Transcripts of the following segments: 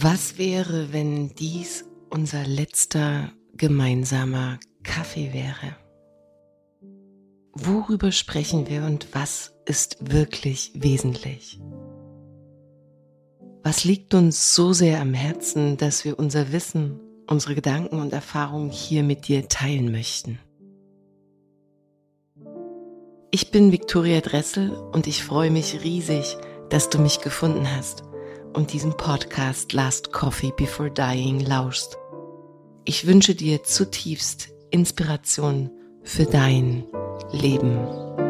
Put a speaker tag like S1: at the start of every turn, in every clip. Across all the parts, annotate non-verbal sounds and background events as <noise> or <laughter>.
S1: Was wäre, wenn dies unser letzter gemeinsamer Kaffee wäre? Worüber sprechen wir und was ist wirklich wesentlich? Was liegt uns so sehr am Herzen, dass wir unser Wissen, unsere Gedanken und Erfahrungen hier mit dir teilen möchten? Ich bin Viktoria Dressel und ich freue mich riesig, dass du mich gefunden hast und diesem Podcast Last Coffee Before Dying lauschst. Ich wünsche dir zutiefst Inspiration für dein Leben.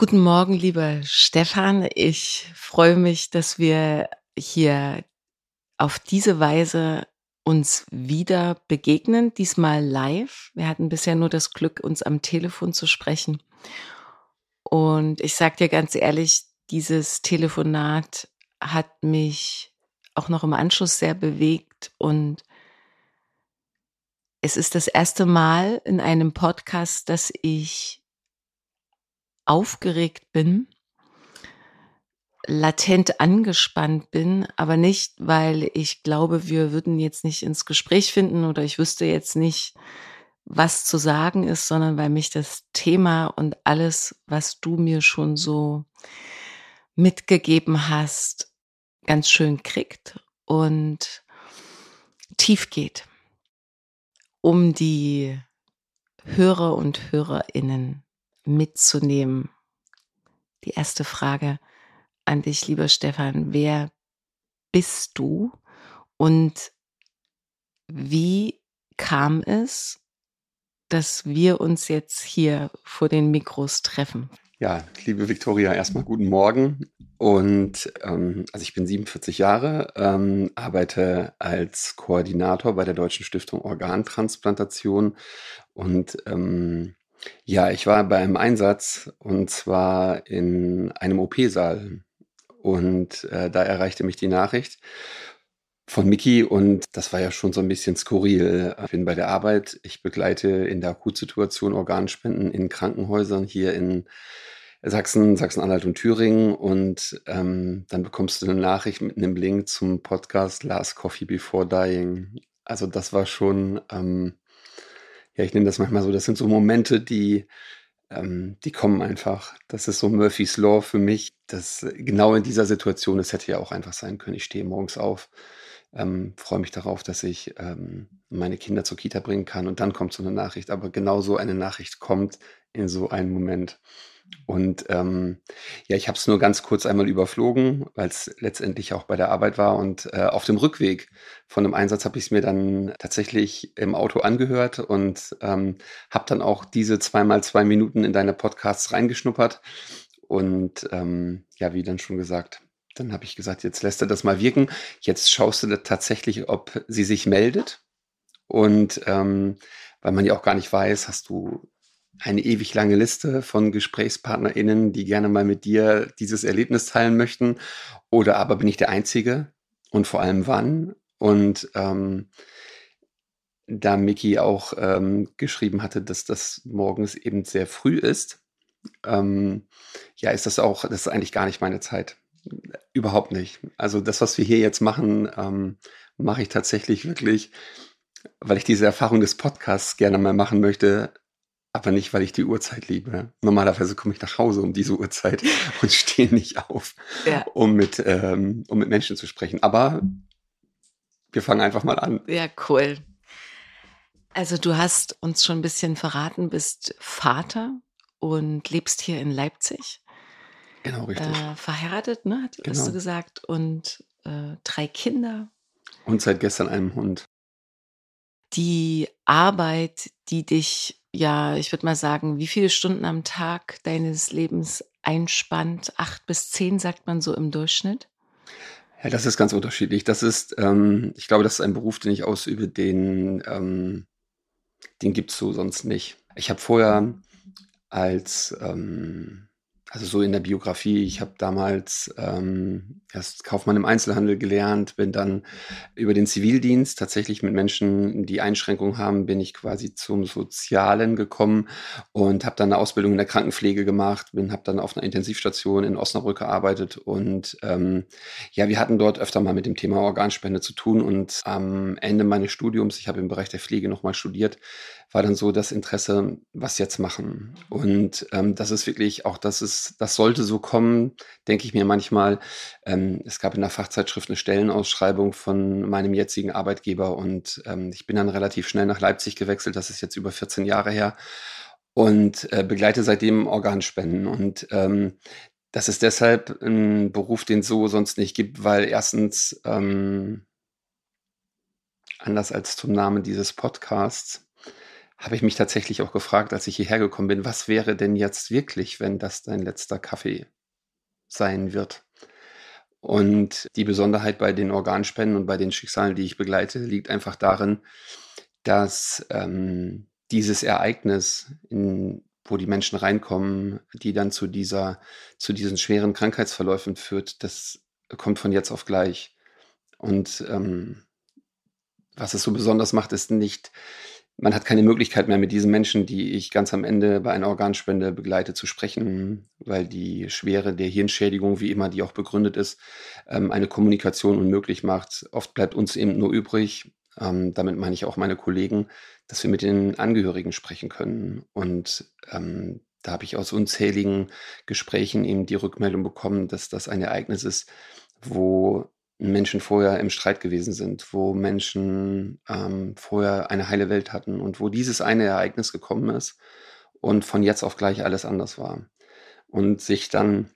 S1: Guten Morgen, lieber Stefan. Ich freue mich, dass wir hier auf diese Weise uns wieder begegnen, diesmal live. Wir hatten bisher nur das Glück, uns am Telefon zu sprechen. Und ich sage dir ganz ehrlich, dieses Telefonat hat mich auch noch im Anschluss sehr bewegt und es ist das erste Mal in einem Podcast, dass ich aufgeregt bin, latent angespannt bin, aber nicht, weil ich glaube, wir würden jetzt nicht ins Gespräch finden oder ich wüsste jetzt nicht, was zu sagen ist, sondern weil mich das Thema und alles, was du mir schon so mitgegeben hast, ganz schön kriegt und tief geht, um die Hörer und Hörerinnen mitzunehmen. Die erste Frage an dich, lieber Stefan, wer bist du und wie kam es, dass wir uns jetzt hier vor den Mikros treffen?
S2: Ja, liebe Viktoria, erstmal guten Morgen. Und ähm, also ich bin 47 Jahre, ähm, arbeite als Koordinator bei der Deutschen Stiftung Organtransplantation und ähm, ja, ich war bei einem Einsatz und zwar in einem OP-Saal. Und äh, da erreichte mich die Nachricht von Miki und das war ja schon so ein bisschen skurril. Ich bin bei der Arbeit, ich begleite in der Akutsituation Organspenden in Krankenhäusern hier in Sachsen, Sachsen-Anhalt und Thüringen und ähm, dann bekommst du eine Nachricht mit einem Link zum Podcast Last Coffee Before Dying. Also das war schon, ähm, ja, ich nenne das manchmal so, das sind so Momente, die, ähm, die kommen einfach. Das ist so Murphy's Law für mich, dass genau in dieser Situation, es hätte ja auch einfach sein können, ich stehe morgens auf, ähm, freue mich darauf, dass ich ähm, meine Kinder zur Kita bringen kann und dann kommt so eine Nachricht. Aber genau so eine Nachricht kommt in so einen Moment. Und ähm, ja, ich habe es nur ganz kurz einmal überflogen, weil es letztendlich auch bei der Arbeit war. Und äh, auf dem Rückweg von dem Einsatz habe ich es mir dann tatsächlich im Auto angehört und ähm, habe dann auch diese zweimal zwei Minuten in deine Podcasts reingeschnuppert. Und ähm, ja, wie dann schon gesagt, dann habe ich gesagt, jetzt lässt er das mal wirken. Jetzt schaust du tatsächlich, ob sie sich meldet. Und ähm, weil man ja auch gar nicht weiß, hast du eine ewig lange Liste von GesprächspartnerInnen, die gerne mal mit dir dieses Erlebnis teilen möchten. Oder aber bin ich der Einzige? Und vor allem wann? Und ähm, da Miki auch ähm, geschrieben hatte, dass das morgens eben sehr früh ist, ähm, ja, ist das auch, das ist eigentlich gar nicht meine Zeit. Überhaupt nicht. Also das, was wir hier jetzt machen, ähm, mache ich tatsächlich wirklich, weil ich diese Erfahrung des Podcasts gerne mal machen möchte, aber nicht, weil ich die Uhrzeit liebe. Normalerweise komme ich nach Hause um diese Uhrzeit <laughs> und stehe nicht auf, ja. um, mit, ähm, um mit Menschen zu sprechen. Aber wir fangen einfach mal an.
S1: Ja, cool. Also du hast uns schon ein bisschen verraten, bist Vater und lebst hier in Leipzig.
S2: Genau, richtig.
S1: Äh, verheiratet, ne, hast genau. du gesagt. Und äh, drei Kinder.
S2: Und seit gestern einem Hund.
S1: Die Arbeit, die dich ja, ich würde mal sagen, wie viele Stunden am Tag deines Lebens einspannt? Acht bis zehn, sagt man so im Durchschnitt?
S2: Ja, das ist ganz unterschiedlich. Das ist, ähm, ich glaube, das ist ein Beruf, den ich ausübe, den, ähm, den gibt es so sonst nicht. Ich habe vorher als ähm, also so in der Biografie, ich habe damals ähm, erst Kaufmann im Einzelhandel gelernt, bin dann über den Zivildienst tatsächlich mit Menschen, die Einschränkungen haben, bin ich quasi zum Sozialen gekommen und habe dann eine Ausbildung in der Krankenpflege gemacht, bin habe dann auf einer Intensivstation in Osnabrück gearbeitet und ähm, ja, wir hatten dort öfter mal mit dem Thema Organspende zu tun und am Ende meines Studiums, ich habe im Bereich der Pflege nochmal studiert, war dann so das Interesse, was jetzt machen. Und ähm, das ist wirklich auch, das ist, das sollte so kommen, denke ich mir manchmal. Ähm, es gab in der Fachzeitschrift eine Stellenausschreibung von meinem jetzigen Arbeitgeber und ähm, ich bin dann relativ schnell nach Leipzig gewechselt. Das ist jetzt über 14 Jahre her und äh, begleite seitdem Organspenden. Und ähm, das ist deshalb ein Beruf, den es so sonst nicht gibt, weil erstens, ähm, anders als zum Namen dieses Podcasts, habe ich mich tatsächlich auch gefragt, als ich hierher gekommen bin, was wäre denn jetzt wirklich, wenn das dein letzter Kaffee sein wird? Und die Besonderheit bei den Organspenden und bei den Schicksalen, die ich begleite, liegt einfach darin, dass ähm, dieses Ereignis, in, wo die Menschen reinkommen, die dann zu dieser, zu diesen schweren Krankheitsverläufen führt, das kommt von jetzt auf gleich. Und ähm, was es so besonders macht, ist nicht man hat keine Möglichkeit mehr mit diesen Menschen, die ich ganz am Ende bei einer Organspende begleite, zu sprechen, weil die Schwere der Hirnschädigung, wie immer die auch begründet ist, ähm, eine Kommunikation unmöglich macht. Oft bleibt uns eben nur übrig, ähm, damit meine ich auch meine Kollegen, dass wir mit den Angehörigen sprechen können. Und ähm, da habe ich aus unzähligen Gesprächen eben die Rückmeldung bekommen, dass das ein Ereignis ist, wo Menschen vorher im Streit gewesen sind, wo Menschen ähm, vorher eine heile Welt hatten und wo dieses eine Ereignis gekommen ist und von jetzt auf gleich alles anders war. Und sich dann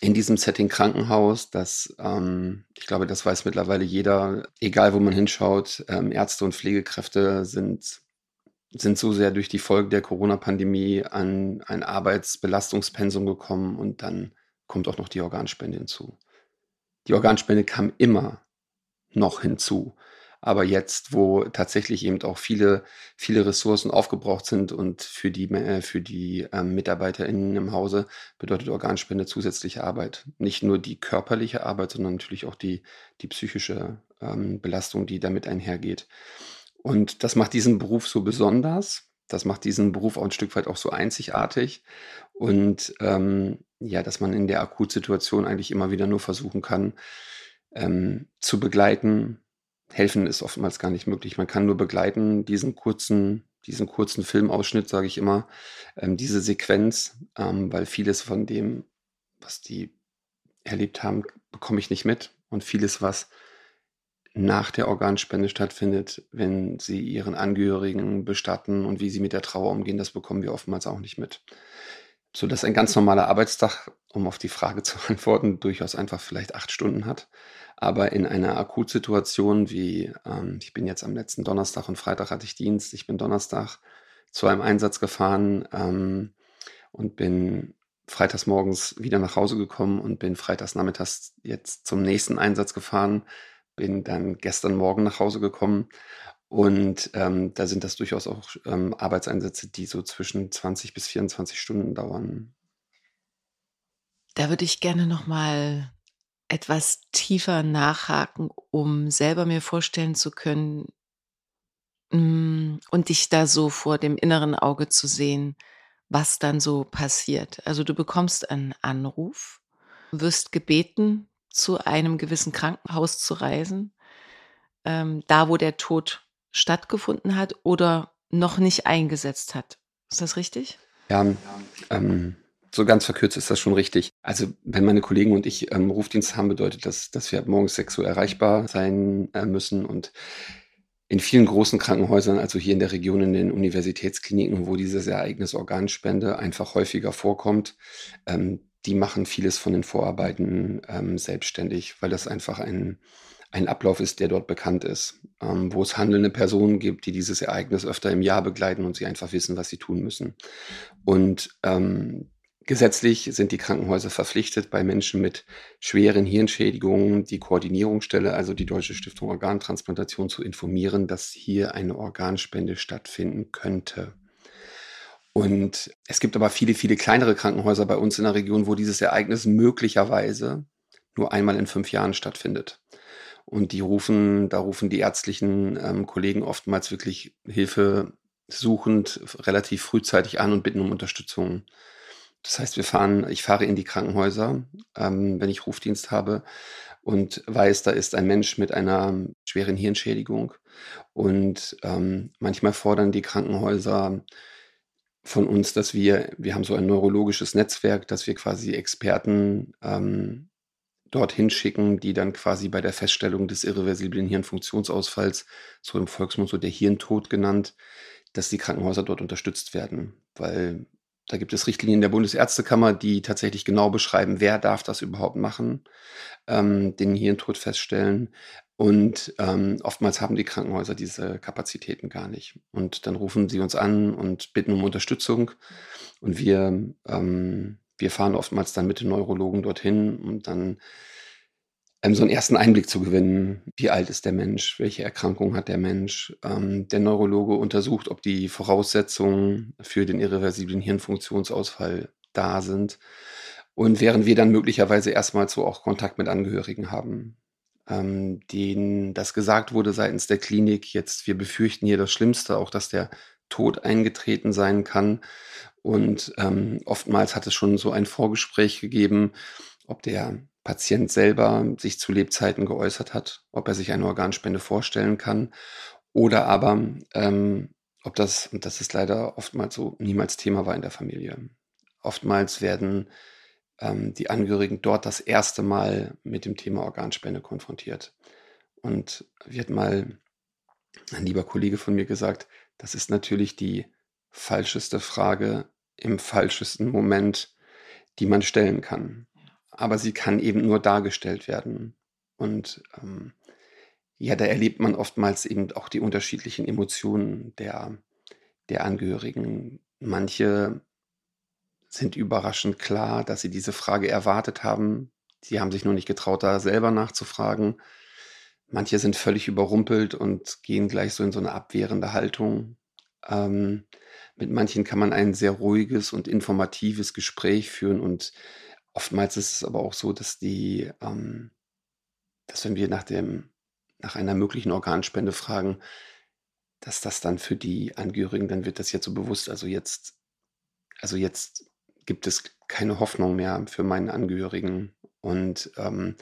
S2: in diesem Setting Krankenhaus, das, ähm, ich glaube, das weiß mittlerweile jeder, egal wo man hinschaut, ähm, Ärzte und Pflegekräfte sind, sind so sehr durch die Folge der Corona-Pandemie an ein Arbeitsbelastungspensum gekommen und dann kommt auch noch die Organspende hinzu. Die Organspende kam immer noch hinzu. Aber jetzt, wo tatsächlich eben auch viele, viele Ressourcen aufgebraucht sind und für die, äh, für die ähm, MitarbeiterInnen im Hause bedeutet Organspende zusätzliche Arbeit. Nicht nur die körperliche Arbeit, sondern natürlich auch die, die psychische ähm, Belastung, die damit einhergeht. Und das macht diesen Beruf so besonders. Das macht diesen Beruf auch ein Stück weit auch so einzigartig. Und ähm, ja, dass man in der Akutsituation eigentlich immer wieder nur versuchen kann, ähm, zu begleiten. Helfen ist oftmals gar nicht möglich. Man kann nur begleiten, diesen kurzen, diesen kurzen Filmausschnitt, sage ich immer, ähm, diese Sequenz, ähm, weil vieles von dem, was die erlebt haben, bekomme ich nicht mit. Und vieles, was nach der Organspende stattfindet, wenn sie ihren Angehörigen bestatten und wie sie mit der Trauer umgehen, das bekommen wir oftmals auch nicht mit. So dass ein ganz normaler Arbeitstag, um auf die Frage <laughs> zu antworten, durchaus einfach vielleicht acht Stunden hat. Aber in einer Akutsituation wie, ähm, ich bin jetzt am letzten Donnerstag und Freitag hatte ich Dienst, ich bin Donnerstag zu einem Einsatz gefahren ähm, und bin freitags morgens wieder nach Hause gekommen und bin freitags nachmittags jetzt zum nächsten Einsatz gefahren, bin dann gestern Morgen nach Hause gekommen und ähm, da sind das durchaus auch ähm, Arbeitseinsätze, die so zwischen 20 bis 24 Stunden dauern.
S1: Da würde ich gerne noch mal etwas tiefer nachhaken, um selber mir vorstellen zu können mm, und dich da so vor dem inneren Auge zu sehen, was dann so passiert. Also du bekommst einen Anruf, wirst gebeten, zu einem gewissen Krankenhaus zu reisen, ähm, da wo der Tod stattgefunden hat oder noch nicht eingesetzt hat. Ist das richtig?
S2: Ja, ähm, so ganz verkürzt ist das schon richtig. Also wenn meine Kollegen und ich ähm, Rufdienst haben, bedeutet das, dass wir morgens sechs so erreichbar sein äh, müssen und in vielen großen Krankenhäusern, also hier in der Region, in den Universitätskliniken, wo dieses Ereignis Organspende einfach häufiger vorkommt, ähm, die machen vieles von den Vorarbeiten ähm, selbstständig, weil das einfach ein, ein Ablauf ist, der dort bekannt ist, ähm, wo es handelnde Personen gibt, die dieses Ereignis öfter im Jahr begleiten und sie einfach wissen, was sie tun müssen. Und ähm, Gesetzlich sind die Krankenhäuser verpflichtet, bei Menschen mit schweren Hirnschädigungen die Koordinierungsstelle, also die Deutsche Stiftung Organtransplantation, zu informieren, dass hier eine Organspende stattfinden könnte. Und es gibt aber viele, viele kleinere Krankenhäuser bei uns in der Region, wo dieses Ereignis möglicherweise nur einmal in fünf Jahren stattfindet. Und die rufen, da rufen die ärztlichen ähm, Kollegen oftmals wirklich Hilfe suchend relativ frühzeitig an und bitten um Unterstützung. Das heißt, wir fahren, ich fahre in die Krankenhäuser, ähm, wenn ich Rufdienst habe und weiß, da ist ein Mensch mit einer schweren Hirnschädigung. Und ähm, manchmal fordern die Krankenhäuser von uns, dass wir, wir haben so ein neurologisches Netzwerk, dass wir quasi Experten ähm, dorthin schicken, die dann quasi bei der Feststellung des irreversiblen Hirnfunktionsausfalls, so im Volksmund so der Hirntod genannt, dass die Krankenhäuser dort unterstützt werden, weil da gibt es Richtlinien der Bundesärztekammer, die tatsächlich genau beschreiben, wer darf das überhaupt machen, ähm, den Hirntod feststellen. Und ähm, oftmals haben die Krankenhäuser diese Kapazitäten gar nicht. Und dann rufen sie uns an und bitten um Unterstützung. Und wir, ähm, wir fahren oftmals dann mit den Neurologen dorthin und dann ähm, so einen ersten Einblick zu gewinnen. Wie alt ist der Mensch? Welche Erkrankung hat der Mensch? Ähm, der Neurologe untersucht, ob die Voraussetzungen für den irreversiblen Hirnfunktionsausfall da sind. Und während wir dann möglicherweise erstmal so auch Kontakt mit Angehörigen haben ähm, denen das gesagt wurde seitens der Klinik. Jetzt, wir befürchten hier das Schlimmste, auch dass der Tod eingetreten sein kann. Und ähm, oftmals hat es schon so ein Vorgespräch gegeben, ob der Patient selber sich zu Lebzeiten geäußert hat, ob er sich eine Organspende vorstellen kann oder aber ähm, ob das, und das ist leider oftmals so, niemals Thema war in der Familie. Oftmals werden ähm, die Angehörigen dort das erste Mal mit dem Thema Organspende konfrontiert. Und wird mal ein lieber Kollege von mir gesagt, das ist natürlich die falscheste Frage im falschesten Moment, die man stellen kann. Aber sie kann eben nur dargestellt werden. Und ähm, ja, da erlebt man oftmals eben auch die unterschiedlichen Emotionen der, der Angehörigen. Manche sind überraschend klar, dass sie diese Frage erwartet haben. Sie haben sich nur nicht getraut, da selber nachzufragen. Manche sind völlig überrumpelt und gehen gleich so in so eine abwehrende Haltung. Ähm, mit manchen kann man ein sehr ruhiges und informatives Gespräch führen und oftmals ist es aber auch so, dass die, ähm, dass wenn wir nach dem nach einer möglichen Organspende fragen, dass das dann für die Angehörigen, dann wird das jetzt so bewusst, also jetzt, also jetzt gibt es keine Hoffnung mehr für meinen Angehörigen und, ähm,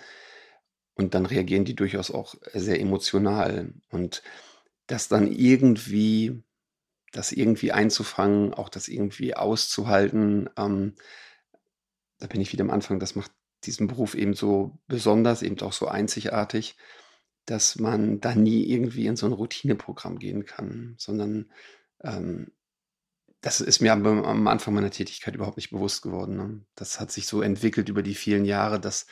S2: und dann reagieren die durchaus auch sehr emotional. Und das dann irgendwie, das irgendwie einzufangen, auch das irgendwie auszuhalten, ähm, da bin ich wieder am Anfang, das macht diesen Beruf eben so besonders, eben auch so einzigartig, dass man da nie irgendwie in so ein Routineprogramm gehen kann, sondern ähm, das ist mir am, Anfang meiner Tätigkeit überhaupt nicht bewusst geworden. Ne? Das hat sich so entwickelt über die vielen Jahre, dass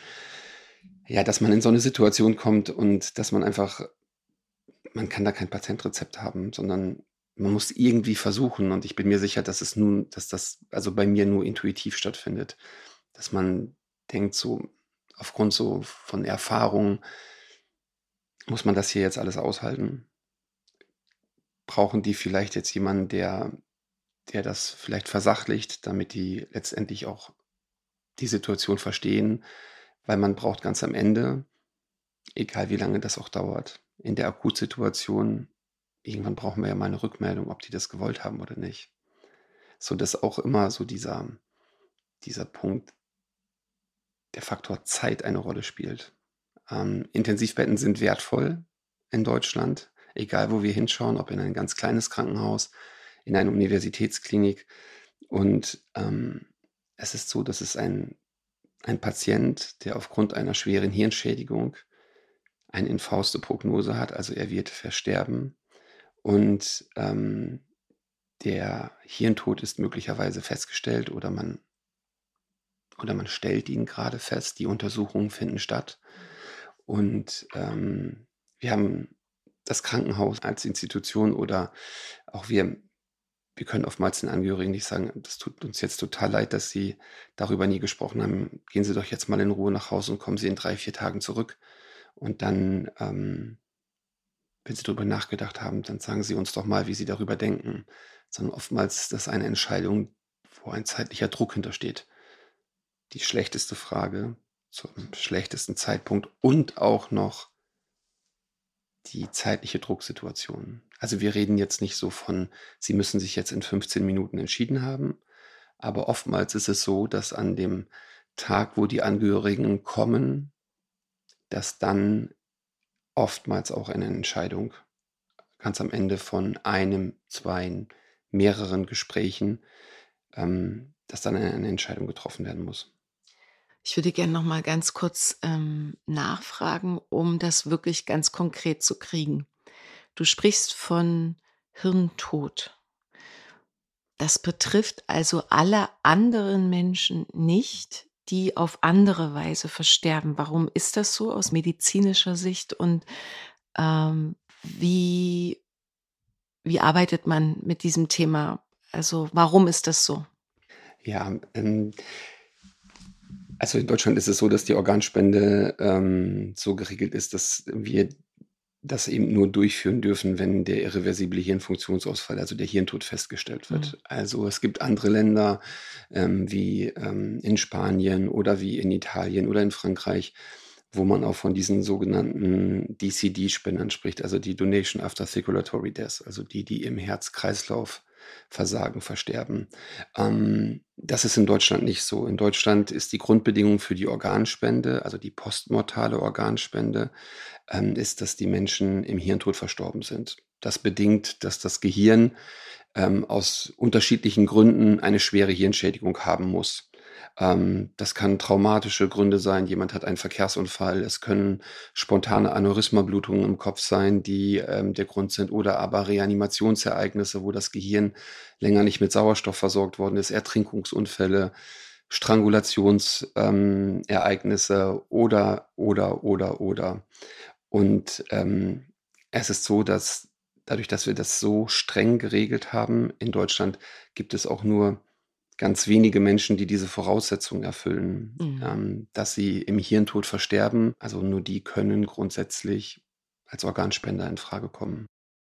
S2: ja, dass man in so eine Situation kommt und dass man einfach, man kann da kein Patentrezept haben, sondern man muss irgendwie versuchen. Und ich bin mir sicher, dass es nun, dass das also bei mir nur intuitiv stattfindet, dass man denkt so aufgrund so von Erfahrungen muss man das hier jetzt alles aushalten? Brauchen die vielleicht jetzt jemanden, der der das vielleicht versachlicht, damit die letztendlich auch die Situation verstehen, weil man braucht ganz am Ende, egal wie lange das auch dauert, in der Akutsituation, irgendwann brauchen wir ja mal eine Rückmeldung, ob die das gewollt haben oder nicht. So dass auch immer so dieser, dieser Punkt, der Faktor Zeit eine Rolle spielt. Ähm, Intensivbetten sind wertvoll in Deutschland, egal wo wir hinschauen, ob in ein ganz kleines Krankenhaus, in eine Universitätsklinik. Und ähm, es ist so, dass es ein, ein Patient, der aufgrund einer schweren Hirnschädigung eine infauste Prognose hat, also er wird versterben. Und ähm, der Hirntod ist möglicherweise festgestellt oder man, oder man stellt ihn gerade fest. Die Untersuchungen finden statt. Und ähm, wir haben das Krankenhaus als Institution oder auch wir wir können oftmals den Angehörigen nicht sagen, das tut uns jetzt total leid, dass Sie darüber nie gesprochen haben. Gehen Sie doch jetzt mal in Ruhe nach Hause und kommen Sie in drei, vier Tagen zurück. Und dann, ähm, wenn Sie darüber nachgedacht haben, dann sagen Sie uns doch mal, wie Sie darüber denken. Sondern oftmals ist das eine Entscheidung, wo ein zeitlicher Druck hintersteht. Die schlechteste Frage zum schlechtesten Zeitpunkt und auch noch die zeitliche Drucksituation. Also wir reden jetzt nicht so von, Sie müssen sich jetzt in 15 Minuten entschieden haben, aber oftmals ist es so, dass an dem Tag, wo die Angehörigen kommen, dass dann oftmals auch eine Entscheidung ganz am Ende von einem, zwei, mehreren Gesprächen, ähm, dass dann eine Entscheidung getroffen werden muss.
S1: Ich würde gerne noch mal ganz kurz ähm, nachfragen, um das wirklich ganz konkret zu kriegen. Du sprichst von Hirntod. Das betrifft also alle anderen Menschen nicht, die auf andere Weise versterben. Warum ist das so aus medizinischer Sicht und ähm, wie, wie arbeitet man mit diesem Thema? Also warum ist das so?
S2: Ja, ähm, also in Deutschland ist es so, dass die Organspende ähm, so geregelt ist, dass wir das eben nur durchführen dürfen, wenn der irreversible Hirnfunktionsausfall, also der Hirntod festgestellt wird. Mhm. Also es gibt andere Länder ähm, wie ähm, in Spanien oder wie in Italien oder in Frankreich, wo man auch von diesen sogenannten DCD-Spendern spricht, also die Donation After Circulatory Death, also die, die im Herz-Kreislauf Versagen versterben. Ähm, das ist in Deutschland nicht so. In Deutschland ist die Grundbedingung für die Organspende, also die postmortale Organspende, ähm, ist, dass die Menschen im Hirntod verstorben sind. Das bedingt, dass das Gehirn ähm, aus unterschiedlichen Gründen eine schwere Hirnschädigung haben muss. Ähm, das kann traumatische Gründe sein, jemand hat einen Verkehrsunfall, es können spontane Aneurysmablutungen im Kopf sein, die ähm, der Grund sind, oder aber Reanimationsereignisse, wo das Gehirn länger nicht mit Sauerstoff versorgt worden ist, Ertrinkungsunfälle, Strangulationsereignisse ähm, oder, oder, oder, oder. Und ähm, es ist so, dass dadurch, dass wir das so streng geregelt haben in Deutschland, gibt es auch nur ganz wenige Menschen, die diese Voraussetzungen erfüllen, mhm. ähm, dass sie im Hirntod versterben. Also nur die können grundsätzlich als Organspender in Frage kommen.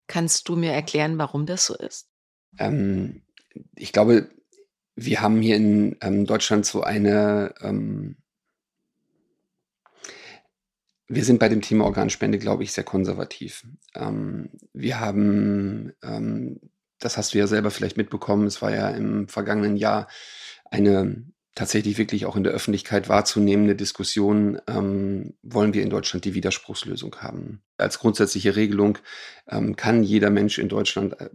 S1: Kannst du mir erklären, warum das so ist?
S2: Ähm, ich glaube, wir haben hier in ähm, Deutschland so eine, ähm, wir sind bei dem Thema Organspende, glaube ich, sehr konservativ. Ähm, wir haben, ähm, das hast du ja selber vielleicht mitbekommen, es war ja im vergangenen Jahr eine tatsächlich wirklich auch in der Öffentlichkeit wahrzunehmende Diskussion, ähm, wollen wir in Deutschland die Widerspruchslösung haben. Als grundsätzliche Regelung ähm, kann jeder Mensch in Deutschland äh,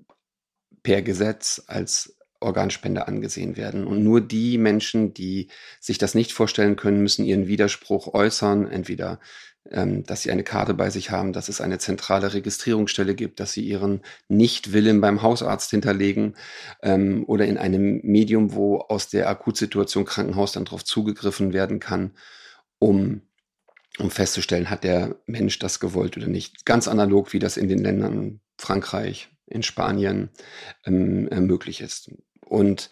S2: per Gesetz als Organspender angesehen werden. Und nur die Menschen, die sich das nicht vorstellen können, müssen ihren Widerspruch äußern, entweder dass sie eine Karte bei sich haben, dass es eine zentrale Registrierungsstelle gibt, dass sie ihren Nichtwillen beim Hausarzt hinterlegen ähm, oder in einem Medium, wo aus der Akutsituation Krankenhaus dann darauf zugegriffen werden kann, um, um festzustellen, hat der Mensch das gewollt oder nicht. Ganz analog, wie das in den Ländern Frankreich, in Spanien ähm, äh, möglich ist. Und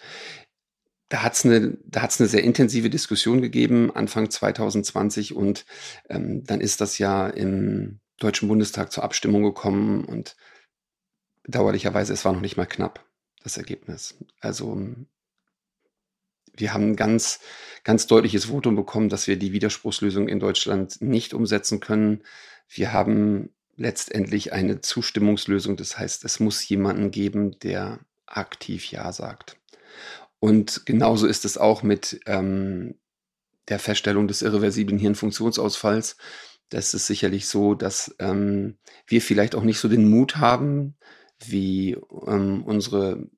S2: da hat es eine, da hat's eine sehr intensive Diskussion gegeben, Anfang 2020. Und ähm, dann ist das ja im Deutschen Bundestag zur Abstimmung gekommen und bedauerlicherweise, es war noch nicht mal knapp, das Ergebnis. Also wir haben ein ganz, ganz deutliches Votum bekommen, dass wir die Widerspruchslösung in Deutschland nicht umsetzen können. Wir haben letztendlich eine Zustimmungslösung. Das heißt, es muss jemanden geben, der aktiv Ja sagt. Und genauso ist es auch mit ähm, der Feststellung des irreversiblen Hirnfunktionsausfalls. Das ist sicherlich so, dass ähm, wir vielleicht auch nicht so den Mut haben, wie ähm, unsere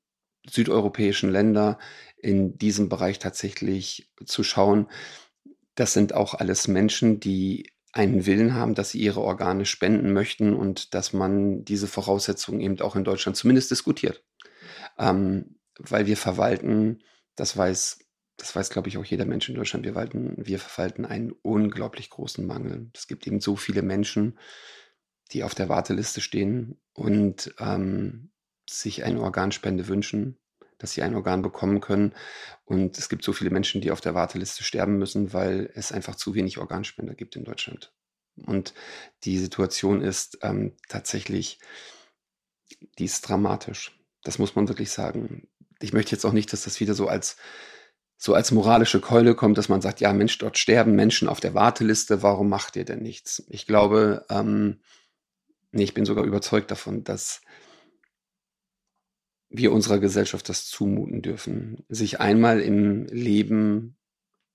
S2: südeuropäischen Länder in diesem Bereich tatsächlich zu schauen. Das sind auch alles Menschen, die einen Willen haben, dass sie ihre Organe spenden möchten und dass man diese Voraussetzungen eben auch in Deutschland zumindest diskutiert. Ähm, weil wir verwalten, das weiß, das weiß, glaube ich, auch jeder Mensch in Deutschland, wir, walten, wir verwalten einen unglaublich großen Mangel. Es gibt eben so viele Menschen, die auf der Warteliste stehen und ähm, sich eine Organspende wünschen, dass sie ein Organ bekommen können. Und es gibt so viele Menschen, die auf der Warteliste sterben müssen, weil es einfach zu wenig Organspender gibt in Deutschland. Und die Situation ist ähm, tatsächlich, die ist dramatisch. Das muss man wirklich sagen. Ich möchte jetzt auch nicht, dass das wieder so als so als moralische Keule kommt, dass man sagt, ja Mensch, dort sterben Menschen auf der Warteliste, warum macht ihr denn nichts? Ich glaube, ähm, nee, ich bin sogar überzeugt davon, dass wir unserer Gesellschaft das zumuten dürfen, sich einmal im Leben,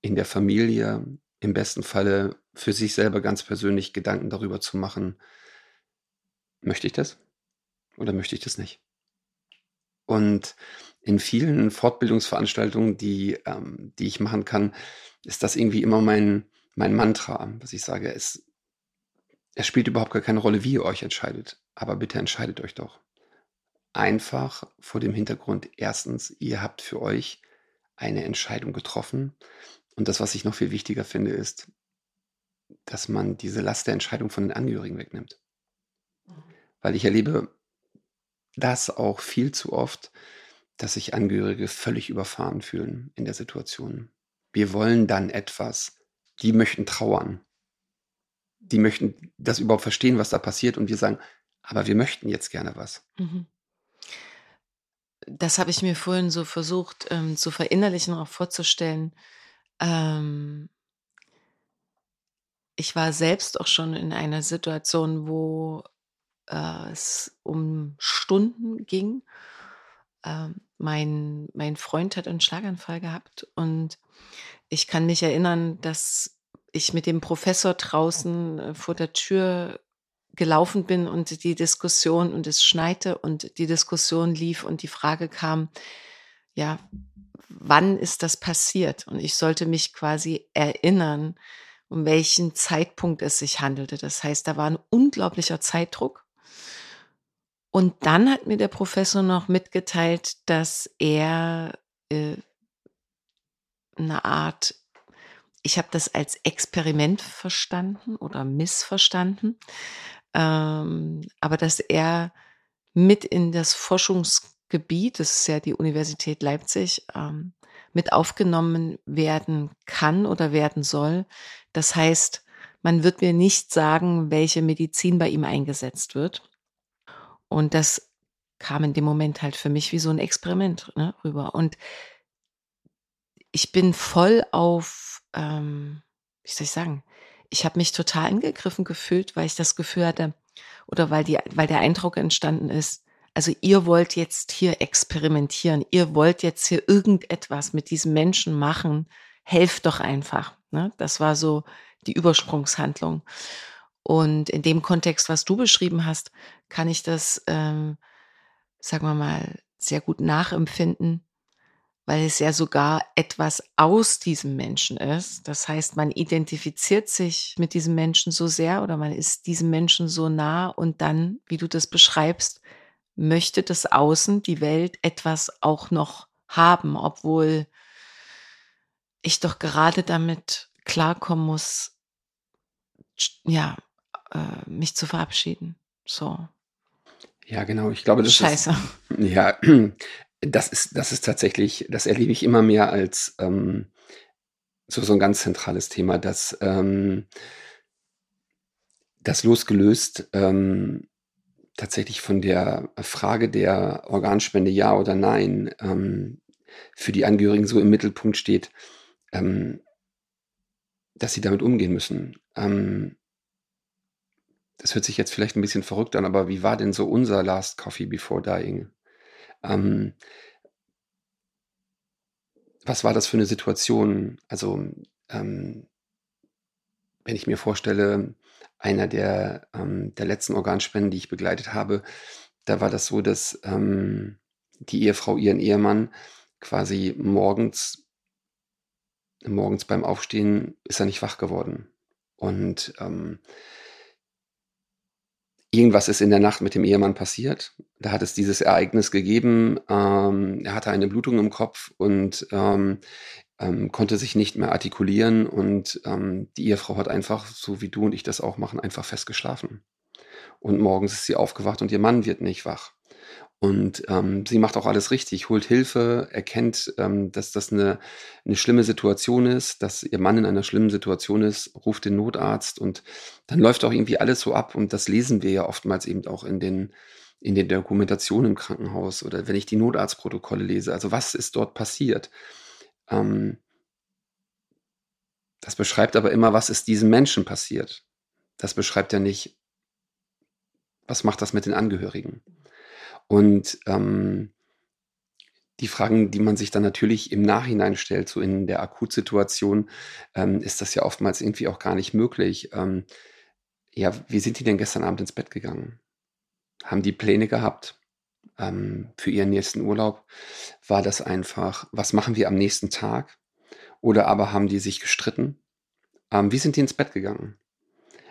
S2: in der Familie, im besten Falle für sich selber ganz persönlich Gedanken darüber zu machen, möchte ich das oder möchte ich das nicht? Und in vielen Fortbildungsveranstaltungen, die, ähm, die ich machen kann, ist das irgendwie immer mein, mein Mantra, was ich sage. Es, es spielt überhaupt gar keine Rolle, wie ihr euch entscheidet. Aber bitte entscheidet euch doch. Einfach vor dem Hintergrund, erstens, ihr habt für euch eine Entscheidung getroffen. Und das, was ich noch viel wichtiger finde, ist, dass man diese Last der Entscheidung von den Angehörigen wegnimmt. Mhm. Weil ich erlebe das auch viel zu oft, dass sich Angehörige völlig überfahren fühlen in der Situation. Wir wollen dann etwas. Die möchten trauern. Die möchten das überhaupt verstehen, was da passiert. Und wir sagen, aber wir möchten jetzt gerne was. Mhm.
S1: Das habe ich mir vorhin so versucht ähm, zu verinnerlichen, auch vorzustellen. Ähm, ich war selbst auch schon in einer Situation, wo äh, es um Stunden ging. Ähm, mein, mein Freund hat einen Schlaganfall gehabt und ich kann mich erinnern, dass ich mit dem Professor draußen äh, vor der Tür gelaufen bin und die Diskussion und es schneite und die Diskussion lief und die Frage kam, ja, wann ist das passiert? Und ich sollte mich quasi erinnern, um welchen Zeitpunkt es sich handelte. Das heißt, da war ein unglaublicher Zeitdruck. Und dann hat mir der Professor noch mitgeteilt, dass er äh, eine Art, ich habe das als Experiment verstanden oder missverstanden, ähm, aber dass er mit in das Forschungsgebiet, das ist ja die Universität Leipzig, ähm, mit aufgenommen werden kann oder werden soll. Das heißt, man wird mir nicht sagen, welche Medizin bei ihm eingesetzt wird. Und das kam in dem Moment halt für mich wie so ein Experiment ne, rüber. Und ich bin voll auf, ähm, wie soll ich sagen, ich habe mich total angegriffen gefühlt, weil ich das Gefühl hatte, oder weil, die, weil der Eindruck entstanden ist, also ihr wollt jetzt hier experimentieren, ihr wollt jetzt hier irgendetwas mit diesem Menschen machen, helft doch einfach. Ne? Das war so die Übersprungshandlung. Und in dem Kontext, was du beschrieben hast, kann ich das, ähm, sagen wir mal, sehr gut nachempfinden, weil es ja sogar etwas aus diesem Menschen ist. Das heißt, man identifiziert sich mit diesem Menschen so sehr oder man ist diesem Menschen so nah und dann, wie du das beschreibst, möchte das Außen, die Welt etwas auch noch haben, obwohl ich doch gerade damit klarkommen muss, ja, äh, mich zu verabschieden. So.
S2: Ja, genau. Ich glaube, das
S1: Scheiße.
S2: ist. Ja, <clears throat> das ist, das ist tatsächlich, das erlebe ich immer mehr als ähm, so, so ein ganz zentrales Thema, dass ähm, das losgelöst ähm, tatsächlich von der Frage der Organspende ja oder nein ähm, für die Angehörigen so im Mittelpunkt steht, ähm, dass sie damit umgehen müssen. Ähm, das hört sich jetzt vielleicht ein bisschen verrückt an, aber wie war denn so unser Last Coffee Before Dying? Ähm, was war das für eine Situation? Also, ähm, wenn ich mir vorstelle, einer der, ähm, der letzten Organspenden, die ich begleitet habe, da war das so, dass ähm, die Ehefrau ihren Ehemann quasi morgens, morgens beim Aufstehen ist er nicht wach geworden. Und ähm, irgendwas ist in der Nacht mit dem Ehemann passiert. Da hat es dieses Ereignis gegeben. Ähm, er hatte eine Blutung im Kopf und ähm, ähm, konnte sich nicht mehr artikulieren. Und ähm, die Ehefrau hat einfach, so wie du und ich das auch machen, einfach festgeschlafen. Und morgens ist sie aufgewacht und ihr Mann wird nicht wach. Und ähm, sie macht auch alles richtig, holt Hilfe, erkennt, ähm, dass das eine, eine schlimme Situation ist, dass ihr Mann in einer schlimmen Situation ist, ruft den Notarzt und dann läuft auch irgendwie alles so ab. Und das lesen wir ja oftmals eben auch in den, in den Dokumentationen im Krankenhaus oder wenn ich die Notarztprotokolle lese. Also was ist dort passiert? Ähm, das beschreibt aber immer, was ist diesem Menschen passiert. Das beschreibt ja nicht, was macht das mit den Angehörigen. Und ähm, die Fragen, die man sich dann natürlich im Nachhinein stellt, so in der Akutsituation, ähm, ist das ja oftmals irgendwie auch gar nicht möglich. Ähm, ja, wie sind die denn gestern Abend ins Bett gegangen? Haben die Pläne gehabt ähm, für ihren nächsten Urlaub? War das einfach, was machen wir am nächsten Tag? Oder aber haben die sich gestritten? Ähm, wie sind die ins Bett gegangen?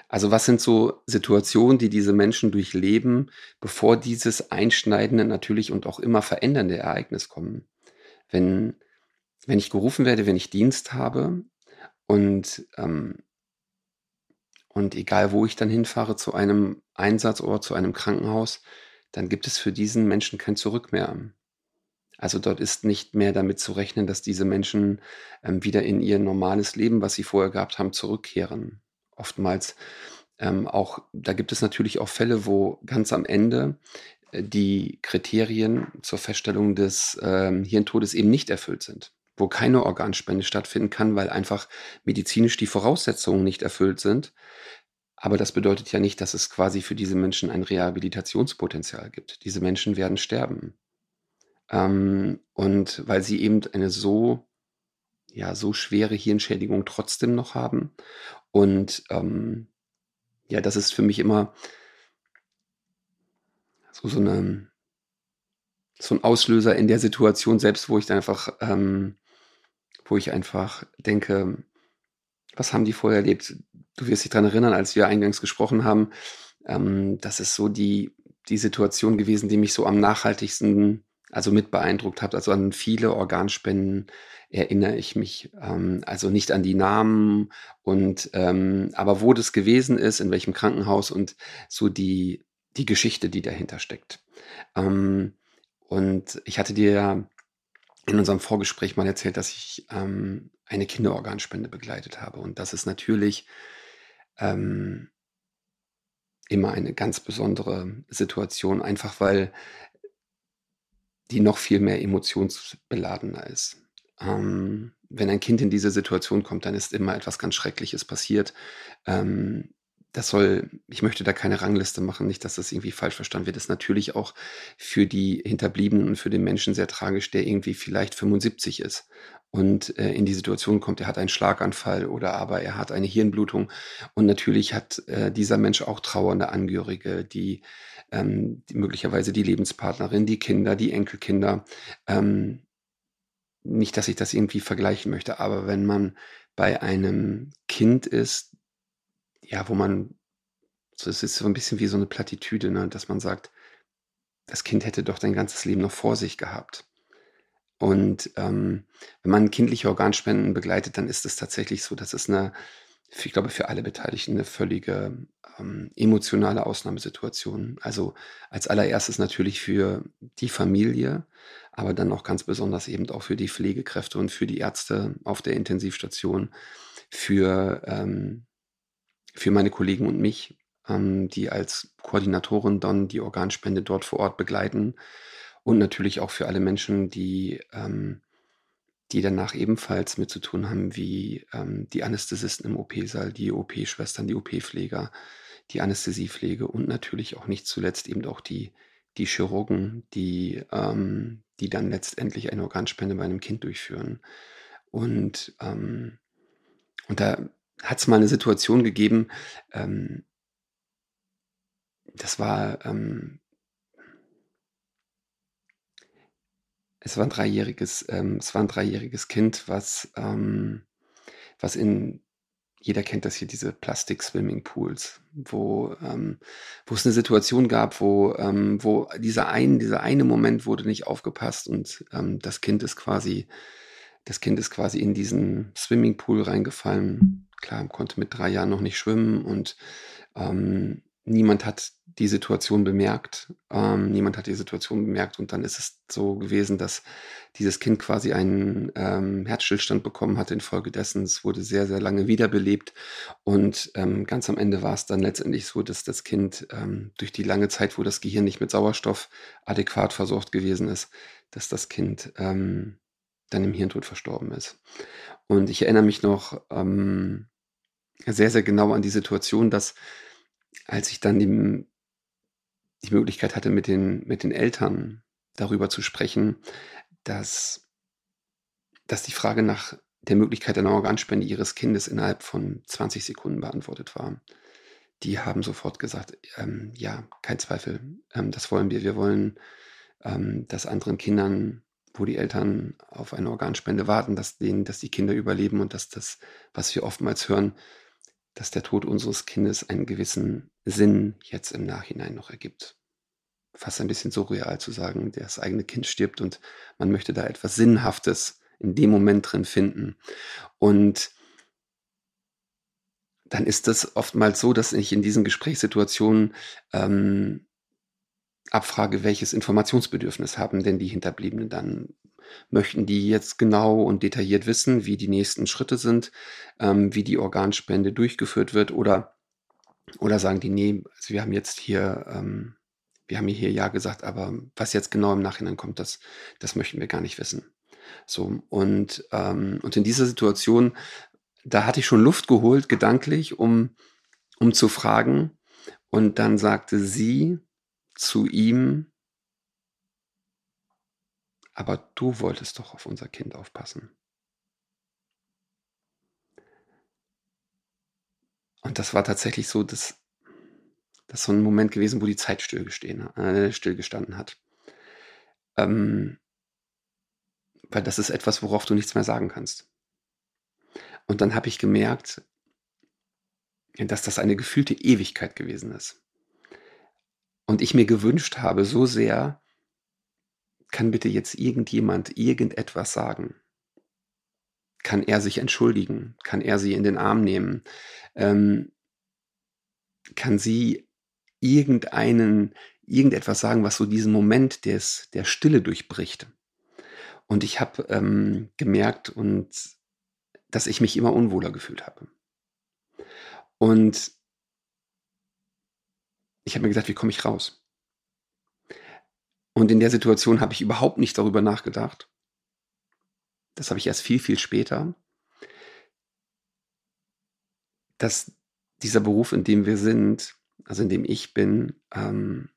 S2: Also was sind so Situationen, die diese Menschen durchleben, bevor dieses einschneidende natürlich und auch immer verändernde Ereignis kommen? Wenn, wenn ich gerufen werde, wenn ich Dienst habe und, ähm, und egal wo ich dann hinfahre zu einem Einsatzort, zu einem Krankenhaus, dann gibt es für diesen Menschen kein Zurück mehr. Also dort ist nicht mehr damit zu rechnen, dass diese Menschen ähm, wieder in ihr normales Leben, was sie vorher gehabt haben, zurückkehren oftmals ähm, auch, da gibt es natürlich auch Fälle, wo ganz am Ende äh, die Kriterien zur Feststellung des ähm, Hirntodes eben nicht erfüllt sind, wo keine Organspende stattfinden kann, weil einfach medizinisch die Voraussetzungen nicht erfüllt sind. Aber das bedeutet ja nicht, dass es quasi für diese Menschen ein Rehabilitationspotenzial gibt. Diese Menschen werden sterben. Ähm, und weil sie eben eine so ja so schwere Hirnschädigung trotzdem noch haben. Und ähm, ja, das ist für mich immer so, so, eine, so ein Auslöser in der Situation selbst, wo ich dann einfach, ähm, wo ich einfach denke, was haben die vorher erlebt? Du wirst dich daran erinnern, als wir eingangs gesprochen haben, ähm, das ist so die, die Situation gewesen, die mich so am nachhaltigsten also mit beeindruckt hat. Also an viele Organspenden erinnere ich mich. Ähm, also nicht an die Namen und ähm, aber wo das gewesen ist, in welchem Krankenhaus und so die, die Geschichte, die dahinter steckt. Ähm, und ich hatte dir ja in unserem Vorgespräch mal erzählt, dass ich ähm, eine Kinderorganspende begleitet habe. Und das ist natürlich ähm, immer eine ganz besondere Situation, einfach weil die noch viel mehr emotionsbeladener ist. Ähm, wenn ein Kind in diese Situation kommt, dann ist immer etwas ganz Schreckliches passiert. Ähm, das soll, ich möchte da keine Rangliste machen, nicht, dass das irgendwie falsch verstanden wird. Das ist natürlich auch für die Hinterbliebenen und für den Menschen sehr tragisch, der irgendwie vielleicht 75 ist und äh, in die Situation kommt, er hat einen Schlaganfall oder aber er hat eine Hirnblutung. Und natürlich hat äh, dieser Mensch auch trauernde Angehörige, die, ähm, die möglicherweise die Lebenspartnerin, die Kinder, die Enkelkinder. Ähm, nicht, dass ich das irgendwie vergleichen möchte, aber wenn man bei einem Kind ist, ja, wo man, so, es ist so ein bisschen wie so eine Plattitüde, ne, dass man sagt, das Kind hätte doch sein ganzes Leben noch vor sich gehabt. Und ähm, wenn man kindliche Organspenden begleitet, dann ist es tatsächlich so, dass es eine, ich glaube, für alle Beteiligten eine völlige ähm, emotionale Ausnahmesituation. Also als allererstes natürlich für die Familie, aber dann auch ganz besonders eben auch für die Pflegekräfte und für die Ärzte auf der Intensivstation, für, ähm, für meine Kollegen und mich, ähm, die als Koordinatoren dann die Organspende dort vor Ort begleiten und natürlich auch für alle Menschen, die, ähm, die danach ebenfalls mit zu tun haben, wie ähm, die Anästhesisten im OP-Saal, die OP-Schwestern, die OP-Pfleger, die Anästhesiepflege und natürlich auch nicht zuletzt eben auch die, die Chirurgen, die, ähm, die dann letztendlich eine Organspende bei einem Kind durchführen. Und, ähm, und da hat es mal eine Situation gegeben, ähm, das war ähm, Es war ein dreijähriges, ähm, es war ein dreijähriges Kind, was, ähm, was in jeder kennt das hier, diese Plastik-Swimmingpools, wo, ähm, wo es eine Situation gab, wo, ähm, wo dieser ein, dieser eine Moment wurde nicht aufgepasst und das Kind ist quasi, das Kind ist quasi in diesen Swimmingpool reingefallen. Klar, konnte mit drei Jahren noch nicht schwimmen und ähm, niemand hat die Situation bemerkt. Ähm, niemand hat die Situation bemerkt und dann ist es so gewesen, dass dieses Kind quasi einen ähm, Herzstillstand bekommen hat infolgedessen. Es wurde sehr, sehr lange wiederbelebt und ähm, ganz am Ende war es dann letztendlich so, dass das Kind ähm, durch die lange Zeit, wo das Gehirn nicht mit Sauerstoff adäquat versorgt gewesen ist, dass das Kind ähm, dann im Hirntod verstorben ist. Und ich erinnere mich noch ähm, sehr, sehr genau an die Situation, dass als ich dann die, die Möglichkeit hatte, mit den, mit den Eltern darüber zu sprechen, dass, dass die Frage nach der Möglichkeit einer Organspende ihres Kindes innerhalb von 20 Sekunden beantwortet war. Die haben sofort gesagt, ähm, ja, kein Zweifel, ähm, das wollen wir. Wir wollen, ähm, dass anderen Kindern, wo die Eltern auf eine Organspende warten, dass, denen, dass die Kinder überleben und dass das, was wir oftmals hören, dass der Tod unseres Kindes einen gewissen Sinn jetzt im Nachhinein noch ergibt. Fast ein bisschen surreal zu sagen, das eigene Kind stirbt und man möchte da etwas Sinnhaftes in dem Moment drin finden. Und dann ist es oftmals so, dass ich in diesen Gesprächssituationen ähm, abfrage, welches Informationsbedürfnis haben denn die Hinterbliebenen dann? Möchten die jetzt genau und detailliert wissen, wie die nächsten Schritte sind, ähm, wie die Organspende durchgeführt wird oder, oder sagen die, nee, also wir haben jetzt hier, ähm, wir haben hier ja gesagt, aber was jetzt genau im Nachhinein kommt, das, das möchten wir gar nicht wissen. So, und, ähm, und in dieser Situation, da hatte ich schon Luft geholt, gedanklich, um, um zu fragen. Und dann sagte sie zu ihm, aber du wolltest doch auf unser Kind aufpassen. Und das war tatsächlich so, dass das so ein Moment gewesen, wo die Zeit äh, stillgestanden hat. Ähm, weil das ist etwas, worauf du nichts mehr sagen kannst. Und dann habe ich gemerkt, dass das eine gefühlte Ewigkeit gewesen ist. Und ich mir gewünscht habe, so sehr, kann bitte jetzt irgendjemand irgendetwas sagen? Kann er sich entschuldigen? Kann er sie in den Arm nehmen? Ähm, kann sie irgendeinen, irgendetwas sagen, was so diesen Moment des, der Stille durchbricht? Und ich habe ähm, gemerkt und dass ich mich immer unwohler gefühlt habe. Und ich habe mir gesagt, wie komme ich raus? Und in der Situation habe ich überhaupt nicht darüber nachgedacht, das habe ich erst viel, viel später, dass dieser Beruf, in dem wir sind, also in dem ich bin, ähm,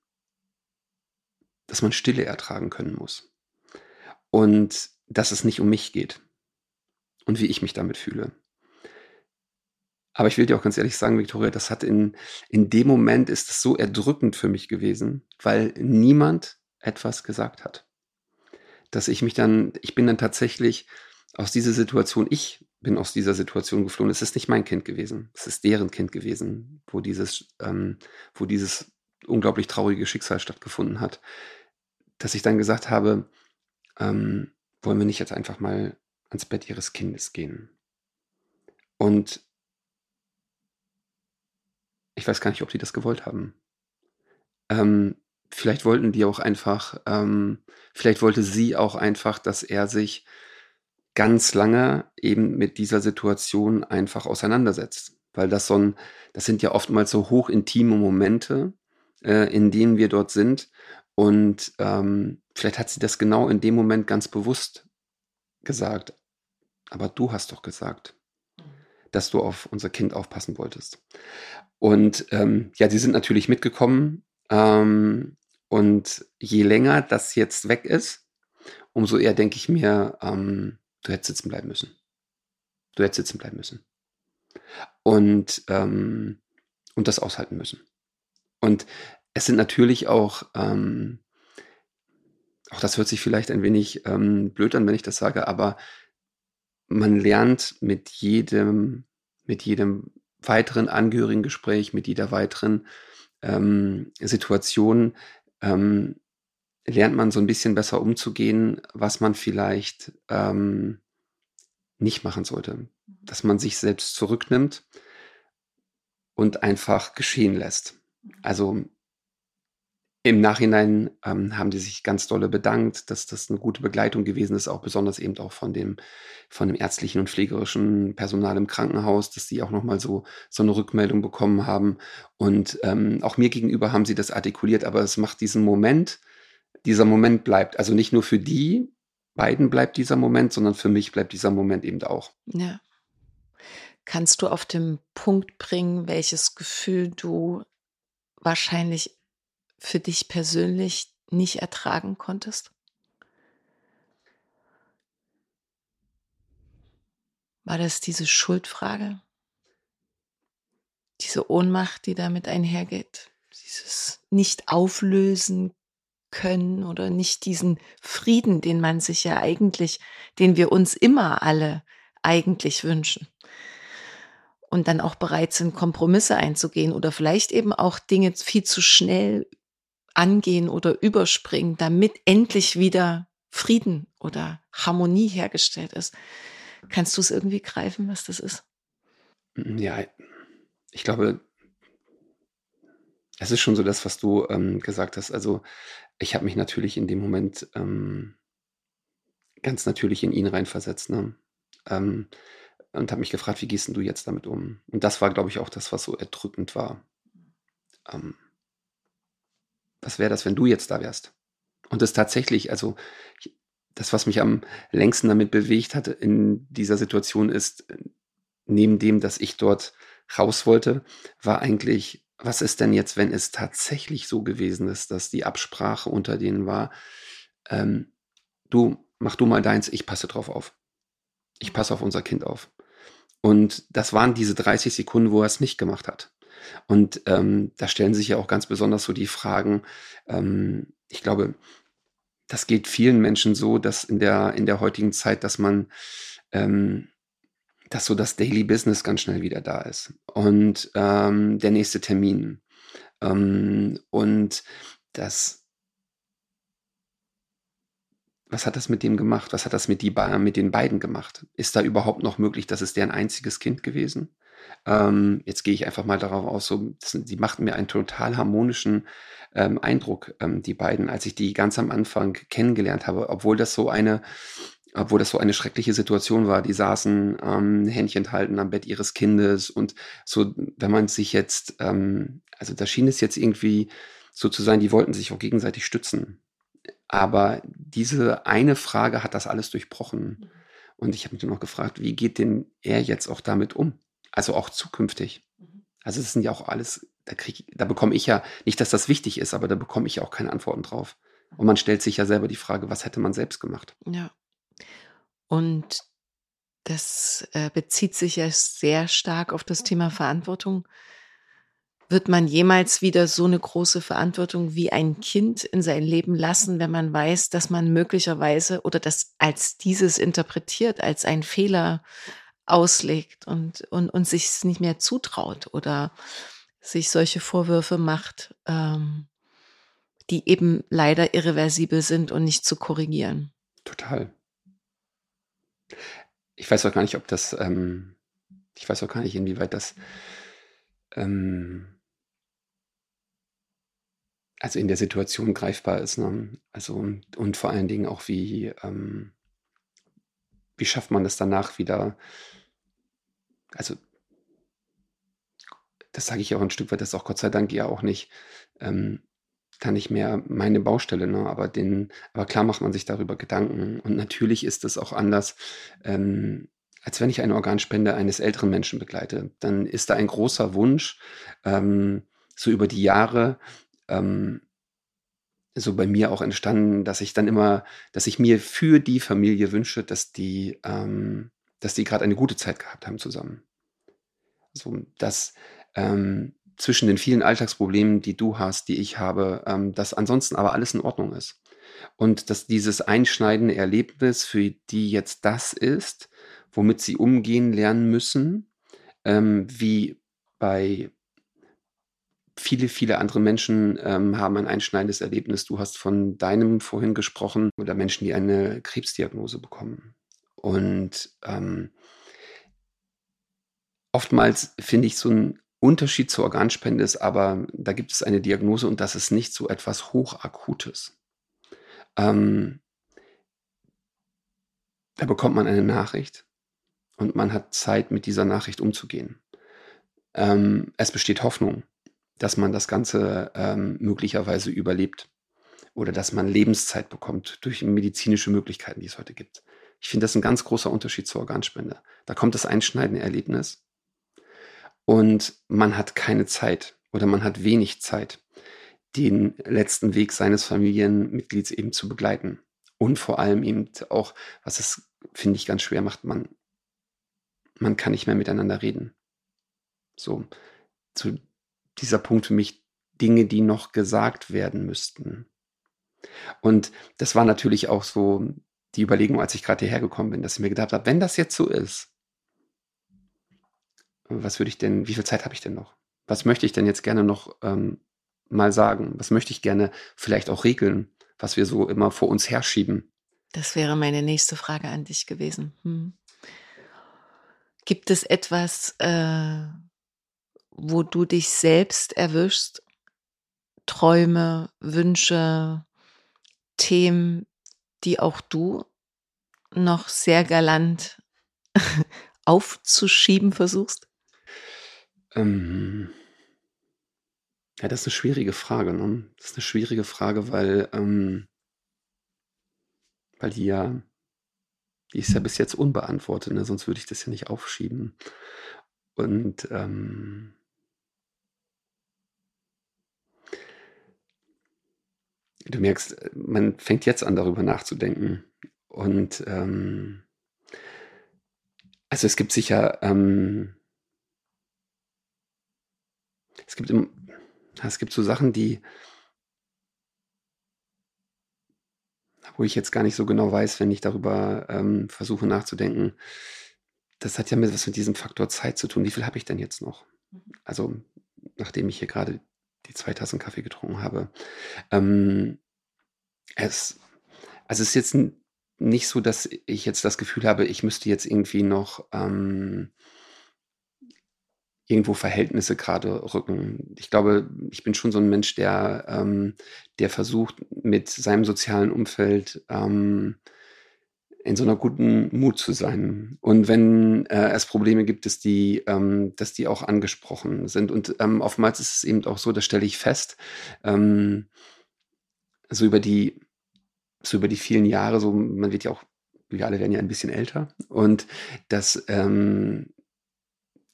S2: dass man Stille ertragen können muss. Und dass es nicht um mich geht und wie ich mich damit fühle. Aber ich will dir auch ganz ehrlich sagen, Victoria, das hat in, in dem Moment ist es so erdrückend für mich gewesen, weil niemand etwas gesagt hat. Dass ich mich dann, ich bin dann tatsächlich aus dieser Situation, ich bin aus dieser Situation geflohen. Es ist nicht mein Kind gewesen, es ist deren Kind gewesen, wo dieses, ähm, wo dieses unglaublich traurige Schicksal stattgefunden hat. Dass ich dann gesagt habe, ähm, wollen wir nicht jetzt einfach mal ans Bett ihres Kindes gehen? Und ich weiß gar nicht, ob die das gewollt haben. Ähm, vielleicht wollten die auch einfach, ähm, vielleicht wollte sie auch einfach, dass er sich ganz lange eben mit dieser Situation einfach auseinandersetzt. Weil das so ein, das sind ja oftmals so hochintime Momente, äh, in denen wir dort sind. Und ähm, vielleicht hat sie das genau in dem Moment ganz bewusst gesagt. Aber du hast doch gesagt, dass du auf unser Kind aufpassen wolltest. Und ähm, ja, sie sind natürlich mitgekommen. Ähm, und je länger das jetzt weg ist, umso eher denke ich mir, ähm, du hättest sitzen bleiben müssen. Du hättest sitzen bleiben müssen. Und, ähm, und das aushalten müssen. Und es sind natürlich auch, ähm, auch das hört sich vielleicht ein wenig ähm, blöd an, wenn ich das sage, aber man lernt mit jedem, mit jedem weiteren Angehörigengespräch, mit jeder weiteren ähm, Situation, ähm, lernt man so ein bisschen besser umzugehen, was man vielleicht ähm, nicht machen sollte. Dass man sich selbst zurücknimmt und einfach geschehen lässt. Also im Nachhinein ähm, haben die sich ganz dolle bedankt, dass das eine gute Begleitung gewesen ist, auch besonders eben auch von dem, von dem ärztlichen und pflegerischen Personal im Krankenhaus, dass sie auch nochmal so, so eine Rückmeldung bekommen haben. Und ähm, auch mir gegenüber haben sie das artikuliert, aber es macht diesen Moment, dieser Moment bleibt. Also nicht nur für die beiden bleibt dieser Moment, sondern für mich bleibt dieser Moment eben auch.
S1: Ja. Kannst du auf den Punkt bringen, welches Gefühl du wahrscheinlich für dich persönlich nicht ertragen konntest? War das diese Schuldfrage? Diese Ohnmacht, die damit einhergeht? Dieses nicht auflösen können oder nicht diesen Frieden, den man sich ja eigentlich, den wir uns immer alle eigentlich wünschen. Und dann auch bereit sind, Kompromisse einzugehen oder vielleicht eben auch Dinge viel zu schnell angehen oder überspringen, damit endlich wieder Frieden oder Harmonie hergestellt ist. Kannst du es irgendwie greifen, was das ist?
S2: Ja, ich glaube, es ist schon so das, was du ähm, gesagt hast. Also ich habe mich natürlich in dem Moment ähm, ganz natürlich in ihn reinversetzt. Ne? Ähm, und habe mich gefragt, wie gehst denn du jetzt damit um? Und das war, glaube ich, auch das, was so erdrückend war. Ähm, was wäre das, wenn du jetzt da wärst? Und das tatsächlich, also das, was mich am längsten damit bewegt hat in dieser Situation ist, neben dem, dass ich dort raus wollte, war eigentlich, was ist denn jetzt, wenn es tatsächlich so gewesen ist, dass die Absprache unter denen war, ähm, du, mach du mal deins, ich passe drauf auf. Ich passe auf unser Kind auf. Und das waren diese 30 Sekunden, wo er es nicht gemacht hat. Und ähm, da stellen sich ja auch ganz besonders so die Fragen, ähm, ich glaube, das geht vielen Menschen so, dass in der, in der heutigen Zeit, dass man, ähm, dass so das Daily Business ganz schnell wieder da ist. Und ähm, der nächste Termin. Ähm, und das, was hat das mit dem gemacht? Was hat das mit, die, mit den beiden gemacht? Ist da überhaupt noch möglich, dass es deren einziges Kind gewesen? Ähm, jetzt gehe ich einfach mal darauf aus, so, die machten mir einen total harmonischen ähm, Eindruck, ähm, die beiden, als ich die ganz am Anfang kennengelernt habe, obwohl das so eine, obwohl das so eine schreckliche Situation war. Die saßen ähm, Händchen halten am Bett ihres Kindes und so, wenn man sich jetzt, ähm, also da schien es jetzt irgendwie so zu sein, die wollten sich auch gegenseitig stützen. Aber diese eine Frage hat das alles durchbrochen. Und ich habe mich nur noch gefragt, wie geht denn er jetzt auch damit um? Also auch zukünftig. Mhm. Also es sind ja auch alles, da, krieg, da bekomme ich ja, nicht, dass das wichtig ist, aber da bekomme ich auch keine Antworten drauf. Und man stellt sich ja selber die Frage, was hätte man selbst gemacht?
S1: Ja. Und das äh, bezieht sich ja sehr stark auf das Thema Verantwortung. Wird man jemals wieder so eine große Verantwortung wie ein Kind in sein Leben lassen, wenn man weiß, dass man möglicherweise oder das als dieses interpretiert, als ein Fehler auslegt und, und, und sich es nicht mehr zutraut oder sich solche Vorwürfe macht, ähm, die eben leider irreversibel sind und nicht zu korrigieren.
S2: Total. Ich weiß auch gar nicht, ob das, ähm, ich weiß auch gar nicht, inwieweit das, ähm, also in der Situation greifbar ist. Ne? Also und, und, vor allen Dingen auch, wie, ähm, wie schafft man das danach wieder? Also das sage ich auch ein Stück weit, das ist auch Gott sei Dank ja auch nicht ähm, dann nicht mehr meine Baustelle, ne? aber, den, aber klar macht man sich darüber Gedanken. Und natürlich ist es auch anders, ähm, als wenn ich eine Organspende eines älteren Menschen begleite. Dann ist da ein großer Wunsch, ähm, so über die Jahre, ähm, so bei mir auch entstanden, dass ich dann immer, dass ich mir für die Familie wünsche, dass die, ähm, dass die gerade eine gute Zeit gehabt haben zusammen. So, dass, ähm, zwischen den vielen Alltagsproblemen, die du hast, die ich habe, ähm, dass ansonsten aber alles in Ordnung ist. Und dass dieses einschneidende Erlebnis für die jetzt das ist, womit sie umgehen lernen müssen, ähm, wie bei viele, viele andere Menschen ähm, haben ein einschneidendes Erlebnis. Du hast von deinem vorhin gesprochen oder Menschen, die eine Krebsdiagnose bekommen. Und ähm, oftmals finde ich so ein Unterschied zur Organspende ist aber, da gibt es eine Diagnose und das ist nicht so etwas Hochakutes. Ähm, da bekommt man eine Nachricht und man hat Zeit, mit dieser Nachricht umzugehen. Ähm, es besteht Hoffnung, dass man das Ganze ähm, möglicherweise überlebt oder dass man Lebenszeit bekommt durch medizinische Möglichkeiten, die es heute gibt. Ich finde das ein ganz großer Unterschied zur Organspende. Da kommt das einschneidende Erlebnis und man hat keine Zeit oder man hat wenig Zeit, den letzten Weg seines Familienmitglieds eben zu begleiten. Und vor allem eben auch, was es, finde ich, ganz schwer macht, man, man kann nicht mehr miteinander reden. So, zu dieser Punkt für mich Dinge, die noch gesagt werden müssten. Und das war natürlich auch so die Überlegung, als ich gerade hierher gekommen bin, dass ich mir gedacht habe, wenn das jetzt so ist, was würde ich denn, wie viel Zeit habe ich denn noch? Was möchte ich denn jetzt gerne noch ähm, mal sagen? Was möchte ich gerne vielleicht auch regeln, was wir so immer vor uns herschieben?
S1: Das wäre meine nächste Frage an dich gewesen. Hm. Gibt es etwas, äh, wo du dich selbst erwischst? Träume, Wünsche, Themen, die auch du noch sehr galant <laughs> aufzuschieben versuchst?
S2: Ähm, ja, das ist eine schwierige Frage, ne? Das ist eine schwierige Frage, weil, ähm weil die ja die ist ja bis jetzt unbeantwortet, ne? Sonst würde ich das ja nicht aufschieben. Und, ähm du merkst, man fängt jetzt an, darüber nachzudenken. Und, ähm also, es gibt sicher, ähm es gibt im, es gibt so Sachen, die, wo ich jetzt gar nicht so genau weiß, wenn ich darüber ähm, versuche nachzudenken. Das hat ja mit was mit diesem Faktor Zeit zu tun. Wie viel habe ich denn jetzt noch? Mhm. Also, nachdem ich hier gerade die zwei Tassen Kaffee getrunken habe. Ähm, es, also es ist jetzt nicht so, dass ich jetzt das Gefühl habe, ich müsste jetzt irgendwie noch ähm, irgendwo Verhältnisse gerade rücken. Ich glaube, ich bin schon so ein Mensch, der, ähm, der versucht, mit seinem sozialen Umfeld ähm, in so einer guten Mut zu sein. Und wenn äh, es Probleme gibt, dass die, ähm, dass die auch angesprochen sind. Und ähm, oftmals ist es eben auch so, das stelle ich fest, ähm, so über die, so über die vielen Jahre, so man wird ja auch wir alle werden ja ein bisschen älter und dass, ähm,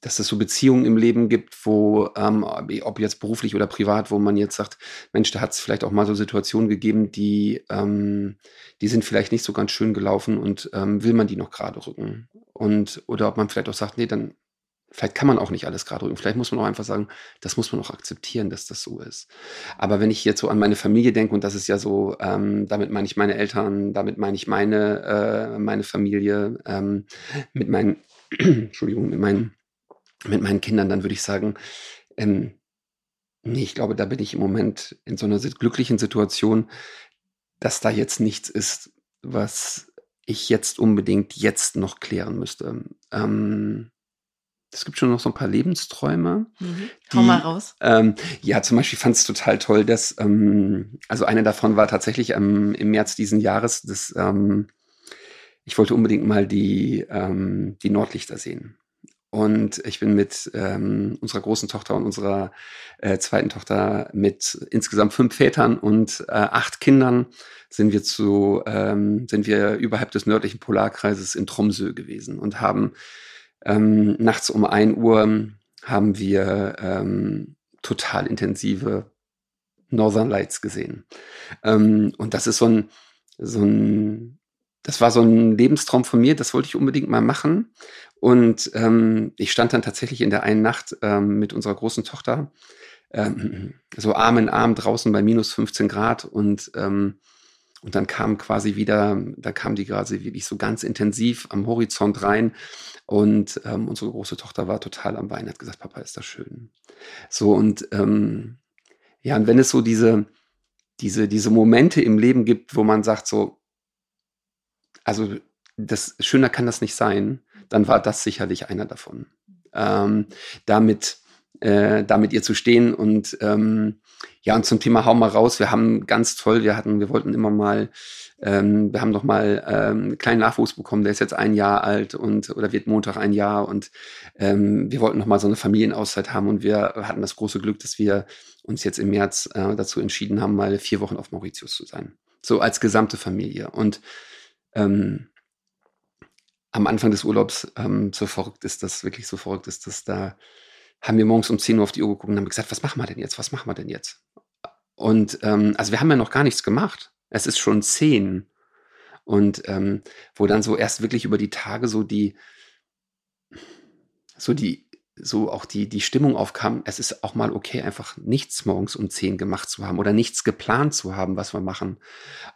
S2: dass es so Beziehungen im Leben gibt, wo, ähm, ob jetzt beruflich oder privat, wo man jetzt sagt, Mensch, da hat es vielleicht auch mal so Situationen gegeben, die, ähm, die sind vielleicht nicht so ganz schön gelaufen und ähm, will man die noch gerade rücken? Und, oder ob man vielleicht auch sagt, nee, dann Vielleicht kann man auch nicht alles gerade rücken. Vielleicht muss man auch einfach sagen, das muss man auch akzeptieren, dass das so ist. Aber wenn ich jetzt so an meine Familie denke, und das ist ja so, ähm, damit meine ich meine Eltern, damit meine ich meine, äh, meine Familie, ähm, mit meinen, <clears throat> Entschuldigung, mit meinen, mit meinen Kindern, dann würde ich sagen, ähm, nee, ich glaube, da bin ich im Moment in so einer glücklichen Situation, dass da jetzt nichts ist, was ich jetzt unbedingt jetzt noch klären müsste. Ähm, es gibt schon noch so ein paar Lebensträume.
S1: Mhm. Hau mal raus.
S2: Ähm, ja, zum Beispiel fand es total toll, dass, ähm, also eine davon war tatsächlich ähm, im März diesen Jahres, dass ähm, ich wollte unbedingt mal die, ähm, die Nordlichter sehen. Und ich bin mit ähm, unserer großen Tochter und unserer äh, zweiten Tochter mit insgesamt fünf Vätern und äh, acht Kindern sind wir zu, ähm, sind wir überhalb des nördlichen Polarkreises in Tromsø gewesen und haben ähm, nachts um ein Uhr haben wir ähm, total intensive Northern Lights gesehen. Ähm, und das ist so ein, so ein, das war so ein Lebenstraum von mir, das wollte ich unbedingt mal machen. Und ähm, ich stand dann tatsächlich in der einen Nacht ähm, mit unserer großen Tochter ähm, so Arm in Arm draußen bei minus 15 Grad und ähm, und dann kam quasi wieder, da kam die gerade wirklich so ganz intensiv am Horizont rein. Und ähm, unsere große Tochter war total am Weinen, hat gesagt, Papa, ist das schön. So, und ähm, ja, und wenn es so diese, diese, diese Momente im Leben gibt, wo man sagt, so, also das schöner kann das nicht sein, dann war das sicherlich einer davon. Ähm, damit äh, da mit ihr zu stehen. Und ähm, ja, und zum Thema Hau mal raus, wir haben ganz toll, wir hatten, wir wollten immer mal, ähm, wir haben noch mal ähm, einen kleinen Nachwuchs bekommen, der ist jetzt ein Jahr alt und oder wird Montag ein Jahr und ähm, wir wollten noch mal so eine Familienauszeit haben und wir hatten das große Glück, dass wir uns jetzt im März äh, dazu entschieden haben, mal vier Wochen auf Mauritius zu sein. So als gesamte Familie. Und ähm, am Anfang des Urlaubs ähm, so verrückt ist das, wirklich so verrückt ist, dass da haben wir morgens um 10 Uhr auf die Uhr geguckt und haben gesagt, was machen wir denn jetzt? Was machen wir denn jetzt? Und ähm, also wir haben ja noch gar nichts gemacht. Es ist schon 10. Und ähm, wo dann so erst wirklich über die Tage so die, so die, so auch die, die Stimmung aufkam, es ist auch mal okay, einfach nichts morgens um 10 gemacht zu haben oder nichts geplant zu haben, was wir machen.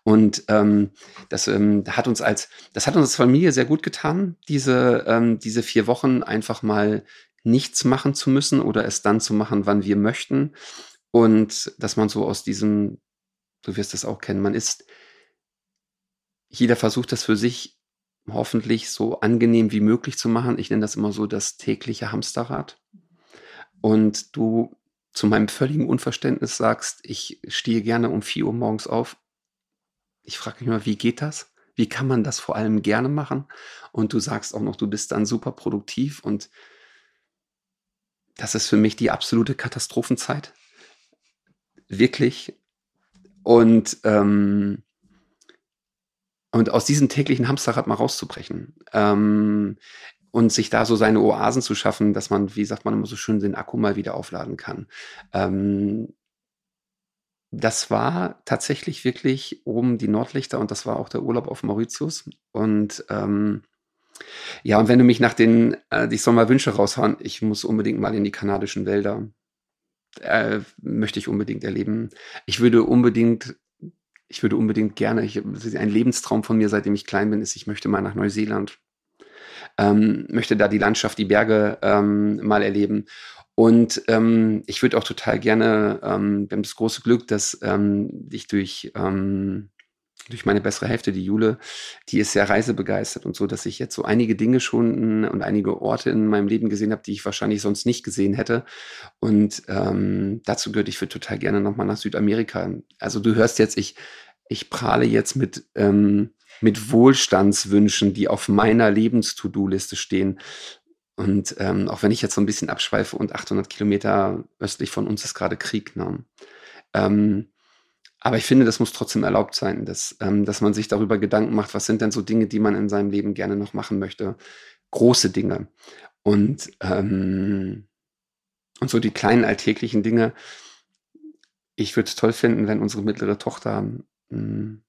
S2: Und ähm, das ähm, hat uns als, das hat uns als Familie sehr gut getan, diese, ähm, diese vier Wochen einfach mal nichts machen zu müssen oder es dann zu machen, wann wir möchten. Und dass man so aus diesem, du wirst es auch kennen, man ist, jeder versucht das für sich hoffentlich so angenehm wie möglich zu machen. Ich nenne das immer so das tägliche Hamsterrad. Und du zu meinem völligen Unverständnis sagst, ich stehe gerne um 4 Uhr morgens auf. Ich frage mich mal, wie geht das? Wie kann man das vor allem gerne machen? Und du sagst auch noch, du bist dann super produktiv und das ist für mich die absolute Katastrophenzeit. Wirklich. Und, ähm, und aus diesem täglichen Hamsterrad mal rauszubrechen. Ähm, und sich da so seine Oasen zu schaffen, dass man, wie sagt man immer so schön, den Akku mal wieder aufladen kann. Ähm, das war tatsächlich wirklich oben die Nordlichter und das war auch der Urlaub auf Mauritius. Und ähm, ja, und wenn du mich nach den, äh, ich soll mal Wünsche raushauen, ich muss unbedingt mal in die kanadischen Wälder. Äh, möchte ich unbedingt erleben. Ich würde unbedingt, ich würde unbedingt gerne, ich, ein Lebenstraum von mir, seitdem ich klein bin, ist, ich möchte mal nach Neuseeland. Ähm, möchte da die Landschaft, die Berge ähm, mal erleben. Und ähm, ich würde auch total gerne, ähm, wir haben das große Glück, dass ähm, ich durch ähm, durch meine bessere Hälfte, die Jule, die ist sehr reisebegeistert und so, dass ich jetzt so einige Dinge schon und einige Orte in meinem Leben gesehen habe, die ich wahrscheinlich sonst nicht gesehen hätte. Und ähm, dazu gehört, ich würde total gerne nochmal nach Südamerika. Also du hörst jetzt, ich, ich prahle jetzt mit, ähm, mit Wohlstandswünschen, die auf meiner Lebens-To-Do-Liste stehen. Und ähm, auch wenn ich jetzt so ein bisschen abschweife und 800 Kilometer östlich von uns ist gerade Krieg, ne? ähm, aber ich finde, das muss trotzdem erlaubt sein, dass, ähm, dass man sich darüber Gedanken macht, was sind denn so Dinge, die man in seinem Leben gerne noch machen möchte. Große Dinge. Und, ähm, und so die kleinen alltäglichen Dinge. Ich würde es toll finden, wenn unsere mittlere Tochter mh, hm,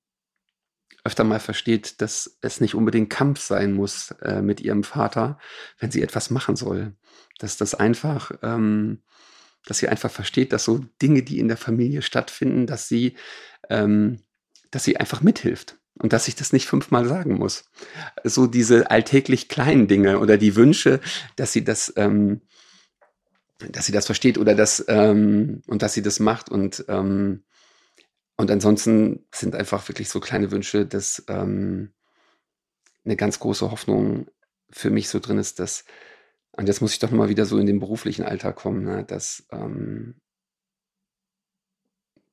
S2: öfter mal versteht, dass es nicht unbedingt Kampf sein muss äh, mit ihrem Vater, wenn sie etwas machen soll. Dass das einfach ähm, dass sie einfach versteht, dass so Dinge, die in der Familie stattfinden, dass sie, ähm, dass sie einfach mithilft und dass ich das nicht fünfmal sagen muss. So diese alltäglich kleinen Dinge oder die Wünsche, dass sie das, ähm, dass sie das versteht oder das ähm, und dass sie das macht und ähm, und ansonsten sind einfach wirklich so kleine Wünsche, dass ähm, eine ganz große Hoffnung für mich so drin ist, dass und jetzt muss ich doch mal wieder so in den beruflichen Alltag kommen, ne? dass, ähm,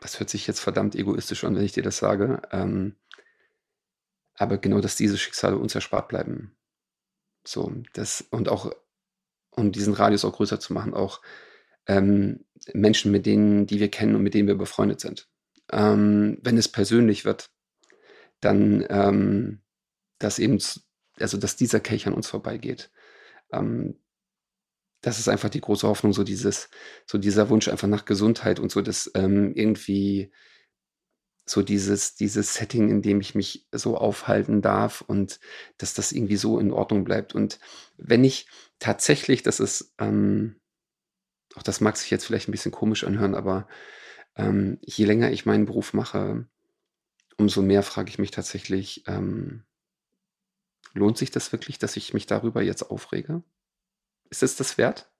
S2: das hört sich jetzt verdammt egoistisch an, wenn ich dir das sage, ähm, aber genau, dass diese Schicksale uns erspart bleiben. So, das, und auch, um diesen Radius auch größer zu machen, auch ähm, Menschen, mit denen, die wir kennen und mit denen wir befreundet sind. Ähm, wenn es persönlich wird, dann, ähm, dass eben, also dass dieser Kelch an uns vorbeigeht. Ähm, das ist einfach die große Hoffnung, so dieses, so dieser Wunsch einfach nach Gesundheit und so, dass ähm, irgendwie so dieses, dieses Setting, in dem ich mich so aufhalten darf und dass das irgendwie so in Ordnung bleibt. Und wenn ich tatsächlich, das ist, ähm, auch das mag sich jetzt vielleicht ein bisschen komisch anhören, aber ähm, je länger ich meinen Beruf mache, umso mehr frage ich mich tatsächlich, ähm, lohnt sich das wirklich, dass ich mich darüber jetzt aufrege? Ist es das wert?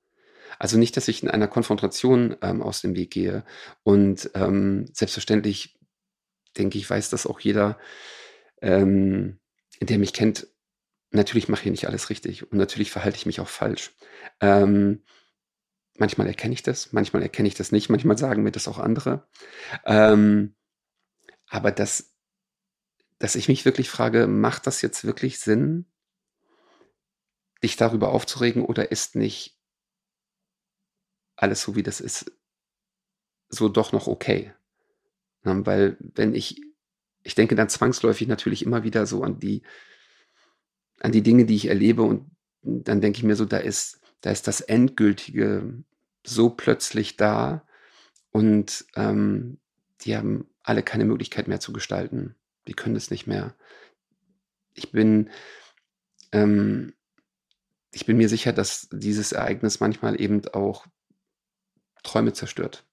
S2: Also nicht, dass ich in einer Konfrontation ähm, aus dem Weg gehe. Und ähm, selbstverständlich denke ich, weiß das auch jeder, ähm, der mich kennt. Natürlich mache ich nicht alles richtig und natürlich verhalte ich mich auch falsch. Ähm, manchmal erkenne ich das, manchmal erkenne ich das nicht, manchmal sagen mir das auch andere. Ähm, aber dass, dass ich mich wirklich frage, macht das jetzt wirklich Sinn, dich darüber aufzuregen oder ist nicht alles so, wie das ist, so doch noch okay? Ja, weil wenn ich, ich denke dann zwangsläufig natürlich immer wieder so an die, an die Dinge, die ich erlebe und dann denke ich mir so, da ist, da ist das Endgültige so plötzlich da und ähm, die haben alle keine Möglichkeit mehr zu gestalten. Die können es nicht mehr. Ich bin, ähm, ich bin mir sicher, dass dieses Ereignis manchmal eben auch Träume zerstört,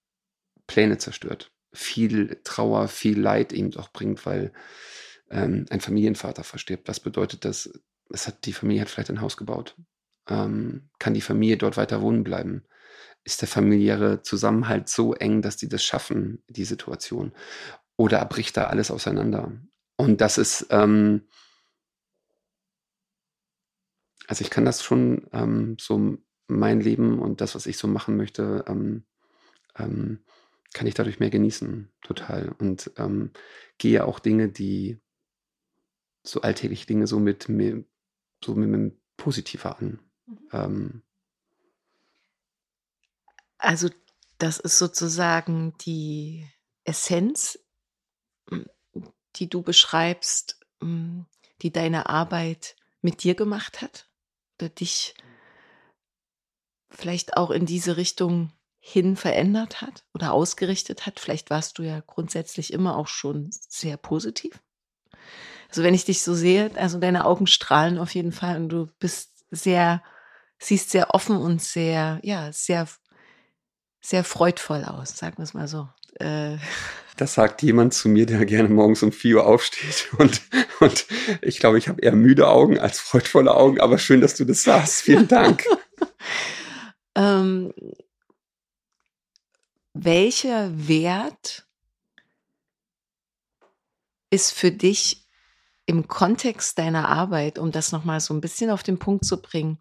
S2: Pläne zerstört, viel Trauer, viel Leid eben auch bringt, weil ähm, ein Familienvater verstirbt. Was bedeutet das? Es hat die Familie hat vielleicht ein Haus gebaut. Ähm, kann die Familie dort weiter wohnen bleiben? Ist der familiäre Zusammenhalt so eng, dass die das schaffen, die Situation? Oder bricht da alles auseinander? Und das ist ähm, also ich kann das schon ähm, so mein Leben und das, was ich so machen möchte, ähm, ähm, kann ich dadurch mehr genießen, total. Und ähm, gehe auch Dinge, die so alltägliche Dinge so mit mir, so mit, mit positiver an. Mhm. Ähm.
S1: also das ist sozusagen die Essenz, die du beschreibst, die deine Arbeit mit dir gemacht hat? Oder dich vielleicht auch in diese Richtung hin verändert hat oder ausgerichtet hat. Vielleicht warst du ja grundsätzlich immer auch schon sehr positiv. Also wenn ich dich so sehe, also deine Augen strahlen auf jeden Fall und du bist sehr, siehst sehr offen und sehr, ja, sehr, sehr freudvoll aus, sagen wir es mal so. Äh, <laughs>
S2: das sagt jemand zu mir, der gerne morgens um 4 Uhr aufsteht. <laughs> Und, und ich glaube, ich habe eher müde Augen als freudvolle Augen. Aber schön, dass du das sagst. Vielen <laughs> Dank.
S1: ähm, welcher Wert ist für dich im Kontext deiner Arbeit, um das nochmal so ein bisschen auf den Punkt zu bringen,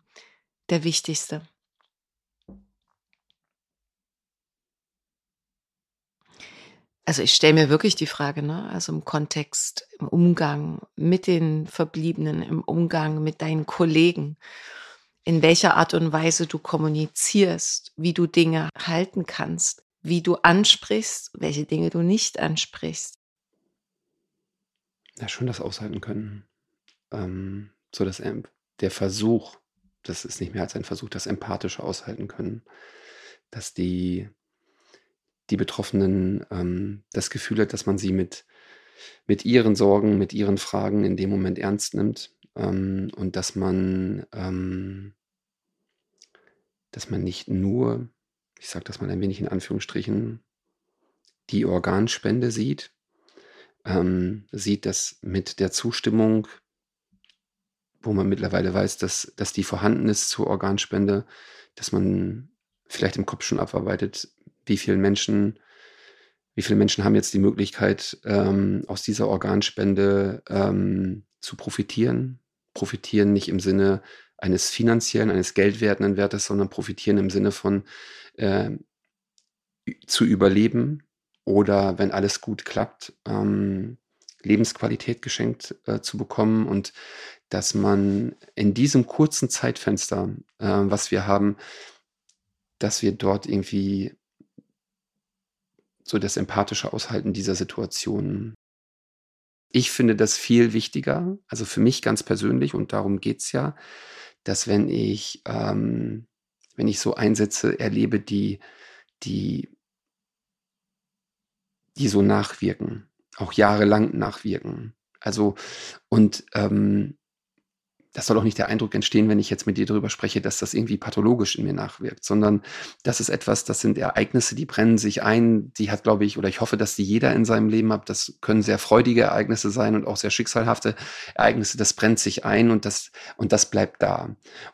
S1: der wichtigste? Also ich stelle mir wirklich die Frage, ne? also im Kontext, im Umgang mit den Verbliebenen, im Umgang mit deinen Kollegen, in welcher Art und Weise du kommunizierst, wie du Dinge halten kannst. wie du ansprichst, welche Dinge du nicht ansprichst.
S2: Ja, schon das aushalten können. Ähm, so dass der Versuch, das ist nicht mehr als ein Versuch, das empathische aushalten können, dass die, die Betroffenen ähm, das Gefühl hat, dass man sie mit, mit ihren Sorgen, mit ihren Fragen in dem Moment ernst nimmt ähm, und dass man, ähm, dass man nicht nur, ich sage das mal ein wenig in Anführungsstrichen, die Organspende sieht, ähm, sieht, dass mit der Zustimmung, wo man mittlerweile weiß, dass, dass die vorhanden ist zur Organspende, dass man vielleicht im Kopf schon abarbeitet, wie viele Menschen, wie viele Menschen haben jetzt die Möglichkeit, ähm, aus dieser Organspende ähm, zu profitieren. Profitieren nicht im Sinne eines finanziellen, eines geldwertenden Wertes, sondern profitieren im Sinne von äh, zu überleben oder wenn alles gut klappt, ähm, Lebensqualität geschenkt äh, zu bekommen und dass man in diesem kurzen Zeitfenster, äh, was wir haben, dass wir dort irgendwie so das empathische Aushalten dieser Situation. Ich finde das viel wichtiger, also für mich ganz persönlich, und darum geht's ja, dass wenn ich, ähm, wenn ich so Einsätze erlebe, die, die, die so nachwirken, auch jahrelang nachwirken. Also, und ähm, das soll auch nicht der Eindruck entstehen, wenn ich jetzt mit dir darüber spreche, dass das irgendwie pathologisch in mir nachwirkt, sondern das ist etwas, das sind Ereignisse, die brennen sich ein. Die hat, glaube ich, oder ich hoffe, dass die jeder in seinem Leben hat. Das können sehr freudige Ereignisse sein und auch sehr schicksalhafte Ereignisse. Das brennt sich ein und das, und das bleibt da.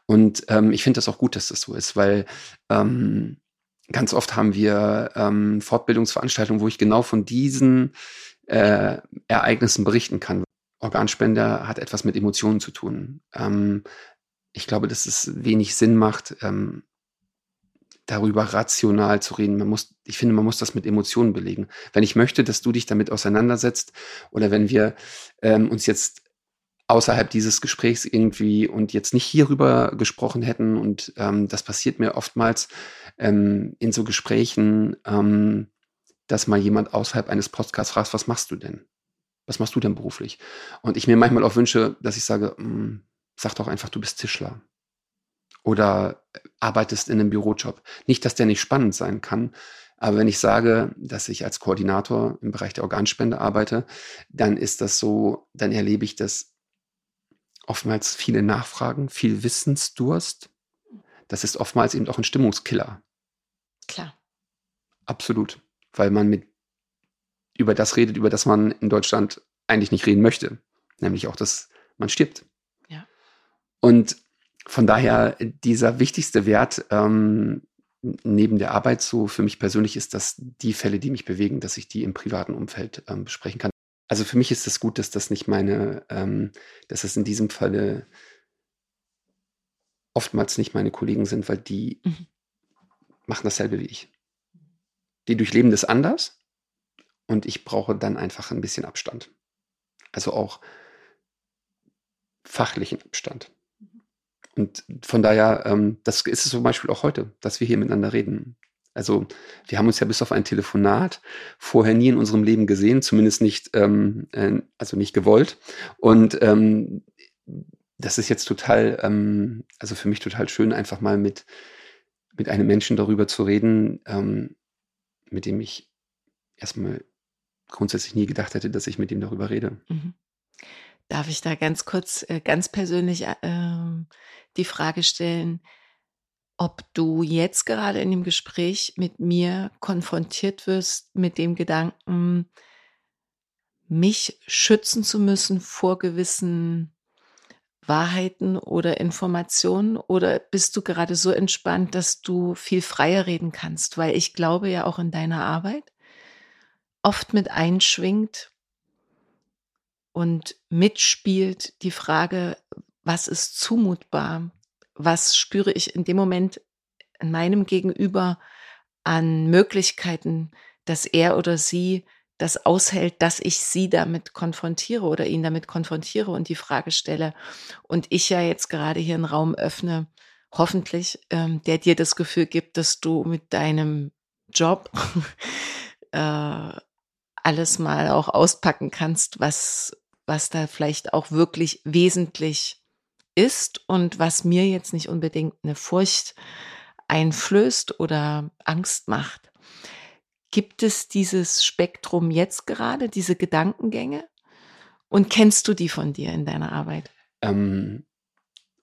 S2: Und ähm, ich finde das auch gut, dass das so ist, weil ähm, ganz oft haben wir ähm, Fortbildungsveranstaltungen, wo ich genau von diesen äh, Ereignissen berichten kann. Organspende hat etwas mit Emotionen zu tun. Ähm, ich glaube, dass es wenig Sinn macht, ähm, darüber rational zu reden. Man muss, ich finde, man muss das mit Emotionen belegen. Wenn ich möchte, dass du dich damit auseinandersetzt oder wenn wir ähm, uns jetzt außerhalb dieses Gesprächs irgendwie und jetzt nicht hierüber gesprochen hätten und ähm, das passiert mir oftmals ähm, in so Gesprächen, ähm, dass mal jemand außerhalb eines Podcasts fragt, was machst du denn? Was machst du denn beruflich? Und ich mir manchmal auch wünsche, dass ich sage, mh, hm, sag doch einfach, du bist Tischler. Oder arbeitest in einem Bürojob. Nicht, dass der nicht spannend sein kann, aber wenn ich sage, dass ich als Koordinator im Bereich der Organspende arbeite, dann ist das so, dann erlebe ich das oftmals viele Nachfragen, viel Wissensdurst. Das ist oftmals eben auch ein Stimmungskiller.
S1: Klar.
S2: Absolut. Weil man mit über das redet, über das man in Deutschland eigentlich nicht reden möchte. Nämlich auch, dass man stirbt.
S1: Ja.
S2: Und von daher dieser wichtigste Wert ähm, neben der Arbeit so für mich persönlich ist, dass die Fälle, die mich bewegen, dass ich die im privaten Umfeld ähm, besprechen kann. Also für mich ist es gut, dass das nicht meine, ähm, dass es in diesem Falle oftmals nicht meine Kollegen sind, weil die mhm. machen dasselbe wie ich. Die durchleben das anders, und ich brauche dann einfach ein bisschen Abstand. Also auch fachlichen Abstand. Und von daher, ähm, das ist es zum Beispiel auch heute, dass wir hier miteinander reden. Also wir haben uns ja bis auf ein Telefonat vorher nie in unserem Leben gesehen, zumindest nicht, ähm, äh, also nicht gewollt. Und ähm, das ist jetzt total, ähm, also für mich total schön, einfach mal mit, mit einem Menschen darüber zu reden, ähm, mit dem ich erstmal grundsätzlich nie gedacht hätte, dass ich mit ihm darüber rede. Mhm.
S1: Darf ich da ganz kurz, äh, ganz persönlich äh, die Frage stellen, ob du jetzt gerade in dem Gespräch mit mir konfrontiert wirst mit dem Gedanken, mich schützen zu müssen vor gewissen Wahrheiten oder Informationen? Oder bist du gerade so entspannt, dass du viel freier reden kannst? Weil ich glaube ja auch in deiner Arbeit, oft mit einschwingt und mitspielt die Frage, was ist zumutbar? Was spüre ich in dem Moment in meinem Gegenüber an Möglichkeiten, dass er oder sie das aushält, dass ich sie damit konfrontiere oder ihn damit konfrontiere und die Frage stelle. Und ich ja jetzt gerade hier einen Raum öffne, hoffentlich, ähm, der dir das Gefühl gibt, dass du mit deinem Job <laughs> äh, alles mal auch auspacken kannst, was, was da vielleicht auch wirklich wesentlich ist und was mir jetzt nicht unbedingt eine Furcht einflößt oder Angst macht. Gibt es dieses Spektrum jetzt gerade, diese Gedankengänge? Und kennst du die von dir in deiner Arbeit?
S2: Ähm,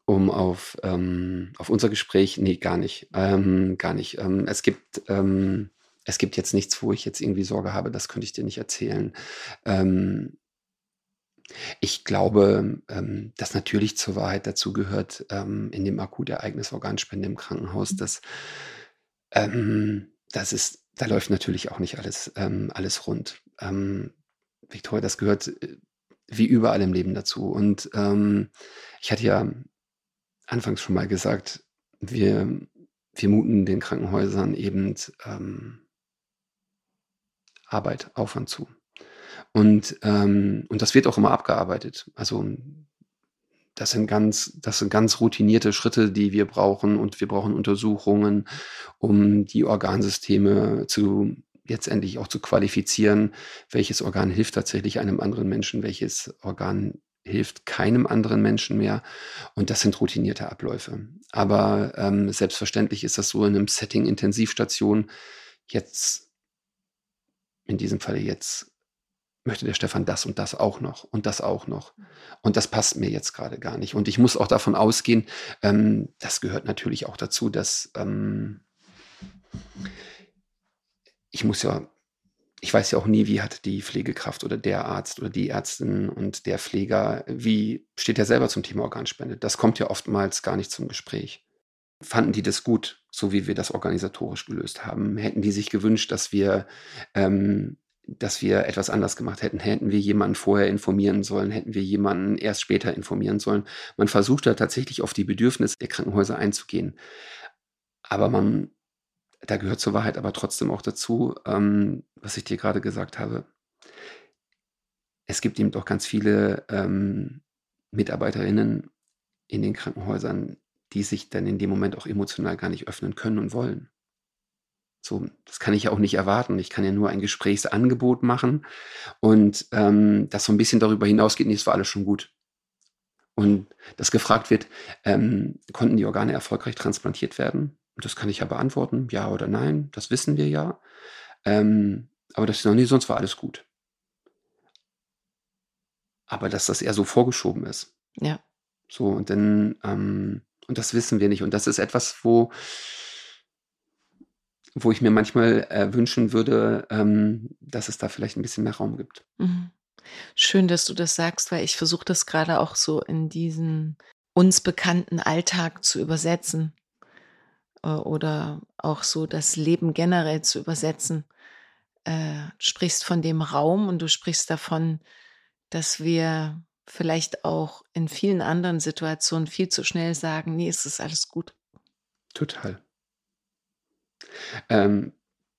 S2: um auf, ähm, auf unser Gespräch, nee, gar nicht. Ähm, gar nicht. Ähm, es gibt, ähm, es gibt jetzt nichts, wo ich jetzt irgendwie Sorge habe, das könnte ich dir nicht erzählen. Ähm, ich glaube, ähm, dass natürlich zur Wahrheit dazu gehört, ähm, in dem Akutereignis Organspende im Krankenhaus, dass ähm, das ist, da läuft natürlich auch nicht alles, ähm, alles rund. Ähm, Victoria, das gehört äh, wie überall im Leben dazu. Und ähm, ich hatte ja anfangs schon mal gesagt, wir, wir muten den Krankenhäusern eben ähm, Arbeit, Aufwand zu. Und, ähm, und das wird auch immer abgearbeitet. Also das sind ganz, das sind ganz routinierte Schritte, die wir brauchen und wir brauchen Untersuchungen, um die Organsysteme zu letztendlich auch zu qualifizieren, welches Organ hilft tatsächlich einem anderen Menschen, welches Organ hilft keinem anderen Menschen mehr. Und das sind routinierte Abläufe. Aber ähm, selbstverständlich ist das so in einem Setting Intensivstation jetzt, in diesem Falle jetzt möchte der Stefan das und das auch noch und das auch noch. Und das passt mir jetzt gerade gar nicht. Und ich muss auch davon ausgehen, ähm, das gehört natürlich auch dazu, dass ähm, ich muss ja, ich weiß ja auch nie, wie hat die Pflegekraft oder der Arzt oder die Ärztin und der Pfleger, wie steht er selber zum Thema Organspende? Das kommt ja oftmals gar nicht zum Gespräch. Fanden die das gut, so wie wir das organisatorisch gelöst haben? Hätten die sich gewünscht, dass wir ähm, dass wir etwas anders gemacht hätten. Hätten wir jemanden vorher informieren sollen, hätten wir jemanden erst später informieren sollen. Man versucht da tatsächlich auf die Bedürfnisse der Krankenhäuser einzugehen. Aber man, da gehört zur Wahrheit aber trotzdem auch dazu, ähm, was ich dir gerade gesagt habe. Es gibt eben doch ganz viele ähm, Mitarbeiterinnen in den Krankenhäusern, die sich dann in dem Moment auch emotional gar nicht öffnen können und wollen. So, das kann ich ja auch nicht erwarten. Ich kann ja nur ein Gesprächsangebot machen und ähm, das so ein bisschen darüber hinausgeht, nee, es war alles schon gut. Und dass gefragt wird, ähm, konnten die Organe erfolgreich transplantiert werden? Und das kann ich ja beantworten, ja oder nein, das wissen wir ja. Ähm, aber das ist noch nie, sonst war alles gut. Aber dass das eher so vorgeschoben ist.
S1: Ja.
S2: So, und dann, ähm, und das wissen wir nicht. Und das ist etwas, wo, wo ich mir manchmal äh, wünschen würde, ähm, dass es da vielleicht ein bisschen mehr Raum gibt.
S1: Mhm. Schön, dass du das sagst, weil ich versuche das gerade auch so in diesen uns bekannten Alltag zu übersetzen äh, oder auch so das Leben generell zu übersetzen. Äh, du sprichst von dem Raum und du sprichst davon, dass wir vielleicht auch in vielen anderen Situationen viel zu schnell sagen, nee, es ist alles gut.
S2: Total. Ähm,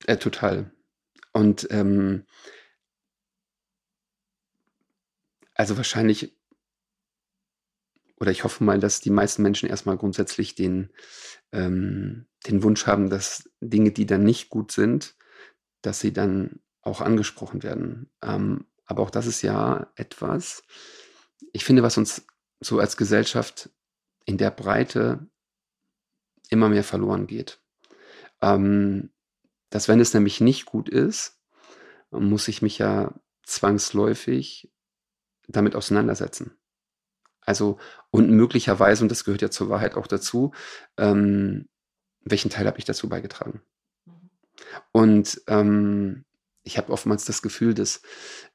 S2: äh, total. Und ähm, also wahrscheinlich, oder ich hoffe mal, dass die meisten Menschen erstmal grundsätzlich den, ähm, den Wunsch haben, dass Dinge, die dann nicht gut sind, dass sie dann auch angesprochen werden. Ähm, aber auch das ist ja etwas, ich finde, was uns so als Gesellschaft in der Breite immer mehr verloren geht. Ähm, dass wenn es nämlich nicht gut ist, muss ich mich ja zwangsläufig damit auseinandersetzen. Also, und möglicherweise, und das gehört ja zur Wahrheit auch dazu, ähm, welchen Teil habe ich dazu beigetragen? Mhm. Und ähm, ich habe oftmals das Gefühl, dass,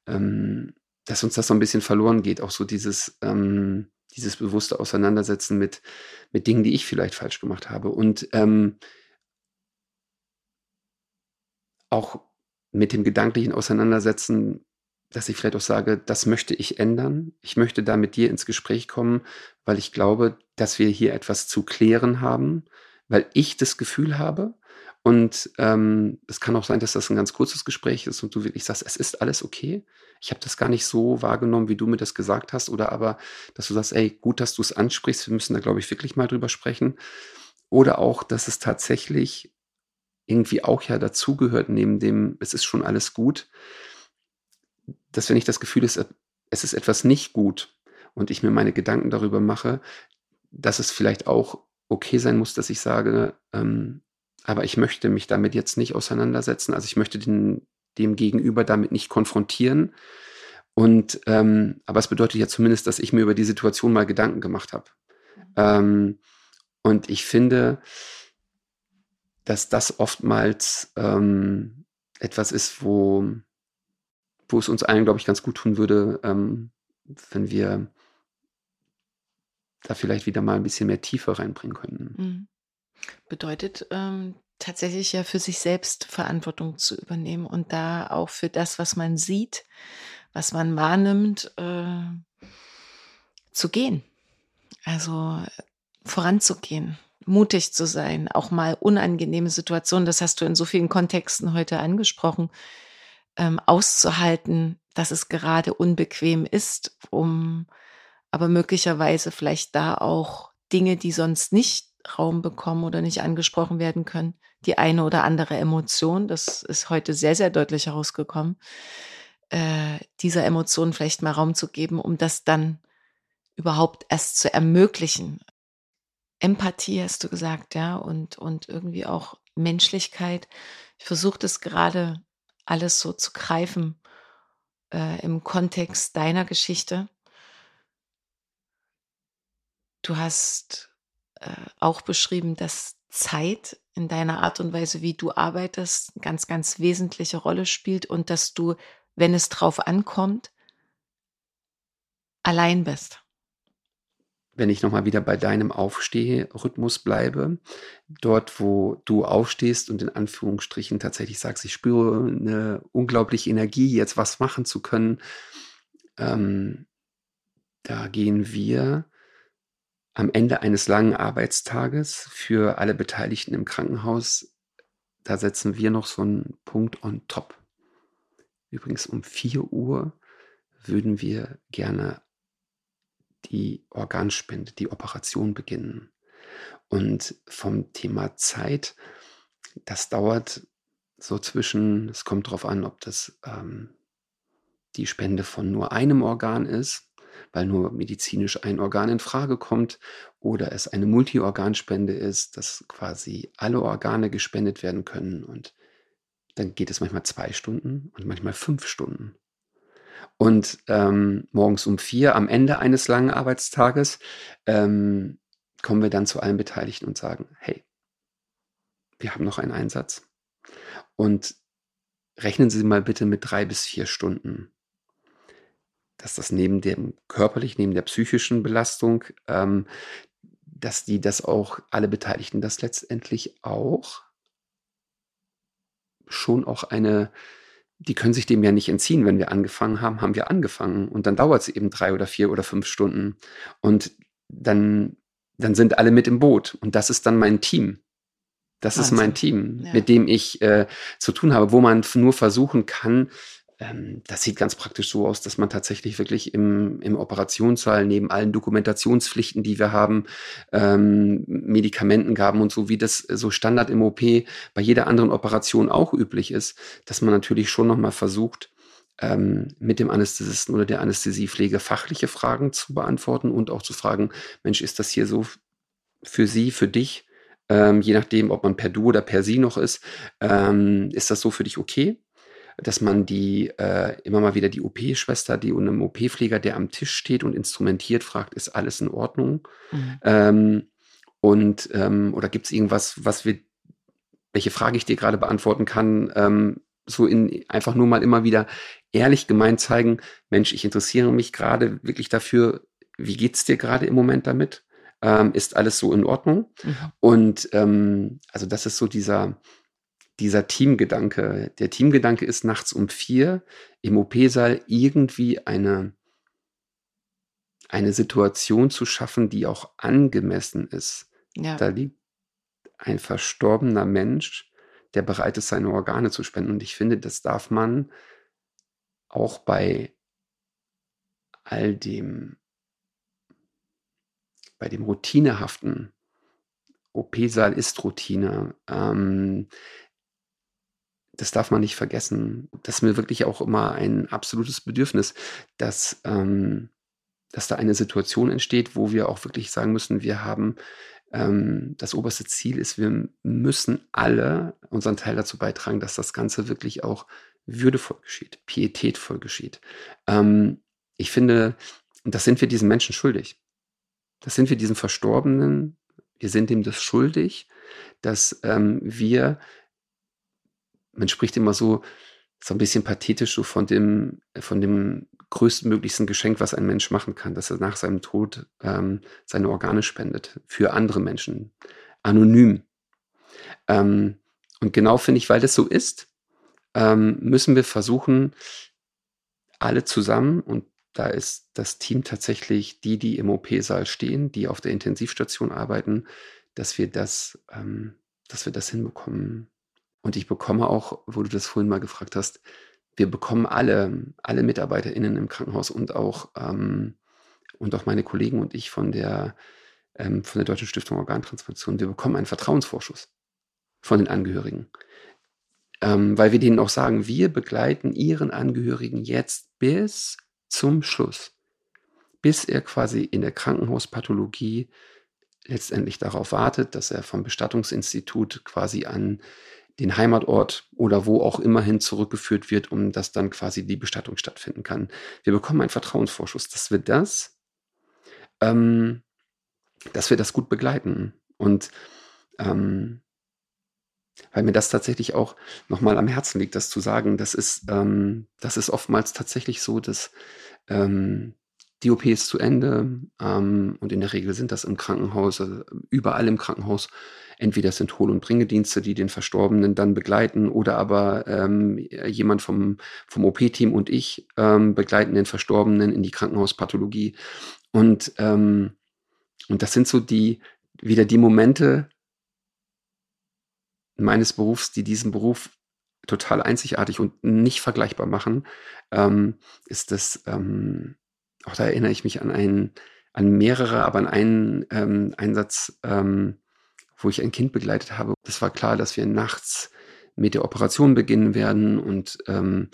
S2: ähm, dass uns das so ein bisschen verloren geht, auch so dieses, ähm, dieses bewusste Auseinandersetzen mit, mit Dingen, die ich vielleicht falsch gemacht habe. Und ähm, auch mit dem gedanklichen Auseinandersetzen, dass ich vielleicht auch sage, das möchte ich ändern. Ich möchte da mit dir ins Gespräch kommen, weil ich glaube, dass wir hier etwas zu klären haben, weil ich das Gefühl habe. Und ähm, es kann auch sein, dass das ein ganz kurzes Gespräch ist und du wirklich sagst, es ist alles okay. Ich habe das gar nicht so wahrgenommen, wie du mir das gesagt hast. Oder aber, dass du sagst, ey, gut, dass du es ansprichst. Wir müssen da, glaube ich, wirklich mal drüber sprechen. Oder auch, dass es tatsächlich irgendwie auch ja dazugehört, neben dem, es ist schon alles gut, dass wenn ich das Gefühl ist, es ist etwas nicht gut und ich mir meine Gedanken darüber mache, dass es vielleicht auch okay sein muss, dass ich sage, ähm, aber ich möchte mich damit jetzt nicht auseinandersetzen. Also ich möchte den, dem Gegenüber damit nicht konfrontieren. Und ähm, aber es bedeutet ja zumindest, dass ich mir über die Situation mal Gedanken gemacht habe. Ähm, und ich finde, dass das oftmals ähm, etwas ist, wo, wo es uns allen, glaube ich, ganz gut tun würde, ähm, wenn wir da vielleicht wieder mal ein bisschen mehr Tiefe reinbringen könnten.
S1: Mhm. Bedeutet ähm, tatsächlich ja für sich selbst Verantwortung zu übernehmen und da auch für das, was man sieht, was man wahrnimmt, äh, zu gehen. Also voranzugehen, mutig zu sein, auch mal unangenehme Situationen, das hast du in so vielen Kontexten heute angesprochen, ähm, auszuhalten, dass es gerade unbequem ist, um aber möglicherweise vielleicht da auch Dinge, die sonst nicht Raum bekommen oder nicht angesprochen werden können, die eine oder andere Emotion, das ist heute sehr, sehr deutlich herausgekommen, äh, dieser Emotion vielleicht mal Raum zu geben, um das dann überhaupt erst zu ermöglichen. Empathie hast du gesagt, ja, und, und irgendwie auch Menschlichkeit. Ich versuche das gerade alles so zu greifen äh, im Kontext deiner Geschichte. Du hast auch beschrieben, dass Zeit in deiner Art und Weise, wie du arbeitest, eine ganz, ganz wesentliche Rolle spielt und dass du, wenn es drauf ankommt, allein bist.
S2: Wenn ich nochmal wieder bei deinem Aufstehrhythmus bleibe, dort, wo du aufstehst und in Anführungsstrichen tatsächlich sagst, ich spüre eine unglaubliche Energie, jetzt was machen zu können, ähm, da gehen wir am Ende eines langen Arbeitstages für alle Beteiligten im Krankenhaus, da setzen wir noch so einen Punkt on top. Übrigens um 4 Uhr würden wir gerne die Organspende, die Operation beginnen. Und vom Thema Zeit, das dauert so zwischen, es kommt darauf an, ob das ähm, die Spende von nur einem Organ ist weil nur medizinisch ein Organ in Frage kommt oder es eine Multiorganspende ist, dass quasi alle Organe gespendet werden können und dann geht es manchmal zwei Stunden und manchmal fünf Stunden. Und ähm, morgens um vier am Ende eines langen Arbeitstages ähm, kommen wir dann zu allen Beteiligten und sagen, hey, wir haben noch einen Einsatz. Und rechnen Sie mal bitte mit drei bis vier Stunden dass das neben dem körperlich, neben der psychischen Belastung, ähm, dass die das auch, alle Beteiligten das letztendlich auch schon auch eine, die können sich dem ja nicht entziehen. Wenn wir angefangen haben, haben wir angefangen. Und dann dauert es eben drei oder vier oder fünf Stunden. Und dann, dann sind alle mit im Boot. Und das ist dann mein Team. Das Wahnsinn. ist mein Team, ja. mit dem ich äh, zu tun habe, wo man nur versuchen kann, das sieht ganz praktisch so aus, dass man tatsächlich wirklich im, im Operationssaal neben allen Dokumentationspflichten, die wir haben, ähm, Medikamentengaben und so, wie das so Standard im OP bei jeder anderen Operation auch üblich ist, dass man natürlich schon nochmal versucht, ähm, mit dem Anästhesisten oder der Anästhesiepflege fachliche Fragen zu beantworten und auch zu fragen, Mensch, ist das hier so für Sie, für dich? Ähm, je nachdem, ob man per Du oder per Sie noch ist, ähm, ist das so für dich okay? Dass man die äh, immer mal wieder die OP-Schwester, die und einem OP-Pfleger, der am Tisch steht und instrumentiert, fragt, ist alles in Ordnung? Mhm. Ähm, und ähm, oder gibt es irgendwas, was wir, welche Frage ich dir gerade beantworten kann, ähm, so in einfach nur mal immer wieder ehrlich gemeint zeigen, Mensch, ich interessiere mich gerade wirklich dafür, wie geht's dir gerade im Moment damit? Ähm, ist alles so in Ordnung? Mhm. Und ähm, also das ist so dieser dieser Teamgedanke. Der Teamgedanke ist nachts um vier im OP-Saal irgendwie eine, eine Situation zu schaffen, die auch angemessen ist. Ja. Da liegt ein verstorbener Mensch, der bereit ist, seine Organe zu spenden. Und ich finde, das darf man auch bei all dem, bei dem Routinehaften, OP-Saal ist Routine. Ähm, das darf man nicht vergessen. Das ist mir wirklich auch immer ein absolutes Bedürfnis, dass, ähm, dass da eine Situation entsteht, wo wir auch wirklich sagen müssen, wir haben ähm, das oberste Ziel ist, wir müssen alle unseren Teil dazu beitragen, dass das Ganze wirklich auch würdevoll geschieht, pietätvoll geschieht. Ähm, ich finde, das sind wir diesen Menschen schuldig. Das sind wir diesen Verstorbenen, wir sind ihm das schuldig, dass ähm, wir man spricht immer so, so ein bisschen pathetisch so von dem, von dem größtmöglichsten Geschenk, was ein Mensch machen kann, dass er nach seinem Tod ähm, seine Organe spendet für andere Menschen, anonym. Ähm, und genau finde ich, weil das so ist, ähm, müssen wir versuchen, alle zusammen, und da ist das Team tatsächlich die, die im OP-Saal stehen, die auf der Intensivstation arbeiten, dass wir das, ähm, dass wir das hinbekommen, und ich bekomme auch, wo du das vorhin mal gefragt hast, wir bekommen alle, alle MitarbeiterInnen im Krankenhaus und auch, ähm, und auch meine Kollegen und ich von der, ähm, von der Deutschen Stiftung Organtransplantation, wir bekommen einen Vertrauensvorschuss von den Angehörigen. Ähm, weil wir denen auch sagen, wir begleiten ihren Angehörigen jetzt bis zum Schluss, bis er quasi in der Krankenhauspathologie letztendlich darauf wartet, dass er vom Bestattungsinstitut quasi an den Heimatort oder wo auch immer hin zurückgeführt wird, um dass dann quasi die Bestattung stattfinden kann. Wir bekommen einen Vertrauensvorschuss, dass wir das, ähm, dass wir das gut begleiten. Und ähm, weil mir das tatsächlich auch nochmal am Herzen liegt, das zu sagen, das ist, ähm, das ist oftmals tatsächlich so, dass ähm, die OP ist zu Ende ähm, und in der Regel sind das im Krankenhaus, also überall im Krankenhaus Entweder sind Hol- und Bringedienste, die den Verstorbenen dann begleiten, oder aber ähm, jemand vom, vom OP-Team und ich ähm, begleiten den Verstorbenen in die Krankenhauspathologie. Und, ähm, und das sind so die, wieder die Momente meines Berufs, die diesen Beruf total einzigartig und nicht vergleichbar machen, ähm, ist das, ähm, auch da erinnere ich mich an einen, an mehrere, aber an einen ähm, Einsatz, ähm, wo ich ein Kind begleitet habe. Das war klar, dass wir nachts mit der Operation beginnen werden und, ähm,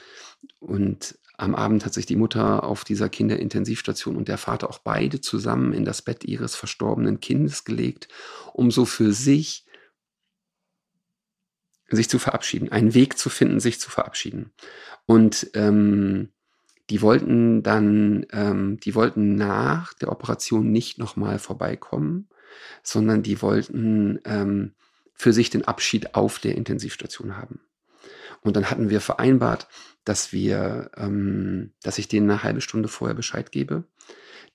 S2: und am Abend hat sich die Mutter auf dieser Kinderintensivstation und der Vater auch beide zusammen in das Bett ihres verstorbenen Kindes gelegt, um so für sich sich zu verabschieden, einen Weg zu finden, sich zu verabschieden. Und ähm, die wollten dann, ähm, die wollten nach der Operation nicht nochmal vorbeikommen, sondern die wollten ähm, für sich den Abschied auf der Intensivstation haben. Und dann hatten wir vereinbart, dass wir, ähm, dass ich denen eine halbe Stunde vorher Bescheid gebe,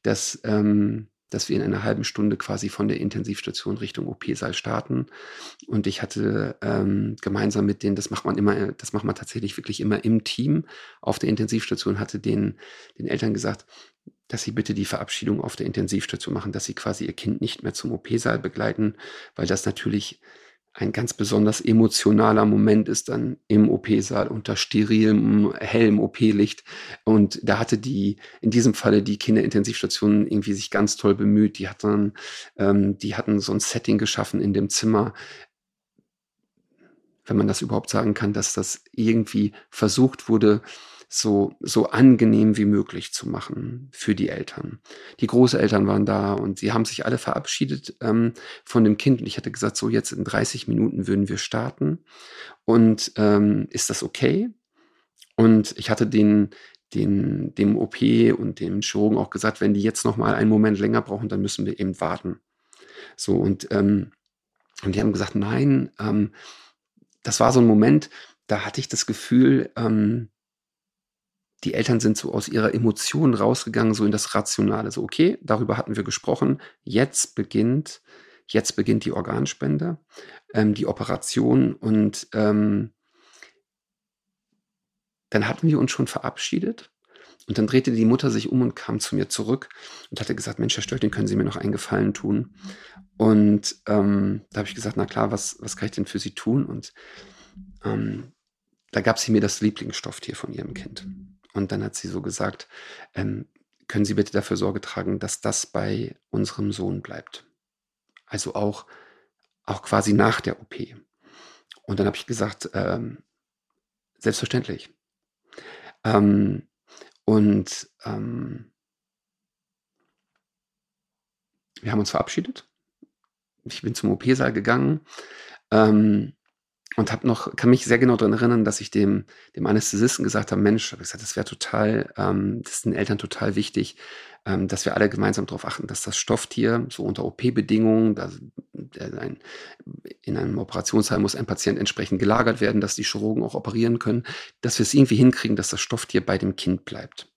S2: dass, ähm, dass wir in einer halben Stunde quasi von der Intensivstation Richtung OP-Saal starten. Und ich hatte ähm, gemeinsam mit denen, das macht man immer, das macht man tatsächlich wirklich immer im Team auf der Intensivstation, hatte den, den Eltern gesagt, dass sie bitte die Verabschiedung auf der Intensivstation machen, dass sie quasi ihr Kind nicht mehr zum OP-Saal begleiten, weil das natürlich ein ganz besonders emotionaler Moment ist dann im OP-Saal unter sterilem, hellem OP-Licht. Und da hatte die, in diesem Falle die Kinderintensivstation irgendwie sich ganz toll bemüht. Die hatten, ähm, die hatten so ein Setting geschaffen in dem Zimmer, wenn man das überhaupt sagen kann, dass das irgendwie versucht wurde, so, so angenehm wie möglich zu machen für die Eltern. Die Großeltern waren da und sie haben sich alle verabschiedet ähm, von dem Kind. Und ich hatte gesagt, so jetzt in 30 Minuten würden wir starten. Und ähm, ist das okay? Und ich hatte den, den, dem OP und dem Chirurgen auch gesagt, wenn die jetzt noch mal einen Moment länger brauchen, dann müssen wir eben warten. So und, ähm, und die haben gesagt, nein, ähm, das war so ein Moment, da hatte ich das Gefühl, ähm, die Eltern sind so aus ihrer Emotion rausgegangen, so in das Rationale. So, okay, darüber hatten wir gesprochen. Jetzt beginnt, jetzt beginnt die Organspende, ähm, die Operation und ähm, dann hatten wir uns schon verabschiedet. Und dann drehte die Mutter sich um und kam zu mir zurück und hatte gesagt, Mensch, Herr Stölting, können Sie mir noch einen Gefallen tun? Und ähm, da habe ich gesagt, na klar, was, was kann ich denn für Sie tun? Und ähm, da gab sie mir das Lieblingsstofftier von ihrem Kind. Und dann hat sie so gesagt, ähm, können Sie bitte dafür Sorge tragen, dass das bei unserem Sohn bleibt. Also auch, auch quasi nach der OP. Und dann habe ich gesagt, ähm, Selbstverständlich. Ähm, und ähm, wir haben uns verabschiedet. Ich bin zum OP-Saal gegangen ähm, und habe noch, kann mich sehr genau daran erinnern, dass ich dem, dem Anästhesisten gesagt habe, Mensch, habe ich gesagt, das wäre total, ähm, das ist den Eltern total wichtig, ähm, dass wir alle gemeinsam darauf achten, dass das Stofftier so unter OP-Bedingungen, ein, in einem Operationssaal muss ein Patient entsprechend gelagert werden, dass die Chirurgen auch operieren können, dass wir es irgendwie hinkriegen, dass das Stofftier bei dem Kind bleibt.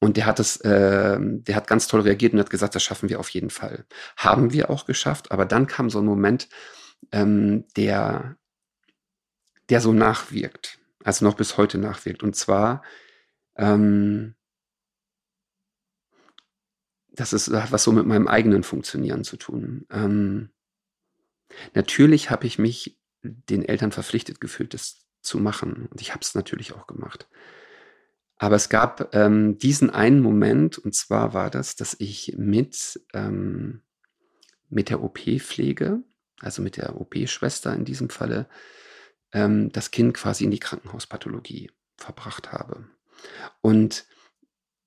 S2: Und der hat es, äh, der hat ganz toll reagiert und hat gesagt, das schaffen wir auf jeden Fall. Haben wir auch geschafft, aber dann kam so ein Moment, ähm, der, der so nachwirkt, also noch bis heute nachwirkt. Und zwar, ähm, das ist was so mit meinem eigenen Funktionieren zu tun. Ähm, natürlich habe ich mich den Eltern verpflichtet gefühlt, das zu machen. Und ich habe es natürlich auch gemacht. Aber es gab ähm, diesen einen Moment, und zwar war das, dass ich mit, ähm, mit der OP-Pflege, also mit der OP-Schwester in diesem Falle, ähm, das Kind quasi in die Krankenhauspathologie verbracht habe. Und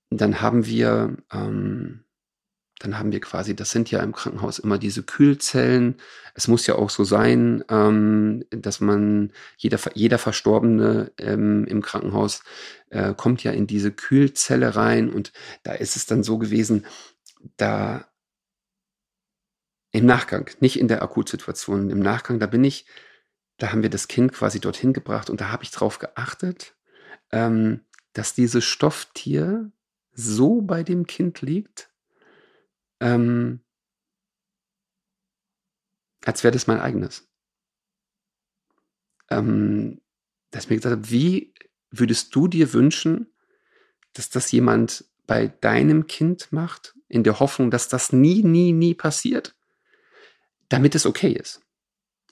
S2: dann haben wir ähm, dann haben wir quasi, das sind ja im Krankenhaus immer diese Kühlzellen. Es muss ja auch so sein, ähm, dass man, jeder, jeder Verstorbene ähm, im Krankenhaus äh, kommt ja in diese Kühlzelle rein und da ist es dann so gewesen, da im Nachgang, nicht in der Akutsituation, im Nachgang, da bin ich, da haben wir das Kind quasi dorthin gebracht und da habe ich drauf geachtet, ähm, dass dieses Stofftier so bei dem Kind liegt, ähm, als wäre das mein eigenes. Ähm, dass ich mir gesagt habe, wie würdest du dir wünschen, dass das jemand bei deinem Kind macht, in der Hoffnung, dass das nie, nie, nie passiert, damit es okay ist.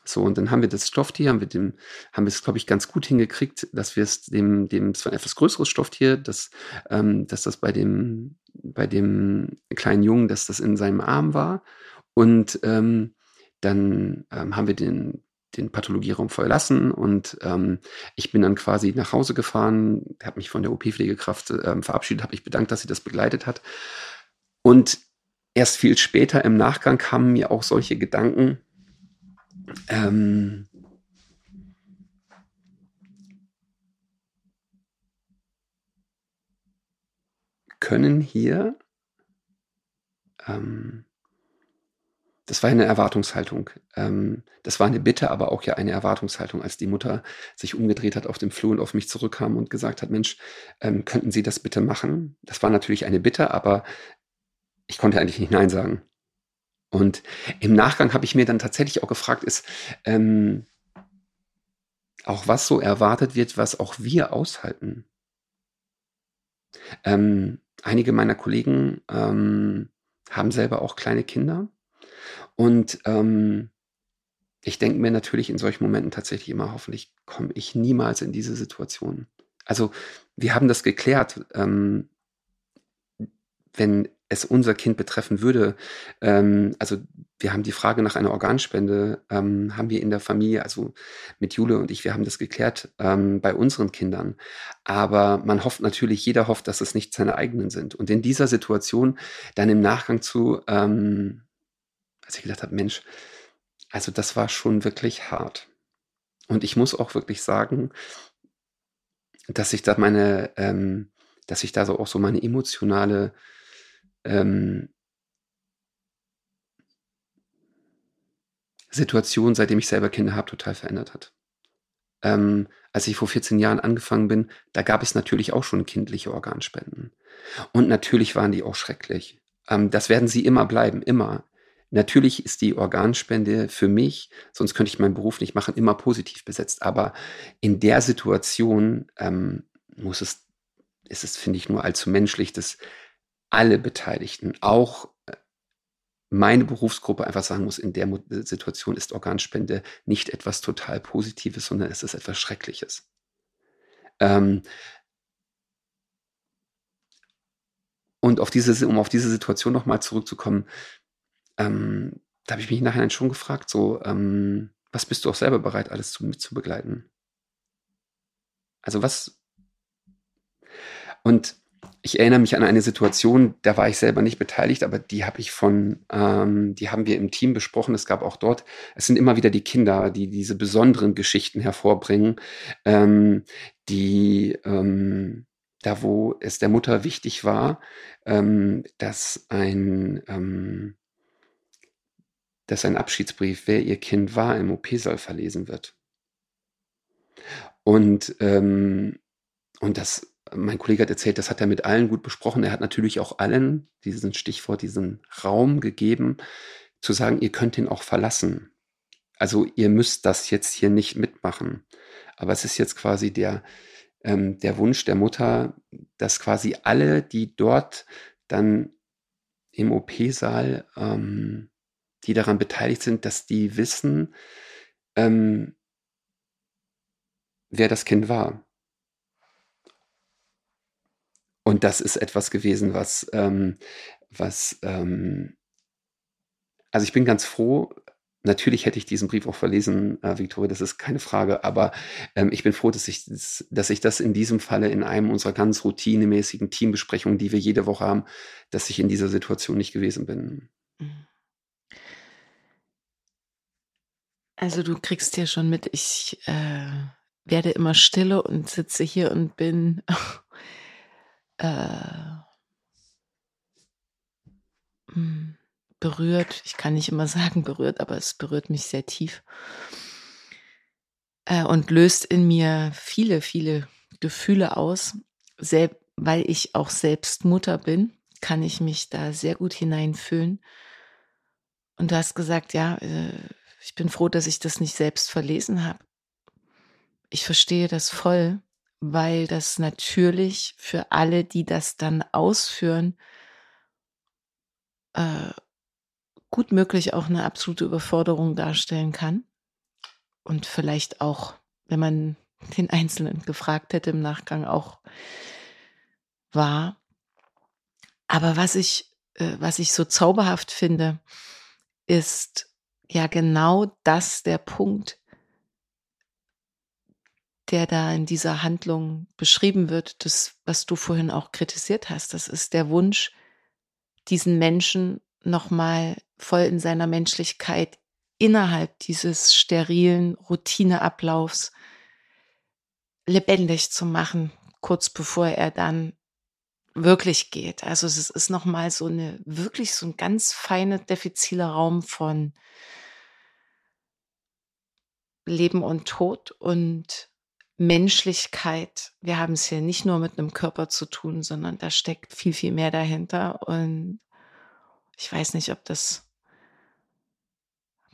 S2: So, und dann haben wir das Stofftier, haben wir dem, haben wir es, glaube ich, ganz gut hingekriegt, dass wir es dem, dem, es war ein etwas größeres Stofftier, dass, ähm, dass das bei dem, bei dem kleinen Jungen, dass das in seinem Arm war. Und ähm, dann ähm, haben wir den, den Pathologierraum verlassen und ähm, ich bin dann quasi nach Hause gefahren, habe mich von der OP-Pflegekraft ähm, verabschiedet, habe mich bedankt, dass sie das begleitet hat. Und erst viel später im Nachgang kamen mir auch solche Gedanken, ähm, können hier, ähm, das war eine Erwartungshaltung. Ähm, das war eine Bitte, aber auch ja eine Erwartungshaltung, als die Mutter sich umgedreht hat auf dem Flur und auf mich zurückkam und gesagt hat, Mensch, ähm, könnten Sie das bitte machen? Das war natürlich eine Bitte, aber ich konnte eigentlich nicht Nein sagen. Und im Nachgang habe ich mir dann tatsächlich auch gefragt, ist ähm, auch was so erwartet wird, was auch wir aushalten. Ähm, einige meiner Kollegen ähm, haben selber auch kleine Kinder. Und ähm, ich denke mir natürlich in solchen Momenten tatsächlich immer, hoffentlich komme ich niemals in diese Situation. Also wir haben das geklärt. Ähm, wenn es unser Kind betreffen würde, ähm, also wir haben die Frage nach einer Organspende, ähm, haben wir in der Familie, also mit Jule und ich, wir haben das geklärt ähm, bei unseren Kindern. Aber man hofft natürlich, jeder hofft, dass es nicht seine eigenen sind. Und in dieser Situation dann im Nachgang zu, ähm, als ich gedacht habe, Mensch, also das war schon wirklich hart. Und ich muss auch wirklich sagen, dass ich da meine, ähm, dass ich da so auch so meine emotionale ähm, Situation, seitdem ich selber Kinder habe, total verändert hat. Ähm, als ich vor 14 Jahren angefangen bin, da gab es natürlich auch schon kindliche Organspenden. Und natürlich waren die auch schrecklich. Ähm, das werden sie immer bleiben, immer. Natürlich ist die Organspende für mich, sonst könnte ich meinen Beruf nicht machen, immer positiv besetzt. Aber in der Situation ähm, muss es, ist es, finde ich, nur allzu menschlich, dass alle Beteiligten, auch äh, meine Berufsgruppe einfach sagen muss, in der Situation ist Organspende nicht etwas total Positives, sondern es ist etwas Schreckliches. Ähm, und auf diese, um auf diese Situation nochmal zurückzukommen, ähm, da habe ich mich nachher schon gefragt, so, ähm, was bist du auch selber bereit, alles zu, mit zu begleiten? Also was? Und ich erinnere mich an eine Situation, da war ich selber nicht beteiligt, aber die habe ich von, ähm, die haben wir im Team besprochen. Es gab auch dort, es sind immer wieder die Kinder, die diese besonderen Geschichten hervorbringen, ähm, die ähm, da, wo es der Mutter wichtig war, ähm, dass ein ähm, dass ein Abschiedsbrief, wer ihr Kind war, im OP-Saal verlesen wird. Und, ähm, und das, mein Kollege hat erzählt, das hat er mit allen gut besprochen. Er hat natürlich auch allen diesen Stichwort, diesen Raum gegeben, zu sagen, ihr könnt ihn auch verlassen. Also ihr müsst das jetzt hier nicht mitmachen. Aber es ist jetzt quasi der, ähm, der Wunsch der Mutter, dass quasi alle, die dort dann im OP-Saal ähm, die daran beteiligt sind, dass die wissen, ähm, wer das Kind war. Und das ist etwas gewesen, was, ähm, was, ähm, also ich bin ganz froh. Natürlich hätte ich diesen Brief auch verlesen, äh, Victoria, das ist keine Frage, aber ähm, ich bin froh, dass ich, dass ich das in diesem Falle in einem unserer ganz routinemäßigen Teambesprechungen, die wir jede Woche haben, dass ich in dieser Situation nicht gewesen bin. Mhm.
S1: Also du kriegst ja schon mit, ich äh, werde immer stille und sitze hier und bin äh, hm, berührt. Ich kann nicht immer sagen berührt, aber es berührt mich sehr tief äh, und löst in mir viele, viele Gefühle aus. Sel weil ich auch selbst Mutter bin, kann ich mich da sehr gut hineinfühlen. Und du hast gesagt, ja, äh, ich bin froh, dass ich das nicht selbst verlesen habe. Ich verstehe das voll, weil das natürlich für alle, die das dann ausführen, äh, gut möglich auch eine absolute Überforderung darstellen kann. Und vielleicht auch, wenn man <laughs> den Einzelnen gefragt hätte im Nachgang, auch war. Aber was ich, äh, was ich so zauberhaft finde, ist, ja genau das der Punkt, der da in dieser Handlung beschrieben wird, das, was du vorhin auch kritisiert hast. Das ist der Wunsch, diesen Menschen nochmal voll in seiner Menschlichkeit innerhalb dieses sterilen Routineablaufs lebendig zu machen, kurz bevor er dann wirklich geht. Also es ist nochmal so eine, wirklich so ein ganz feiner, diffiziler Raum von Leben und Tod und Menschlichkeit. Wir haben es hier nicht nur mit einem Körper zu tun, sondern da steckt viel, viel mehr dahinter. Und ich weiß nicht, ob das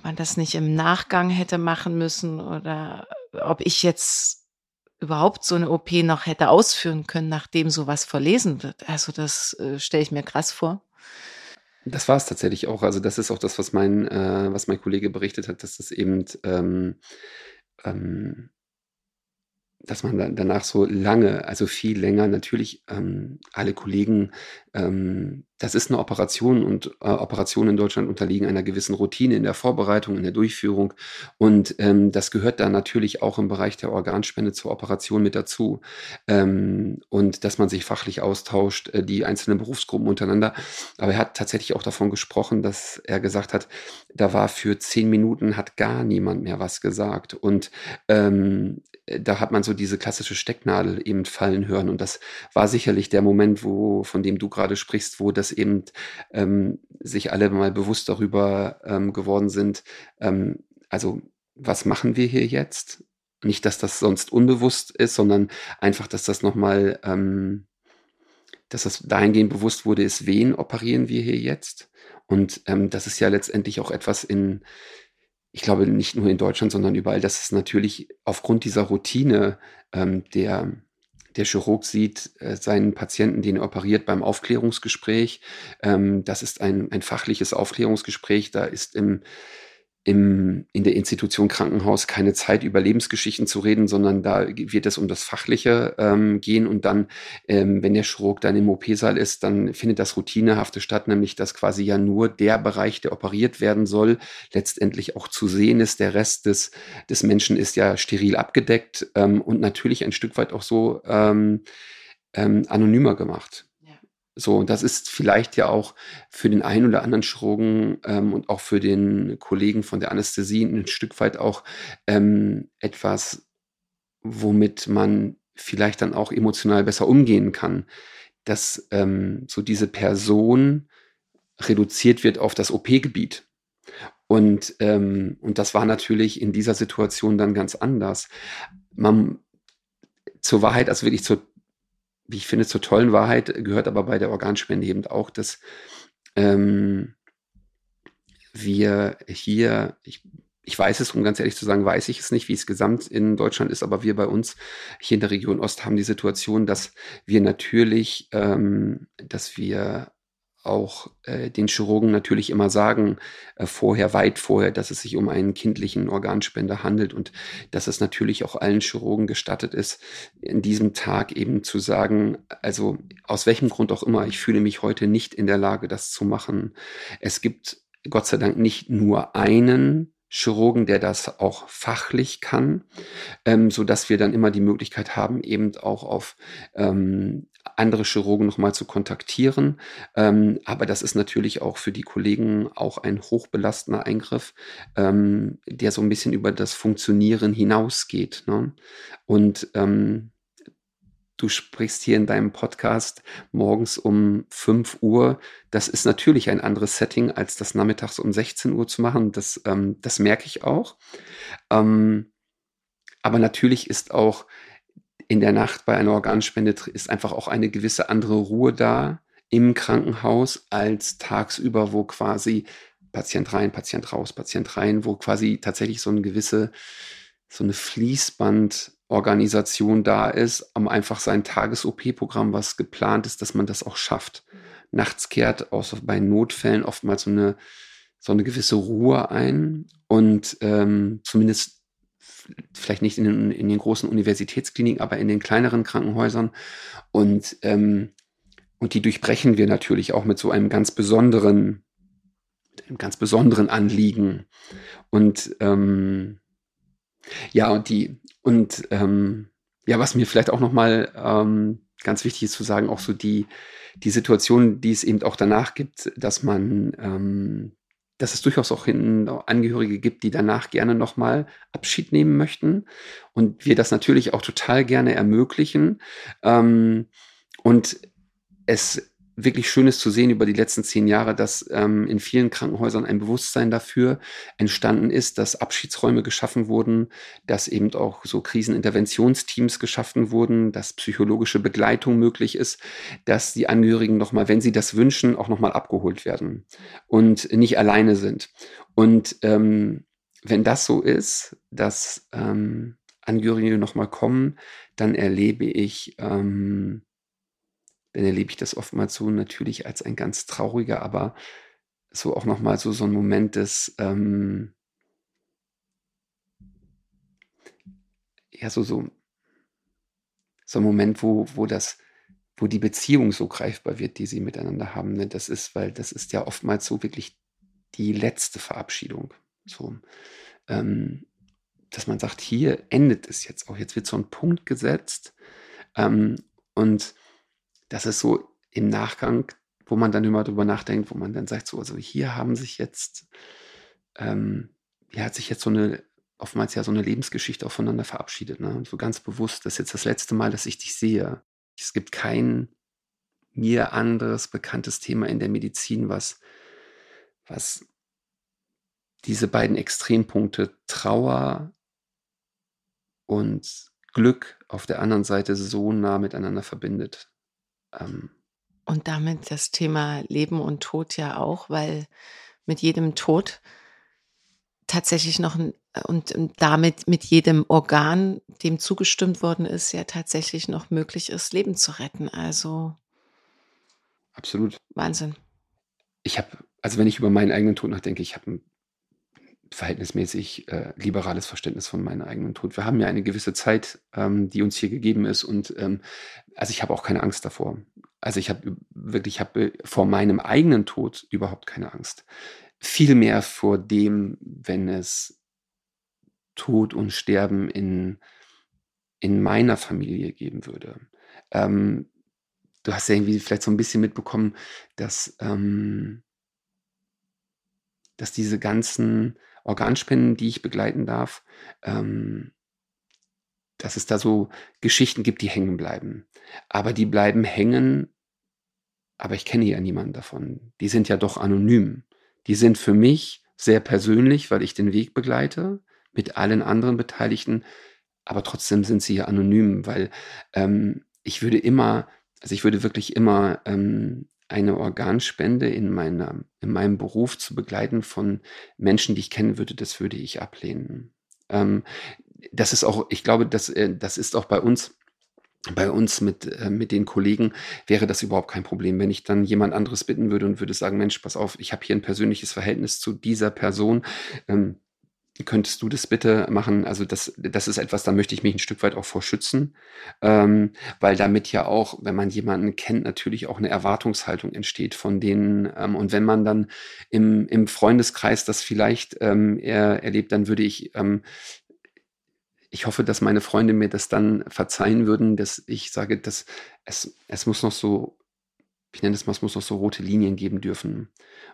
S1: man das nicht im Nachgang hätte machen müssen oder ob ich jetzt überhaupt so eine OP noch hätte ausführen können, nachdem sowas verlesen wird. Also das äh, stelle ich mir krass vor.
S2: Das war es tatsächlich auch. Also das ist auch das, was mein, äh, was mein Kollege berichtet hat, dass das eben ähm, ähm, dass man dann danach so lange, also viel länger, natürlich ähm, alle Kollegen, ähm, das ist eine Operation und äh, Operationen in Deutschland unterliegen einer gewissen Routine in der Vorbereitung, in der Durchführung und ähm, das gehört dann natürlich auch im Bereich der Organspende zur Operation mit dazu ähm, und dass man sich fachlich austauscht, äh, die einzelnen Berufsgruppen untereinander. Aber er hat tatsächlich auch davon gesprochen, dass er gesagt hat, da war für zehn Minuten hat gar niemand mehr was gesagt und ähm, äh, da hat man so diese klassische Stecknadel eben fallen hören. Und das war sicherlich der Moment, wo, von dem du gerade sprichst, wo das eben ähm, sich alle mal bewusst darüber ähm, geworden sind. Ähm, also, was machen wir hier jetzt? Nicht, dass das sonst unbewusst ist, sondern einfach, dass das nochmal, ähm, dass das dahingehend bewusst wurde, ist, wen operieren wir hier jetzt? Und ähm, das ist ja letztendlich auch etwas in, ich glaube nicht nur in Deutschland, sondern überall, dass es natürlich aufgrund dieser Routine ähm, der der Chirurg sieht äh, seinen Patienten, den er operiert, beim Aufklärungsgespräch. Ähm, das ist ein, ein fachliches Aufklärungsgespräch. Da ist im, im, in der Institution Krankenhaus keine Zeit, über Lebensgeschichten zu reden, sondern da wird es um das Fachliche ähm, gehen. Und dann, ähm, wenn der Chirurg dann im OP-Saal ist, dann findet das Routinehafte statt, nämlich dass quasi ja nur der Bereich, der operiert werden soll, letztendlich auch zu sehen ist. Der Rest des, des Menschen ist ja steril abgedeckt ähm, und natürlich ein Stück weit auch so ähm, ähm, anonymer gemacht. So, und das ist vielleicht ja auch für den einen oder anderen Chirurgen ähm, und auch für den Kollegen von der Anästhesie ein Stück weit auch ähm, etwas, womit man vielleicht dann auch emotional besser umgehen kann, dass ähm, so diese Person reduziert wird auf das OP-Gebiet. Und, ähm, und das war natürlich in dieser Situation dann ganz anders. Man, zur Wahrheit, also wirklich zur wie ich finde, zur tollen Wahrheit gehört aber bei der Organspende eben auch, dass ähm, wir hier, ich, ich weiß es, um ganz ehrlich zu sagen, weiß ich es nicht, wie es gesamt in Deutschland ist, aber wir bei uns hier in der Region Ost haben die Situation, dass wir natürlich, ähm, dass wir auch äh, den Chirurgen natürlich immer sagen, äh, vorher, weit vorher, dass es sich um einen kindlichen Organspender handelt und dass es natürlich auch allen Chirurgen gestattet ist, in diesem Tag eben zu sagen, also aus welchem Grund auch immer, ich fühle mich heute nicht in der Lage, das zu machen. Es gibt Gott sei Dank nicht nur einen Chirurgen, der das auch fachlich kann, ähm, so dass wir dann immer die Möglichkeit haben, eben auch auf ähm, andere Chirurgen nochmal zu kontaktieren. Ähm, aber das ist natürlich auch für die Kollegen auch ein hochbelastender Eingriff, ähm, der so ein bisschen über das Funktionieren hinausgeht. Ne? Und ähm, du sprichst hier in deinem Podcast morgens um 5 Uhr. Das ist natürlich ein anderes Setting, als das nachmittags um 16 Uhr zu machen. Das, ähm, das merke ich auch. Ähm, aber natürlich ist auch in der Nacht bei einer Organspende ist einfach auch eine gewisse andere Ruhe da im Krankenhaus als tagsüber, wo quasi Patient rein, Patient raus, Patient rein, wo quasi tatsächlich so eine gewisse, so eine Fließbandorganisation da ist, um einfach sein Tages-OP-Programm, was geplant ist, dass man das auch schafft. Nachts kehrt außer bei Notfällen oftmals so eine, so eine gewisse Ruhe ein und ähm, zumindest vielleicht nicht in den, in den großen Universitätskliniken, aber in den kleineren Krankenhäusern. Und, ähm, und die durchbrechen wir natürlich auch mit so einem ganz besonderen, einem ganz besonderen Anliegen. Und ähm, ja, und die, und ähm, ja, was mir vielleicht auch nochmal ähm, ganz wichtig ist zu sagen, auch so die, die Situation, die es eben auch danach gibt, dass man ähm, dass es durchaus auch Angehörige gibt, die danach gerne nochmal Abschied nehmen möchten. Und wir das natürlich auch total gerne ermöglichen. Ähm, und es wirklich Schönes zu sehen über die letzten zehn Jahre, dass ähm, in vielen Krankenhäusern ein Bewusstsein dafür entstanden ist, dass Abschiedsräume geschaffen wurden, dass eben auch so Kriseninterventionsteams geschaffen wurden, dass psychologische Begleitung möglich ist, dass die Angehörigen nochmal, wenn sie das wünschen, auch nochmal abgeholt werden und nicht alleine sind. Und ähm, wenn das so ist, dass ähm, Angehörige nochmal kommen, dann erlebe ich ähm, dann erlebe ich das oftmals so natürlich als ein ganz trauriger, aber so auch nochmal so, so ein Moment des, ähm, ja, so, so, so ein Moment, wo, wo das, wo die Beziehung so greifbar wird, die sie miteinander haben. Ne? Das ist, weil das ist ja oftmals so wirklich die letzte Verabschiedung. So, ähm, dass man sagt, hier endet es jetzt auch. Jetzt wird so ein Punkt gesetzt. Ähm, und das ist so im Nachgang, wo man dann immer drüber nachdenkt, wo man dann sagt, so, also hier haben sich jetzt, ähm, hier hat sich jetzt so eine, oftmals ja so eine Lebensgeschichte aufeinander verabschiedet. Ne? So ganz bewusst, das ist jetzt das letzte Mal, dass ich dich sehe. Es gibt kein mir anderes bekanntes Thema in der Medizin, was, was diese beiden Extrempunkte Trauer und Glück auf der anderen Seite so nah miteinander verbindet.
S1: Ähm, und damit das Thema Leben und Tod ja auch, weil mit jedem Tod tatsächlich noch ein, und damit mit jedem Organ, dem zugestimmt worden ist, ja tatsächlich noch möglich ist, Leben zu retten. Also
S2: absolut
S1: Wahnsinn.
S2: Ich habe, also wenn ich über meinen eigenen Tod nachdenke, ich habe verhältnismäßig äh, liberales Verständnis von meinem eigenen Tod. Wir haben ja eine gewisse Zeit, ähm, die uns hier gegeben ist und ähm, also ich habe auch keine Angst davor. Also ich habe wirklich, ich habe vor meinem eigenen Tod überhaupt keine Angst. Vielmehr vor dem, wenn es Tod und Sterben in, in meiner Familie geben würde. Ähm, du hast ja irgendwie vielleicht so ein bisschen mitbekommen, dass, ähm, dass diese ganzen Organspenden, die ich begleiten darf, ähm, dass es da so Geschichten gibt, die hängen bleiben. Aber die bleiben hängen, aber ich kenne ja niemanden davon. Die sind ja doch anonym. Die sind für mich sehr persönlich, weil ich den Weg begleite mit allen anderen Beteiligten, aber trotzdem sind sie ja anonym, weil ähm, ich würde immer, also ich würde wirklich immer ähm, eine Organspende in, meiner, in meinem Beruf zu begleiten von Menschen, die ich kennen würde, das würde ich ablehnen. Ähm, das ist auch, ich glaube, das, äh, das ist auch bei uns bei uns mit, äh, mit den Kollegen wäre das überhaupt kein Problem. Wenn ich dann jemand anderes bitten würde und würde sagen, Mensch, pass auf, ich habe hier ein persönliches Verhältnis zu dieser Person, ähm, könntest du das bitte machen? Also das, das ist etwas, da möchte ich mich ein Stück weit auch vor schützen, ähm, weil damit ja auch, wenn man jemanden kennt, natürlich auch eine Erwartungshaltung entsteht von denen. Ähm, und wenn man dann im, im Freundeskreis das vielleicht ähm, er, erlebt, dann würde ich, ähm, ich hoffe, dass meine Freunde mir das dann verzeihen würden, dass ich sage, dass es, es muss noch so, ich nenne es mal, es muss noch so rote Linien geben dürfen.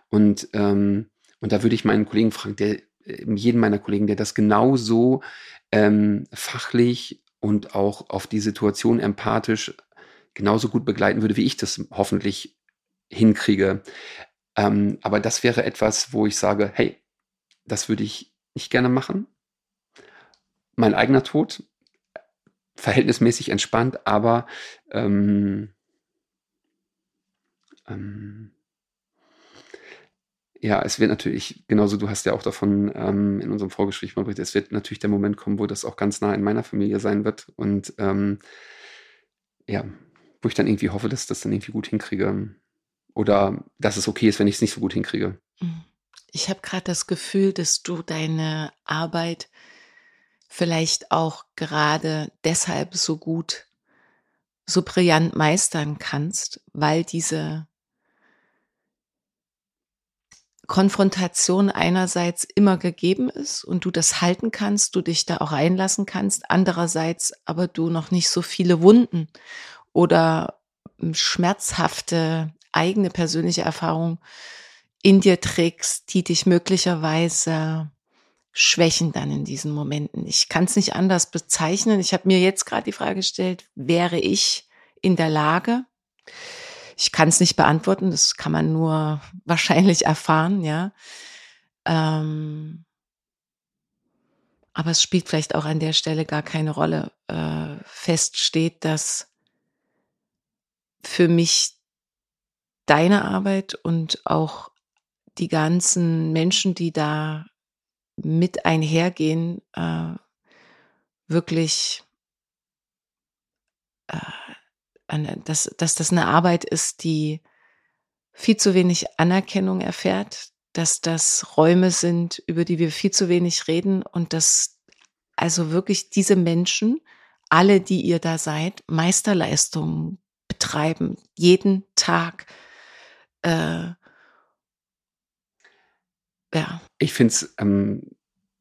S2: Und, ähm, und da würde ich meinen Kollegen fragen, der jeden meiner Kollegen, der das genauso ähm, fachlich und auch auf die Situation empathisch genauso gut begleiten würde, wie ich das hoffentlich hinkriege. Ähm, aber das wäre etwas, wo ich sage, hey, das würde ich nicht gerne machen. Mein eigener Tod, verhältnismäßig entspannt, aber ähm, ähm, ja, es wird natürlich, genauso du hast ja auch davon ähm, in unserem Vorgespräch mal berichtet, es wird natürlich der Moment kommen, wo das auch ganz nah in meiner Familie sein wird. Und ähm, ja, wo ich dann irgendwie hoffe, dass das dann irgendwie gut hinkriege. Oder dass es okay ist, wenn ich es nicht so gut hinkriege.
S1: Mhm. Ich habe gerade das Gefühl, dass du deine Arbeit vielleicht auch gerade deshalb so gut, so brillant meistern kannst, weil diese Konfrontation einerseits immer gegeben ist und du das halten kannst, du dich da auch einlassen kannst, andererseits aber du noch nicht so viele Wunden oder hm, schmerzhafte eigene persönliche Erfahrung in dir trägst, die dich möglicherweise schwächen dann in diesen Momenten. Ich kann es nicht anders bezeichnen. Ich habe mir jetzt gerade die Frage gestellt, wäre ich in der Lage, ich kann es nicht beantworten, das kann man nur <laughs> wahrscheinlich erfahren, ja. Ähm, aber es spielt vielleicht auch an der Stelle gar keine Rolle. Äh, fest steht, dass für mich deine Arbeit und auch die ganzen Menschen, die da mit einhergehen, äh, wirklich äh, dass, dass das eine Arbeit ist, die viel zu wenig Anerkennung erfährt, dass das Räume sind, über die wir viel zu wenig reden und dass also wirklich diese Menschen, alle, die ihr da seid, Meisterleistungen betreiben, jeden Tag. Äh,
S2: ja. Ich finde es ähm,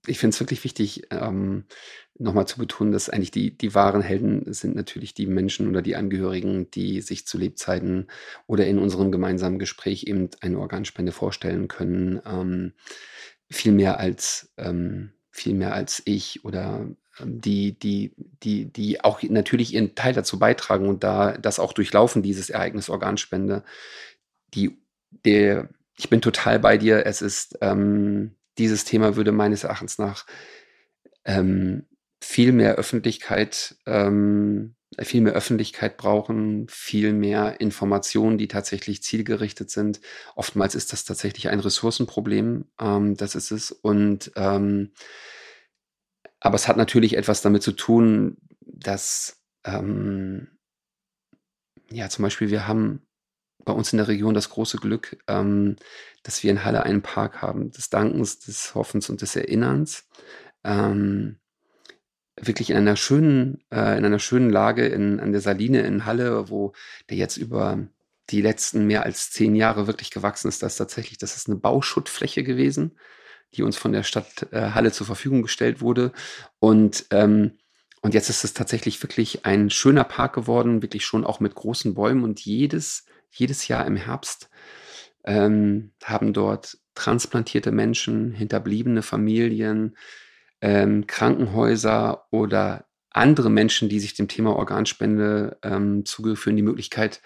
S2: ich finde es wirklich wichtig, ähm, nochmal zu betonen, dass eigentlich die, die wahren Helden sind natürlich die Menschen oder die Angehörigen, die sich zu Lebzeiten oder in unserem gemeinsamen Gespräch eben eine Organspende vorstellen können. Ähm, viel mehr als, ähm, viel mehr als ich oder ähm, die, die, die, die auch natürlich ihren Teil dazu beitragen und da das auch durchlaufen, dieses Ereignis Organspende. Die, der, ich bin total bei dir. Es ist, ähm, dieses Thema würde meines Erachtens nach ähm, viel mehr Öffentlichkeit, ähm, viel mehr Öffentlichkeit brauchen, viel mehr Informationen, die tatsächlich zielgerichtet sind. Oftmals ist das tatsächlich ein Ressourcenproblem, ähm, das ist es. Und ähm, aber es hat natürlich etwas damit zu tun, dass ähm, ja zum Beispiel wir haben bei uns in der Region das große Glück, ähm, dass wir in Halle einen Park haben, des Dankens, des Hoffens und des Erinnerns. Ähm, wirklich in einer schönen, äh, in einer schönen Lage in, an der Saline in Halle, wo der jetzt über die letzten mehr als zehn Jahre wirklich gewachsen ist. Das ist tatsächlich, das ist eine Bauschuttfläche gewesen, die uns von der Stadt äh, Halle zur Verfügung gestellt wurde. Und ähm, und jetzt ist es tatsächlich wirklich ein schöner Park geworden, wirklich schon auch mit großen Bäumen. Und jedes, jedes Jahr im Herbst ähm, haben dort transplantierte Menschen, hinterbliebene Familien, ähm, Krankenhäuser oder andere Menschen, die sich dem Thema Organspende ähm, zugeführen, die Möglichkeit,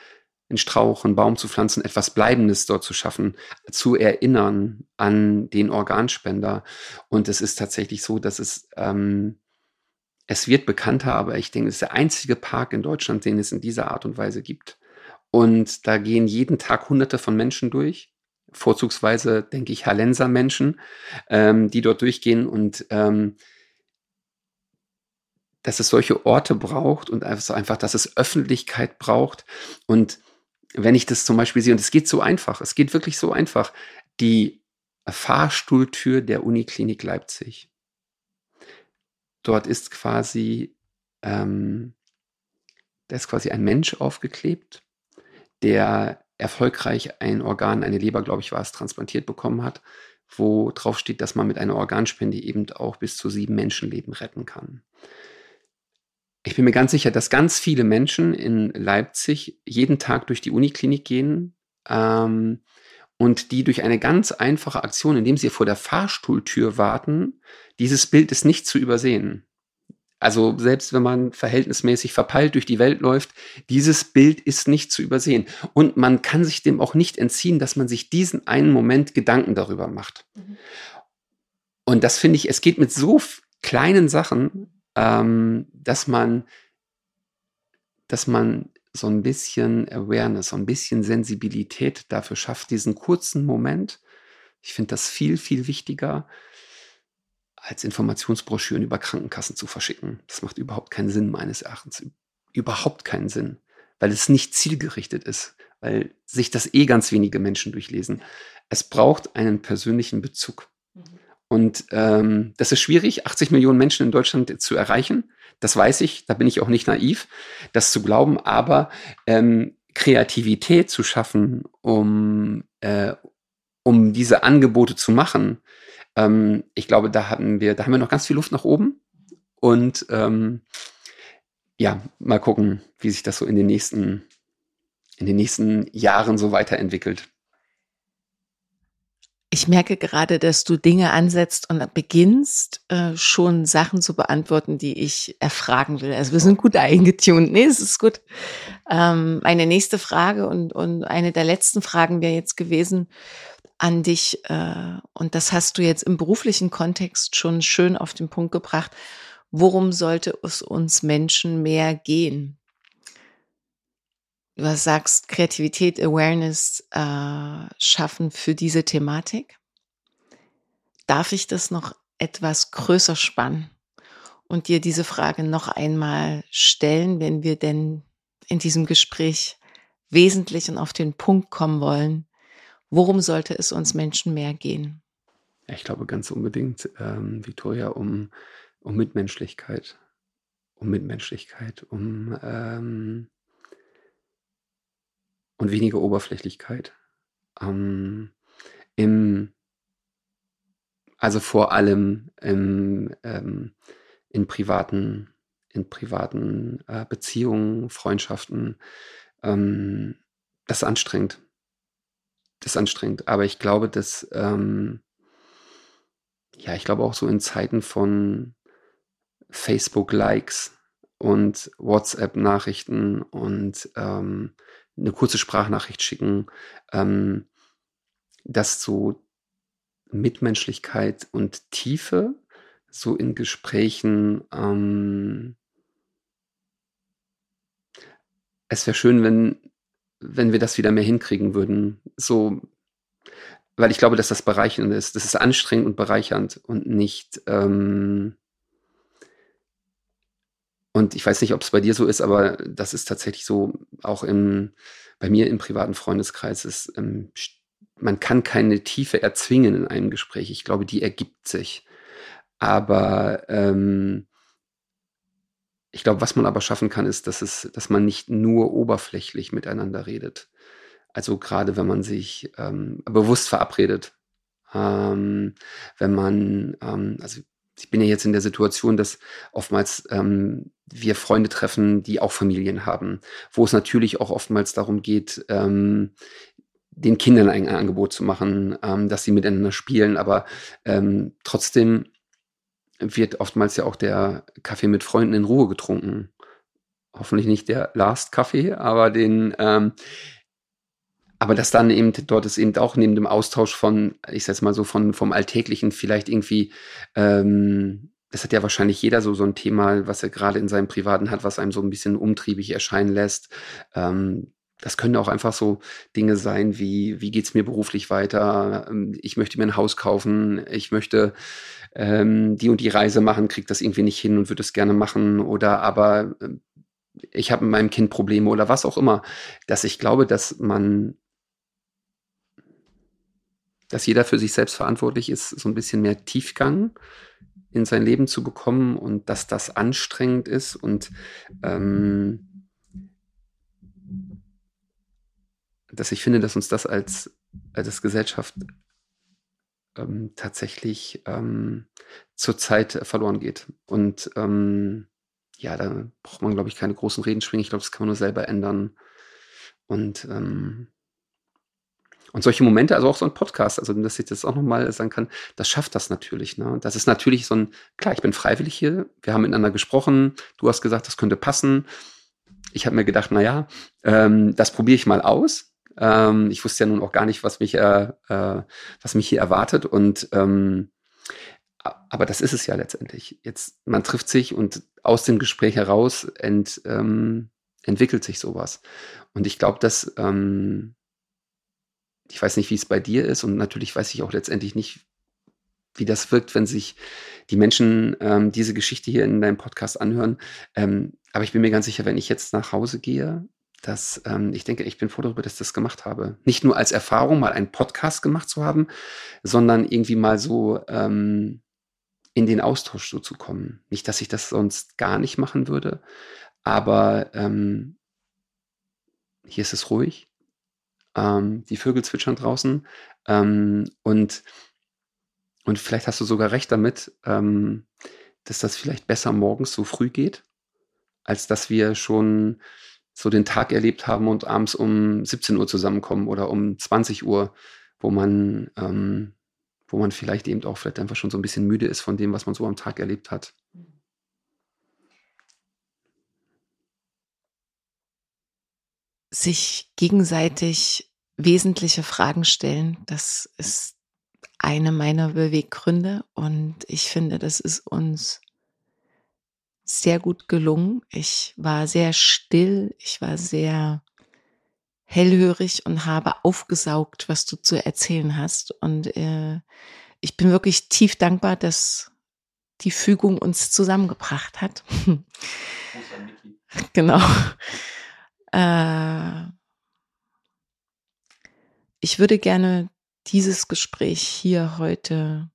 S2: einen Strauch, einen Baum zu pflanzen, etwas Bleibendes dort zu schaffen, zu erinnern an den Organspender. Und es ist tatsächlich so, dass es, ähm, es wird bekannter, aber ich denke, es ist der einzige Park in Deutschland, den es in dieser Art und Weise gibt. Und da gehen jeden Tag Hunderte von Menschen durch vorzugsweise, denke ich, Hallenser Menschen, ähm, die dort durchgehen und ähm, dass es solche Orte braucht und einfach, dass es Öffentlichkeit braucht. Und wenn ich das zum Beispiel sehe, und es geht so einfach, es geht wirklich so einfach, die Fahrstuhltür der Uniklinik Leipzig. Dort ist quasi, ähm, da ist quasi ein Mensch aufgeklebt, der erfolgreich ein Organ, eine Leber, glaube ich, war es, transplantiert bekommen hat, wo drauf steht, dass man mit einer Organspende eben auch bis zu sieben Menschenleben retten kann. Ich bin mir ganz sicher, dass ganz viele Menschen in Leipzig jeden Tag durch die Uniklinik gehen ähm, und die durch eine ganz einfache Aktion, indem sie vor der Fahrstuhltür warten, dieses Bild ist nicht zu übersehen. Also selbst wenn man verhältnismäßig verpeilt durch die Welt läuft, dieses Bild ist nicht zu übersehen. Und man kann sich dem auch nicht entziehen, dass man sich diesen einen Moment Gedanken darüber macht. Mhm. Und das finde ich, es geht mit so kleinen Sachen, ähm, dass man, dass man so ein bisschen Awareness, so ein bisschen Sensibilität dafür schafft, diesen kurzen Moment. Ich finde das viel, viel wichtiger, als Informationsbroschüren über Krankenkassen zu verschicken. Das macht überhaupt keinen Sinn, meines Erachtens. Überhaupt keinen Sinn, weil es nicht zielgerichtet ist, weil sich das eh ganz wenige Menschen durchlesen. Es braucht einen persönlichen Bezug. Mhm. Und ähm, das ist schwierig, 80 Millionen Menschen in Deutschland zu erreichen. Das weiß ich, da bin ich auch nicht naiv, das zu glauben, aber ähm, Kreativität zu schaffen, um, äh, um diese Angebote zu machen, ähm, ich glaube, da hatten wir, da haben wir noch ganz viel Luft nach oben. Und ähm, ja, mal gucken, wie sich das so in den nächsten, in den nächsten Jahren so weiterentwickelt.
S1: Ich merke gerade, dass du Dinge ansetzt und beginnst äh, schon Sachen zu beantworten, die ich erfragen will. Also wir sind gut eingetunt. Nee, es ist gut. Ähm, meine nächste Frage und, und eine der letzten Fragen wäre jetzt gewesen, an dich, äh, und das hast du jetzt im beruflichen Kontext schon schön auf den Punkt gebracht, worum sollte es uns Menschen mehr gehen? Du sagst Kreativität, Awareness äh, schaffen für diese Thematik. Darf ich das noch etwas größer spannen und dir diese Frage noch einmal stellen, wenn wir denn in diesem Gespräch wesentlich und auf den Punkt kommen wollen, Worum sollte es uns Menschen mehr gehen?
S2: Ich glaube ganz unbedingt, ähm, Victoria, um, um Mitmenschlichkeit. Um Mitmenschlichkeit, um ähm, und weniger Oberflächlichkeit. Ähm, im, also vor allem im, ähm, in privaten, in privaten äh, Beziehungen, Freundschaften. Ähm, das ist anstrengend das ist anstrengend. Aber ich glaube, dass, ähm, ja, ich glaube auch so in Zeiten von Facebook-Likes und WhatsApp-Nachrichten und ähm, eine kurze Sprachnachricht schicken, ähm, dass so Mitmenschlichkeit und Tiefe so in Gesprächen ähm, es wäre schön, wenn wenn wir das wieder mehr hinkriegen würden. So, weil ich glaube, dass das bereichernd ist. Das ist anstrengend und bereichernd und nicht, ähm, und ich weiß nicht, ob es bei dir so ist, aber das ist tatsächlich so, auch im, bei mir im privaten Freundeskreis ist, ähm, man kann keine Tiefe erzwingen in einem Gespräch. Ich glaube, die ergibt sich. Aber ähm, ich glaube, was man aber schaffen kann, ist, dass es, dass man nicht nur oberflächlich miteinander redet. Also gerade wenn man sich ähm, bewusst verabredet, ähm, wenn man, ähm, also ich bin ja jetzt in der Situation, dass oftmals ähm, wir Freunde treffen, die auch Familien haben, wo es natürlich auch oftmals darum geht, ähm, den Kindern ein, Angebot zu machen, ähm, dass sie miteinander spielen, aber ähm, trotzdem wird oftmals ja auch der Kaffee mit Freunden in Ruhe getrunken. Hoffentlich nicht der Last Kaffee, aber den, ähm, aber dass dann eben dort ist eben auch neben dem Austausch von, ich sag's mal so, von vom Alltäglichen vielleicht irgendwie, ähm, das hat ja wahrscheinlich jeder so so ein Thema, was er gerade in seinem Privaten hat, was einem so ein bisschen umtriebig erscheinen lässt. Ähm, das können auch einfach so Dinge sein wie, wie geht's mir beruflich weiter? Ähm, ich möchte mir ein Haus kaufen, ich möchte ähm, die und die Reise machen, kriegt das irgendwie nicht hin und würde es gerne machen. Oder aber äh, ich habe mit meinem Kind Probleme oder was auch immer, dass ich glaube, dass man dass jeder für sich selbst verantwortlich ist, so ein bisschen mehr Tiefgang in sein Leben zu bekommen und dass das anstrengend ist und ähm, dass ich finde, dass uns das als, als Gesellschaft ähm, tatsächlich ähm, zurzeit verloren geht. Und ähm, ja, da braucht man, glaube ich, keine großen Reden schwingen. Ich glaube, das kann man nur selber ändern. Und ähm, und solche Momente, also auch so ein Podcast, also dass ich das auch nochmal sagen kann, das schafft das natürlich. Ne? Das ist natürlich so ein, klar, ich bin freiwillig hier, wir haben miteinander gesprochen, du hast gesagt, das könnte passen. Ich habe mir gedacht, naja, ähm, das probiere ich mal aus. Ähm, ich wusste ja nun auch gar nicht, was mich, äh, äh, was mich hier erwartet. Und ähm, aber das ist es ja letztendlich. Jetzt, man trifft sich und aus dem Gespräch heraus ent, ähm, entwickelt sich sowas. Und ich glaube, dass ähm, ich weiß nicht, wie es bei dir ist und natürlich weiß ich auch letztendlich nicht, wie das wirkt, wenn sich die Menschen ähm, diese Geschichte hier in deinem Podcast anhören. Ähm, aber ich bin mir ganz sicher, wenn ich jetzt nach Hause gehe, dass ähm, ich denke, ich bin froh darüber, dass ich das gemacht habe. Nicht nur als Erfahrung, mal einen Podcast gemacht zu haben, sondern irgendwie mal so ähm, in den Austausch so zu kommen. Nicht, dass ich das sonst gar nicht machen würde, aber ähm, hier ist es ruhig ähm, die Vögel zwitschern draußen ähm, und, und vielleicht hast du sogar recht damit, ähm, dass das vielleicht besser morgens so früh geht, als dass wir schon so den Tag erlebt haben und abends um 17 Uhr zusammenkommen oder um 20 Uhr, wo man, ähm, wo man vielleicht eben auch vielleicht einfach schon so ein bisschen müde ist von dem, was man so am Tag erlebt hat.
S1: sich gegenseitig wesentliche Fragen stellen. Das ist eine meiner Beweggründe und ich finde, das ist uns sehr gut gelungen. Ich war sehr still, ich war sehr hellhörig und habe aufgesaugt, was du zu erzählen hast. Und äh, ich bin wirklich tief dankbar, dass die Fügung uns zusammengebracht hat. <laughs> <laughs> genau. Äh, ich würde gerne dieses Gespräch hier heute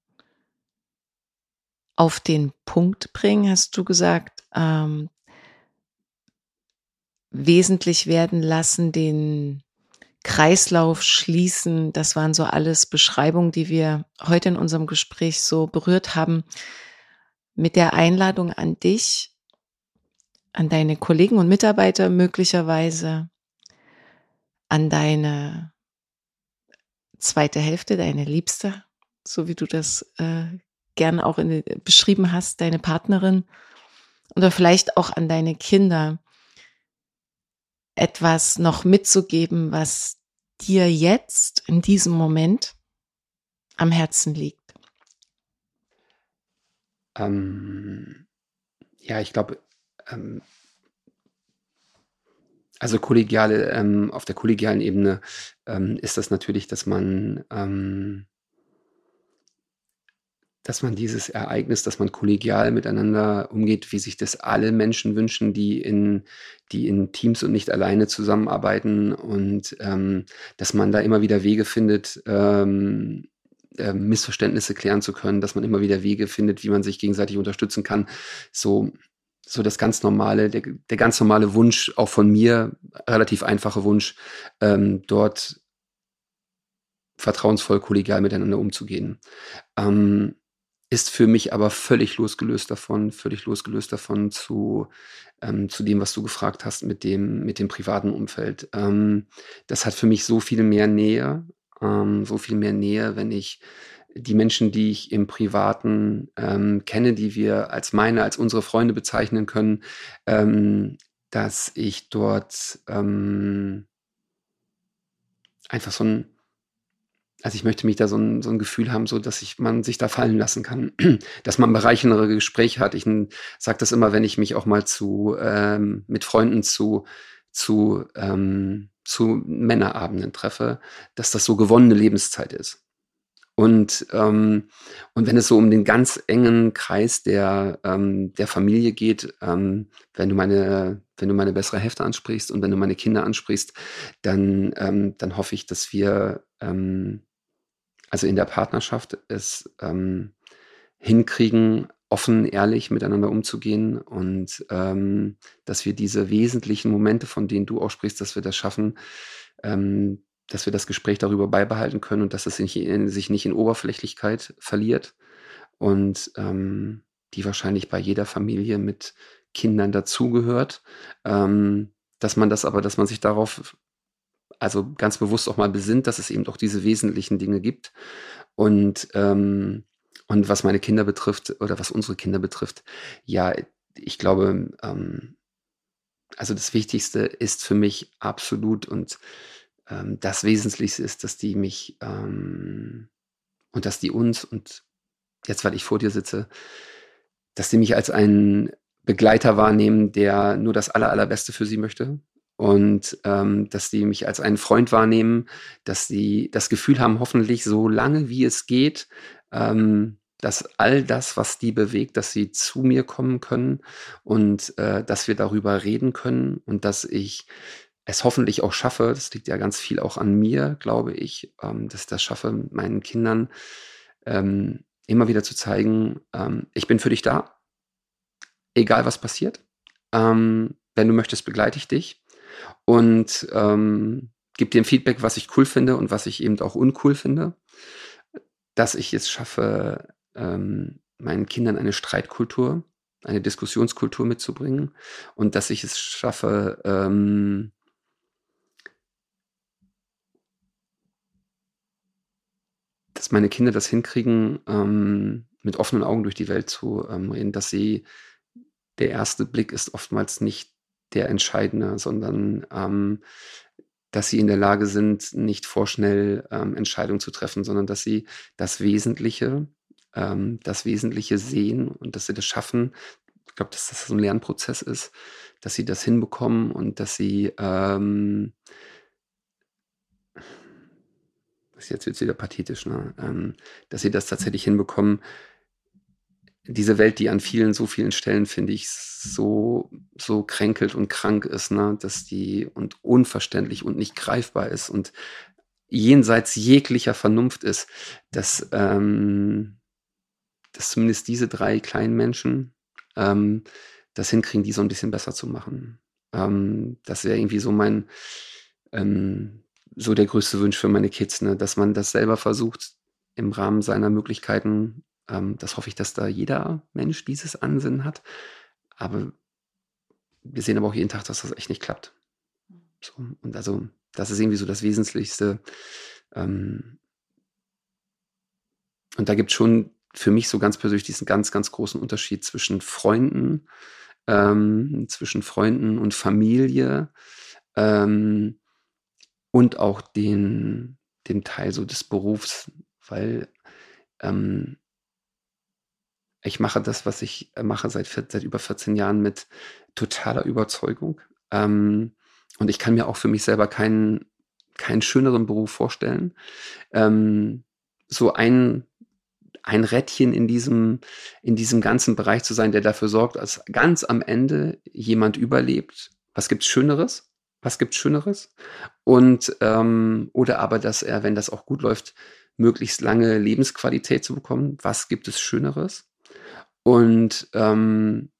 S1: auf den Punkt bringen, hast du gesagt, ähm, wesentlich werden lassen, den Kreislauf schließen. Das waren so alles Beschreibungen, die wir heute in unserem Gespräch so berührt haben. Mit der Einladung an dich, an deine Kollegen und Mitarbeiter möglicherweise, an deine zweite Hälfte, deine Liebste, so wie du das äh, gern auch in, beschrieben hast, deine Partnerin oder vielleicht auch an deine Kinder etwas noch mitzugeben, was dir jetzt in diesem Moment am Herzen liegt?
S2: Ähm, ja, ich glaube, ähm, also kollegiale, ähm, auf der kollegialen Ebene ähm, ist das natürlich, dass man ähm, dass man dieses Ereignis, dass man kollegial miteinander umgeht, wie sich das alle Menschen wünschen, die in, die in Teams und nicht alleine zusammenarbeiten und ähm, dass man da immer wieder Wege findet, ähm, äh, Missverständnisse klären zu können, dass man immer wieder Wege findet, wie man sich gegenseitig unterstützen kann. So, so das ganz normale, der, der ganz normale Wunsch, auch von mir, relativ einfache Wunsch, ähm, dort vertrauensvoll, kollegial miteinander umzugehen. Ähm, ist für mich aber völlig losgelöst davon, völlig losgelöst davon zu, ähm, zu dem, was du gefragt hast mit dem, mit dem privaten Umfeld. Ähm, das hat für mich so viel mehr Nähe, ähm, so viel mehr Nähe, wenn ich die Menschen, die ich im Privaten ähm, kenne, die wir als meine, als unsere Freunde bezeichnen können, ähm, dass ich dort ähm, einfach so ein also ich möchte mich da so ein, so ein Gefühl haben, so dass ich man sich da fallen lassen kann, <clears throat> dass man bereichendere Gespräche hat. Ich sage das immer, wenn ich mich auch mal zu ähm, mit Freunden zu zu ähm, zu Männerabenden treffe, dass das so gewonnene Lebenszeit ist. Und, ähm, und wenn es so um den ganz engen Kreis der, ähm, der Familie geht, ähm, wenn du meine, wenn du meine bessere Hälfte ansprichst und wenn du meine Kinder ansprichst, dann, ähm, dann hoffe ich, dass wir ähm, also in der Partnerschaft es ähm, hinkriegen, offen, ehrlich miteinander umzugehen und ähm, dass wir diese wesentlichen Momente, von denen du auch sprichst, dass wir das schaffen, ähm, dass wir das Gespräch darüber beibehalten können und dass es sich, in, sich nicht in Oberflächlichkeit verliert und ähm, die wahrscheinlich bei jeder Familie mit Kindern dazugehört, ähm, dass man das aber, dass man sich darauf also ganz bewusst auch mal besinnt, dass es eben doch diese wesentlichen Dinge gibt. Und, ähm, und was meine Kinder betrifft oder was unsere Kinder betrifft, ja, ich glaube, ähm, also das Wichtigste ist für mich absolut und ähm, das Wesentlichste ist, dass die mich ähm, und dass die uns und jetzt, weil ich vor dir sitze, dass die mich als einen Begleiter wahrnehmen, der nur das Aller, Allerbeste für sie möchte und ähm, dass die mich als einen Freund wahrnehmen, dass sie das Gefühl haben, hoffentlich so lange wie es geht, ähm, dass all das, was die bewegt, dass sie zu mir kommen können und äh, dass wir darüber reden können und dass ich es hoffentlich auch schaffe, das liegt ja ganz viel auch an mir, glaube ich, ähm, dass ich das schaffe, meinen Kindern ähm, immer wieder zu zeigen, ähm, ich bin für dich da, egal was passiert. Ähm, wenn du möchtest, begleite ich dich und ähm, gebe ein Feedback, was ich cool finde und was ich eben auch uncool finde. Dass ich es schaffe, ähm, meinen Kindern eine Streitkultur, eine Diskussionskultur mitzubringen und dass ich es schaffe, ähm, dass meine Kinder das hinkriegen, ähm, mit offenen Augen durch die Welt zu ähm, reden, dass sie der erste Blick ist oftmals nicht der entscheidende, sondern ähm, dass sie in der Lage sind, nicht vorschnell ähm, Entscheidungen zu treffen, sondern dass sie das Wesentliche, ähm, das Wesentliche sehen und dass sie das schaffen. Ich glaube, dass das so ein Lernprozess ist, dass sie das hinbekommen und dass sie ähm, jetzt wird wieder pathetisch, ne? ähm, dass sie das tatsächlich hinbekommen, diese Welt, die an vielen, so vielen Stellen, finde ich, so, so kränkelt und krank ist, ne, dass die und unverständlich und nicht greifbar ist und jenseits jeglicher Vernunft ist, dass, ähm, dass zumindest diese drei kleinen Menschen ähm, das hinkriegen, die so ein bisschen besser zu machen. Ähm, das wäre irgendwie so mein, ähm, so der größte Wunsch für meine Kids, ne, dass man das selber versucht, im Rahmen seiner Möglichkeiten ähm, das hoffe ich, dass da jeder Mensch dieses Ansinnen hat. Aber wir sehen aber auch jeden Tag, dass das echt nicht klappt. So, und also, das ist irgendwie so das Wesentlichste. Ähm, und da gibt es schon für mich so ganz persönlich diesen ganz, ganz großen Unterschied zwischen Freunden, ähm, zwischen Freunden und Familie ähm, und auch den, dem Teil so des Berufs, weil ähm, ich mache das, was ich äh, mache seit, seit über 14 Jahren mit totaler Überzeugung. Ähm, und ich kann mir auch für mich selber keinen, keinen schöneren Beruf vorstellen. Ähm, so ein, ein Rädchen in diesem, in diesem ganzen Bereich zu sein, der dafür sorgt, dass ganz am Ende jemand überlebt. Was gibt's Schöneres? Was gibt's Schöneres? Und ähm, oder aber, dass er, wenn das auch gut läuft, möglichst lange Lebensqualität zu bekommen. Was gibt es Schöneres? Und ähm,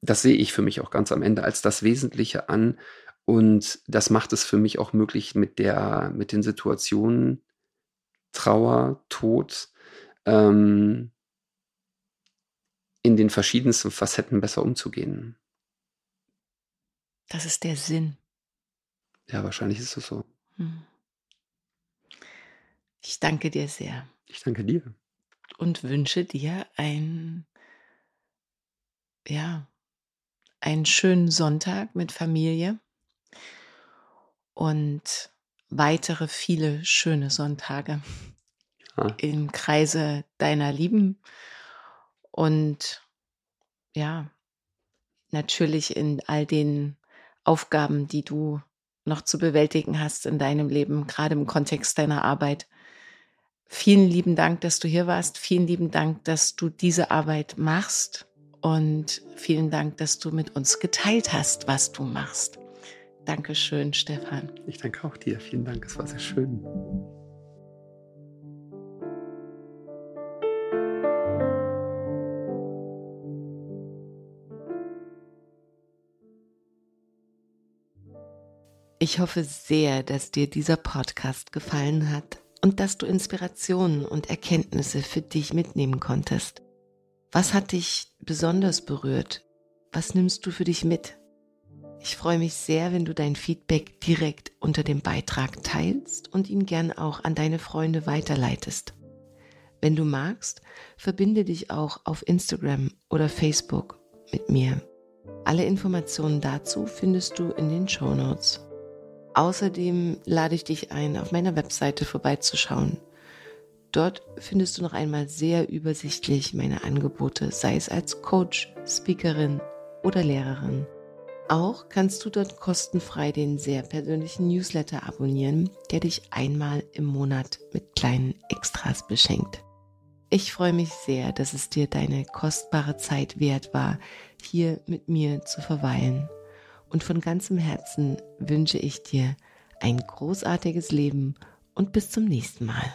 S2: das sehe ich für mich auch ganz am Ende als das Wesentliche an. Und das macht es für mich auch möglich, mit der, mit den Situationen Trauer, Tod ähm, in den verschiedensten Facetten besser umzugehen.
S1: Das ist der Sinn.
S2: Ja, wahrscheinlich ist es so. Hm.
S1: Ich danke dir sehr.
S2: Ich danke dir.
S1: Und wünsche dir ein, ja, einen schönen Sonntag mit Familie und weitere viele schöne Sonntage ja. im Kreise deiner Lieben und ja, natürlich in all den Aufgaben, die du noch zu bewältigen hast in deinem Leben, gerade im Kontext deiner Arbeit. Vielen lieben Dank, dass du hier warst. Vielen lieben Dank, dass du diese Arbeit machst. Und vielen Dank, dass du mit uns geteilt hast, was du machst. Dankeschön, Stefan.
S2: Ich danke auch dir. Vielen Dank. Es war sehr schön.
S1: Ich hoffe sehr, dass dir dieser Podcast gefallen hat und dass du Inspirationen und Erkenntnisse für dich mitnehmen konntest. Was hat dich besonders berührt? Was nimmst du für dich mit? Ich freue mich sehr, wenn du dein Feedback direkt unter dem Beitrag teilst und ihn gern auch an deine Freunde weiterleitest. Wenn du magst, verbinde dich auch auf Instagram oder Facebook mit mir. Alle Informationen dazu findest du in den Show Notes. Außerdem lade ich dich ein, auf meiner Webseite vorbeizuschauen. Dort findest du noch einmal sehr übersichtlich meine Angebote, sei es als Coach, Speakerin oder Lehrerin. Auch kannst du dort kostenfrei den sehr persönlichen Newsletter abonnieren, der dich einmal im Monat mit kleinen Extras beschenkt. Ich freue mich sehr, dass es dir deine kostbare Zeit wert war, hier mit mir zu verweilen und von ganzem Herzen wünsche ich dir ein großartiges Leben und bis zum nächsten Mal.